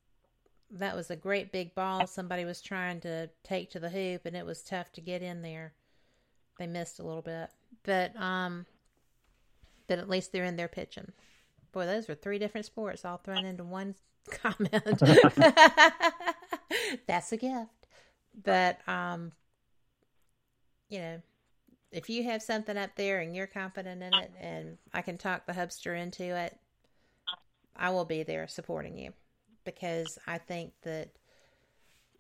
that was a great big ball somebody was trying to take to the hoop and it was tough to get in there. They missed a little bit. But um but at least they're in there pitching. Boy, those were three different sports all thrown into one comment. That's a gift. But um you know, if you have something up there and you're confident in it and I can talk the hubster into it, I will be there supporting you because I think that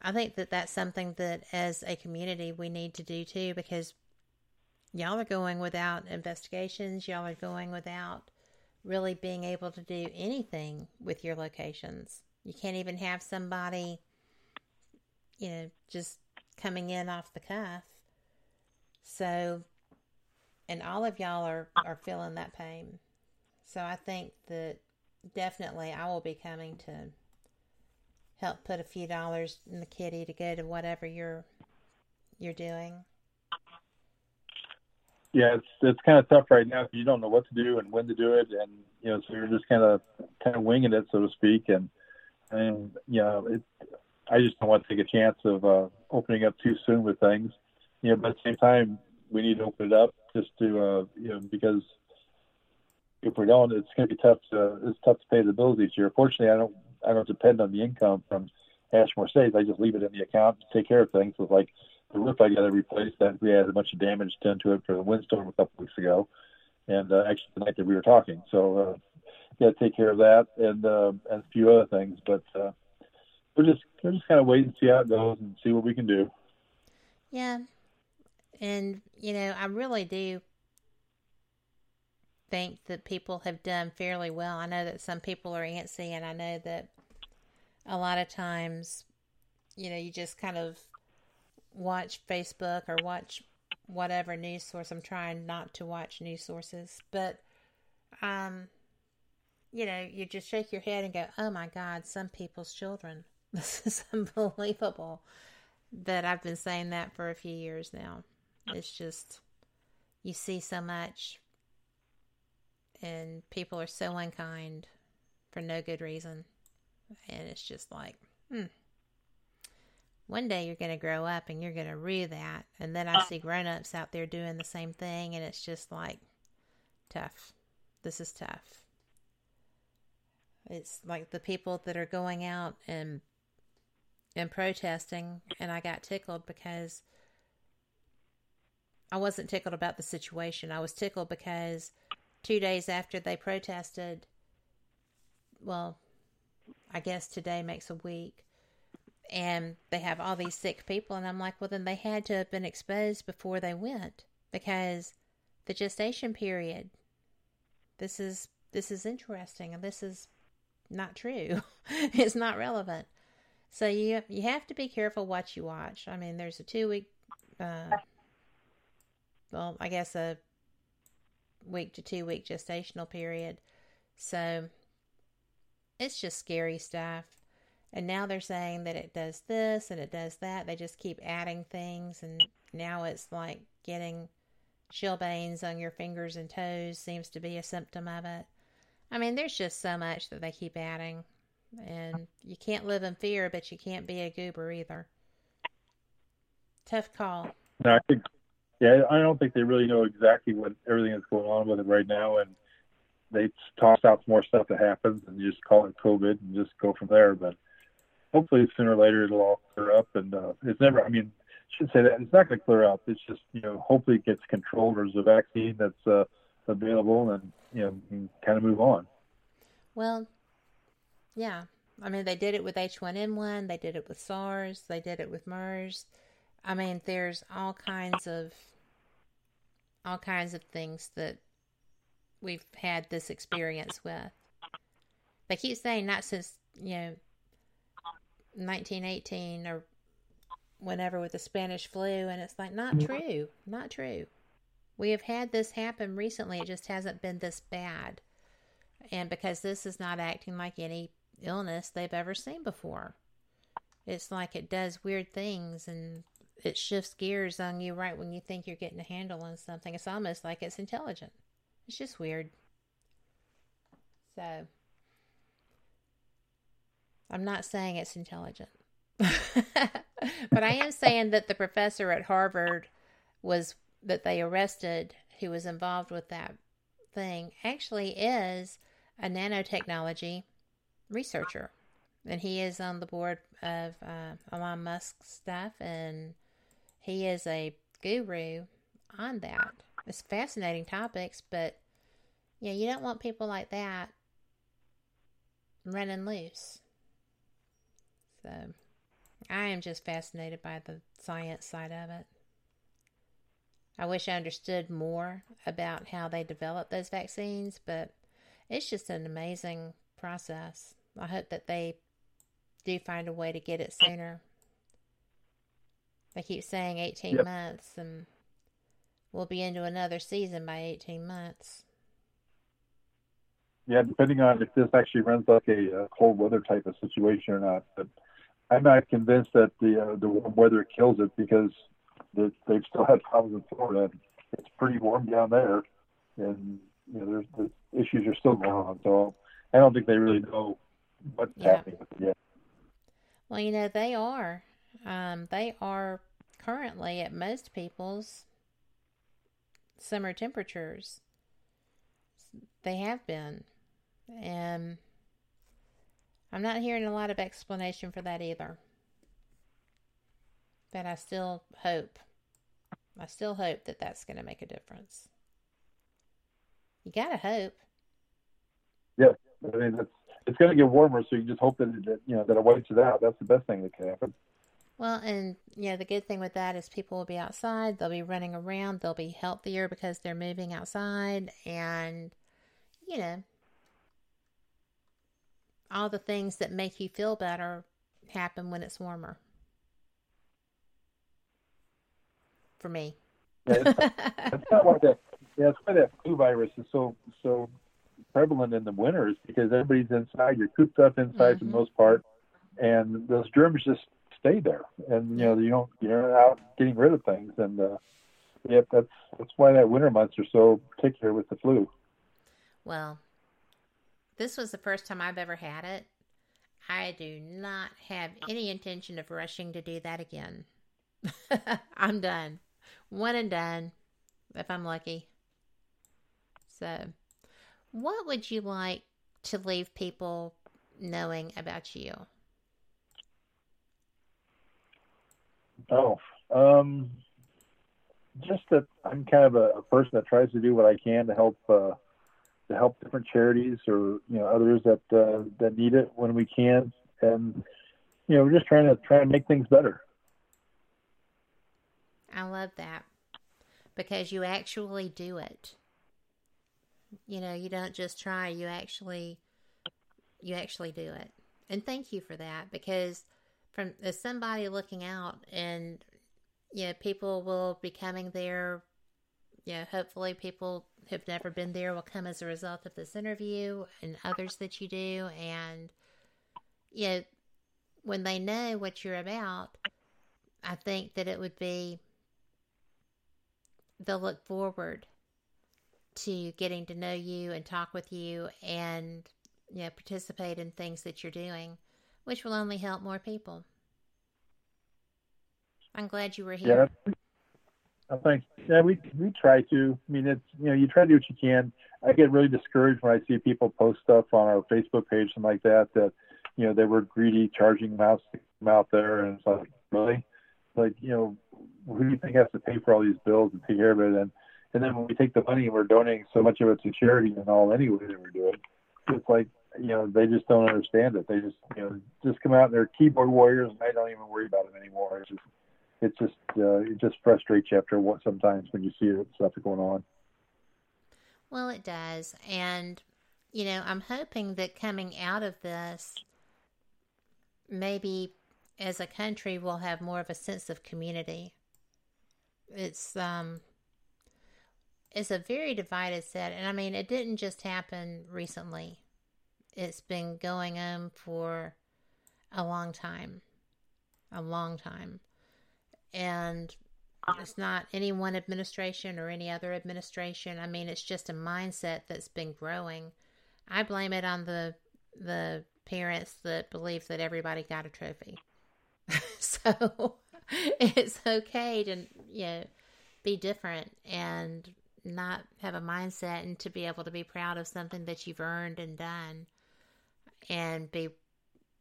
I think that that's something that as a community we need to do too because y'all are going without investigations, y'all are going without really being able to do anything with your locations. You can't even have somebody, you know, just coming in off the cuff. So, and all of y'all are, are feeling that pain. So I think that definitely I will be coming to help put a few dollars in the kitty to go to whatever you're you're doing. Yeah, it's it's kind of tough right now because you don't know what to do and when to do it, and you know, so you're just kind of kind of winging it, so to speak. And and you know, it, I just don't want to take a chance of uh, opening up too soon with things. You know, but at the same time, we need to open it up just to uh, you know because if we don't, it's going to be tough to it's tough to pay the bills each year. Fortunately, I don't I don't depend on the income from Ashmore Estates. I just leave it in the account to take care of things. With like the roof I got to replace that we had a bunch of damage done to it for the windstorm a couple weeks ago, and uh, actually the night that we were talking. So uh, got to take care of that and uh, and a few other things. But uh, we're just we're just kind of wait and see how it goes and see what we can do. Yeah, and you know I really do think that people have done fairly well. I know that some people are antsy, and I know that a lot of times, you know, you just kind of watch Facebook or watch whatever news source. I'm trying not to watch news sources, but um, you know, you just shake your head and go, "Oh my God, some people's children." This is unbelievable. That I've been saying that for a few years now. It's just you see so much and people are so unkind for no good reason. And it's just like, hmm. One day you're going to grow up and you're going to rue that. And then I see grown ups out there doing the same thing, and it's just like, tough. This is tough. It's like the people that are going out and and protesting, and I got tickled because I wasn't tickled about the situation. I was tickled because two days after they protested, well, I guess today makes a week, and they have all these sick people, and I'm like, well, then they had to have been exposed before they went because the gestation period. This is this is interesting, and this is not true. it's not relevant. So you you have to be careful what you watch. I mean, there's a two week, uh, well, I guess a week to two week gestational period. So it's just scary stuff. And now they're saying that it does this and it does that. They just keep adding things. And now it's like getting chilblains on your fingers and toes seems to be a symptom of it. I mean, there's just so much that they keep adding. And you can't live in fear, but you can't be a goober either. Tough call. No, I think yeah, I don't think they really know exactly what everything that's going on with it right now, and they toss out some more stuff that happens and just call it COVID and just go from there. But hopefully, sooner or later, it'll all clear up. And uh, it's never, I mean, I should say that it's not going to clear up. It's just, you know, hopefully it gets controlled. There's a vaccine that's uh, available, and you know, kind of move on. Well, yeah. I mean, they did it with H1N1. They did it with SARS. They did it with MERS. I mean, there's all kinds of all kinds of things that we've had this experience with. They keep saying not since, you know, 1918 or whenever with the Spanish flu, and it's like, not true. Not true. We have had this happen recently, it just hasn't been this bad. And because this is not acting like any illness they've ever seen before, it's like it does weird things and it shifts gears on you right when you think you're getting a handle on something. It's almost like it's intelligent. It's just weird. So, I'm not saying it's intelligent. but I am saying that the professor at Harvard was that they arrested who was involved with that thing actually is a nanotechnology researcher. And he is on the board of uh, Elon Musk stuff and he is a guru on that. It's fascinating topics, but yeah, you don't want people like that running loose. So I am just fascinated by the science side of it. I wish I understood more about how they develop those vaccines, but it's just an amazing process. I hope that they do find a way to get it sooner. They keep saying 18 yep. months, and we'll be into another season by 18 months. Yeah, depending on if this actually runs like a, a cold weather type of situation or not. But I'm not convinced that the uh, the warm weather kills it because they, they've still had problems in Florida. It's pretty warm down there, and you know there's the issues are still going on. So I don't think they really know what's yeah. happening yet. Well, you know they are. Um, they are currently at most people's summer temperatures. They have been. And I'm not hearing a lot of explanation for that either. But I still hope. I still hope that that's going to make a difference. You got to hope. Yeah. I mean, it's, it's going to get warmer, so you just hope that it, you know that it wipes it out. That's the best thing that can happen. Well, and you know, the good thing with that is people will be outside, they'll be running around, they'll be healthier because they're moving outside, and you know, all the things that make you feel better happen when it's warmer. For me. yeah, it's, it's not why that yeah, that's why that flu virus is so so prevalent in the winters because everybody's inside. You're cooped up inside mm-hmm. for the most part, and those germs just stay there, and you know you don't you're out getting rid of things, and uh, yep, that's that's why that winter months are so particular with the flu. Well, this was the first time I've ever had it. I do not have any intention of rushing to do that again. I'm done. One and done, if I'm lucky. So, what would you like to leave people knowing about you? Oh, um, just that I'm kind of a, a, person that tries to do what I can to help uh, to help different charities or you know others that uh, that need it when we can, and you know we're just trying to try and make things better. I love that because you actually do it. You know, you don't just try; you actually you actually do it. And thank you for that because from as somebody looking out and you know people will be coming there. You know hopefully people who've never been there will come as a result of this interview and others that you do. And you know when they know what you're about i think that it would be they'll look forward to getting to know you and talk with you and you know participate in things that you're doing which will only help more people. I'm glad you were here. Yeah, I think yeah, we we try to. I mean, it's you know, you try to do what you can. I get really discouraged when I see people post stuff on our Facebook page, something like that, that you know they were greedy, charging them out there, and it's like really, like you know, who do you think has to pay for all these bills and take care of it? And and then when we take the money and we're donating so much of it to charity and all anyway that we're doing, it's like you know, they just don't understand it. They just, you know, just come out and they're keyboard warriors, and they don't even worry about them anymore. It's just, it's just, uh, it just frustrates you after what sometimes when you see it stuff going on. Well, it does, and you know, I'm hoping that coming out of this, maybe as a country, we'll have more of a sense of community. It's um, it's a very divided set, and I mean, it didn't just happen recently it's been going on for a long time. A long time. And it's not any one administration or any other administration. I mean, it's just a mindset that's been growing. I blame it on the the parents that believe that everybody got a trophy. so it's okay to you know be different and not have a mindset and to be able to be proud of something that you've earned and done and be,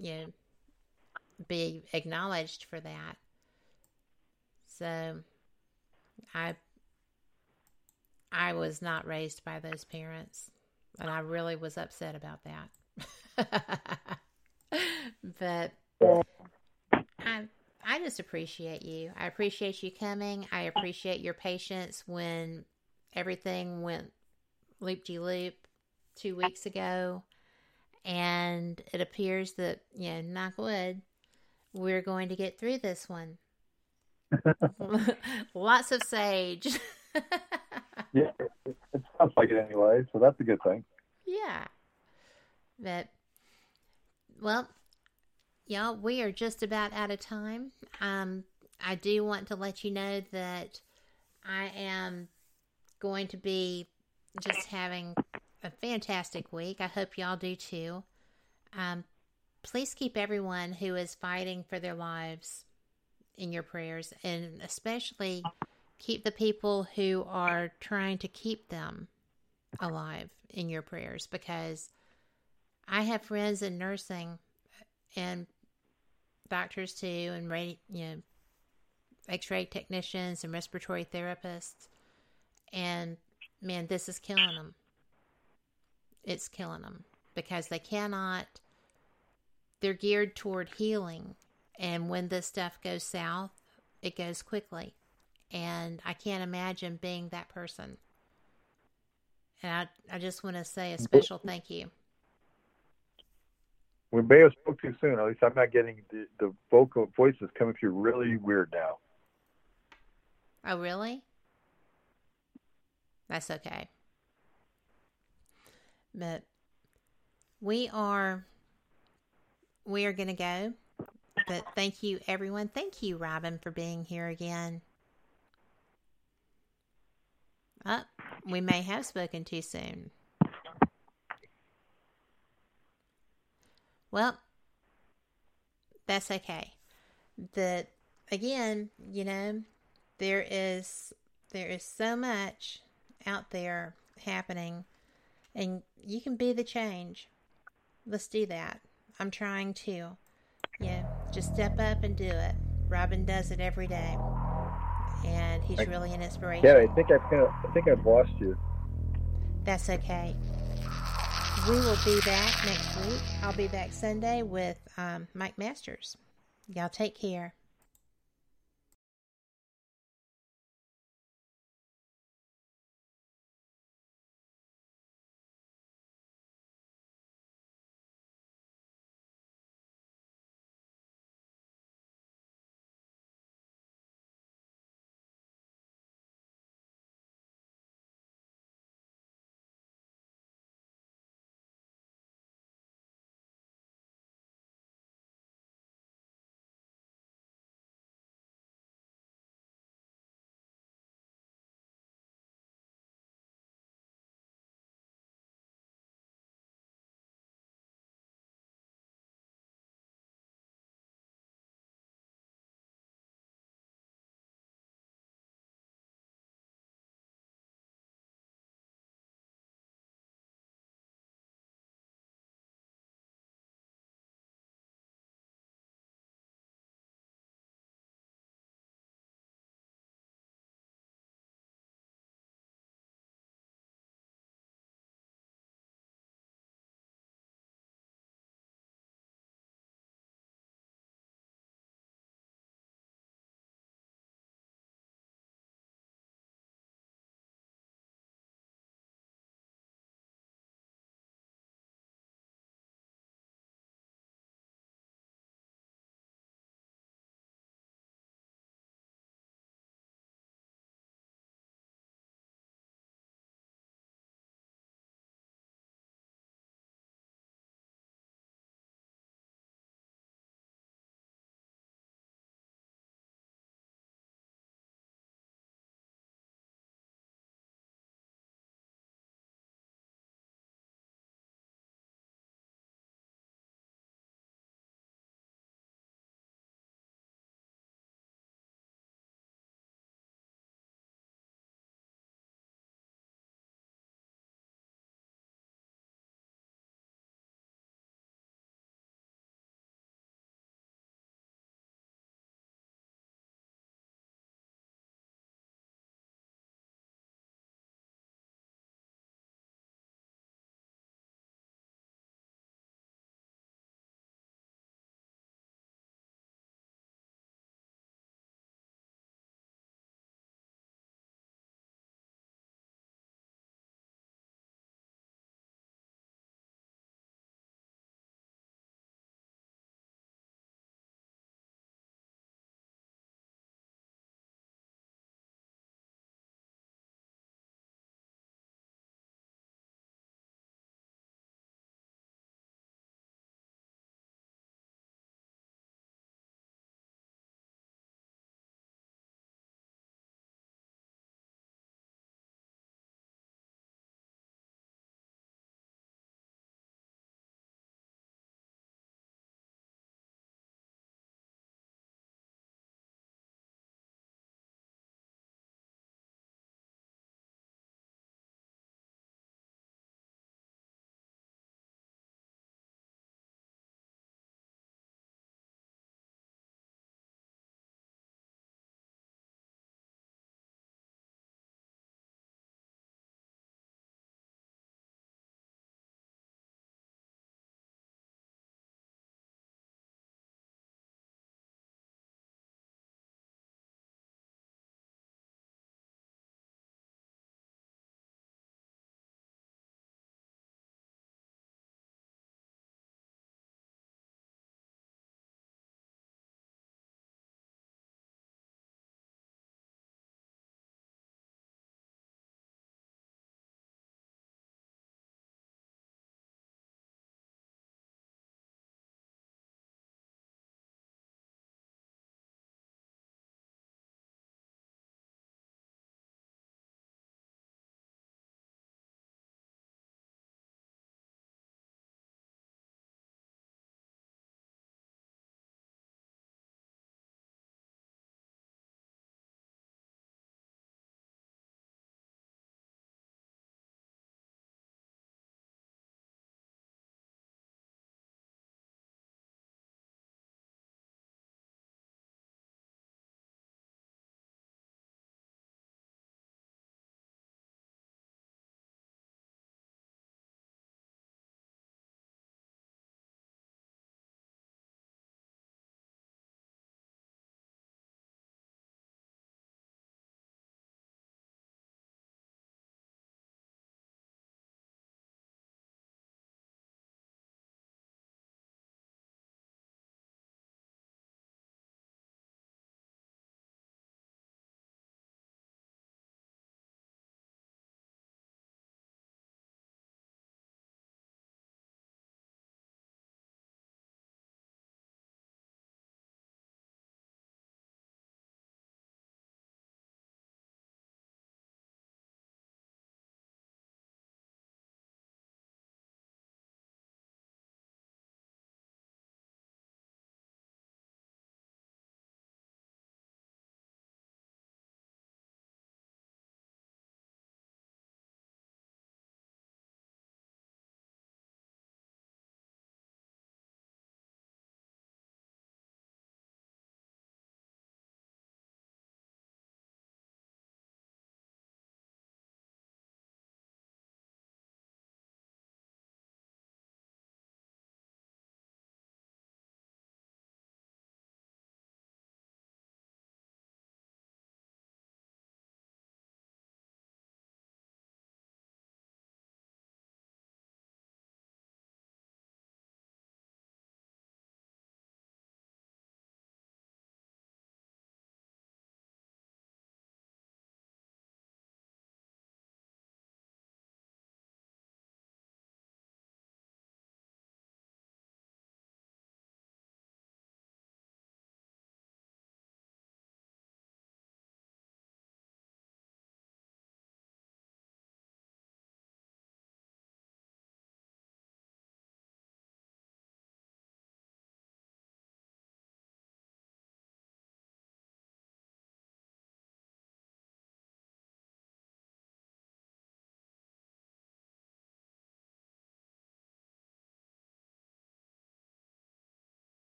you know, be acknowledged for that. So, I, I was not raised by those parents, and I really was upset about that. but I I just appreciate you. I appreciate you coming. I appreciate your patience when everything went loop de loop two weeks ago. And it appears that, you know, knock wood, we're going to get through this one. Lots of sage. yeah, it sounds like it anyway, so that's a good thing. Yeah. But, well, y'all, we are just about out of time. Um, I do want to let you know that I am going to be just having a fantastic week. I hope y'all do too. Um, please keep everyone who is fighting for their lives in your prayers, and especially keep the people who are trying to keep them alive in your prayers because I have friends in nursing and doctors too, and you know, X-ray technicians and respiratory therapists, and man, this is killing them. It's killing them because they cannot. They're geared toward healing, and when this stuff goes south, it goes quickly. And I can't imagine being that person. And I, I just want to say a special thank you. We may have spoke too soon. At least I'm not getting the, the vocal voices coming through really weird now. Oh, really? That's okay. But we are we are going to go. But thank you everyone. Thank you Robin for being here again. Oh, we may have spoken too soon. Well, that's okay. That again, you know, there is there is so much out there happening and you can be the change. Let's do that. I'm trying to. Yeah, just step up and do it. Robin does it every day, and he's I, really an inspiration. Yeah, I think I've kind of, I think I've lost you. That's okay. We will be back next week. I'll be back Sunday with um, Mike Masters. Y'all take care.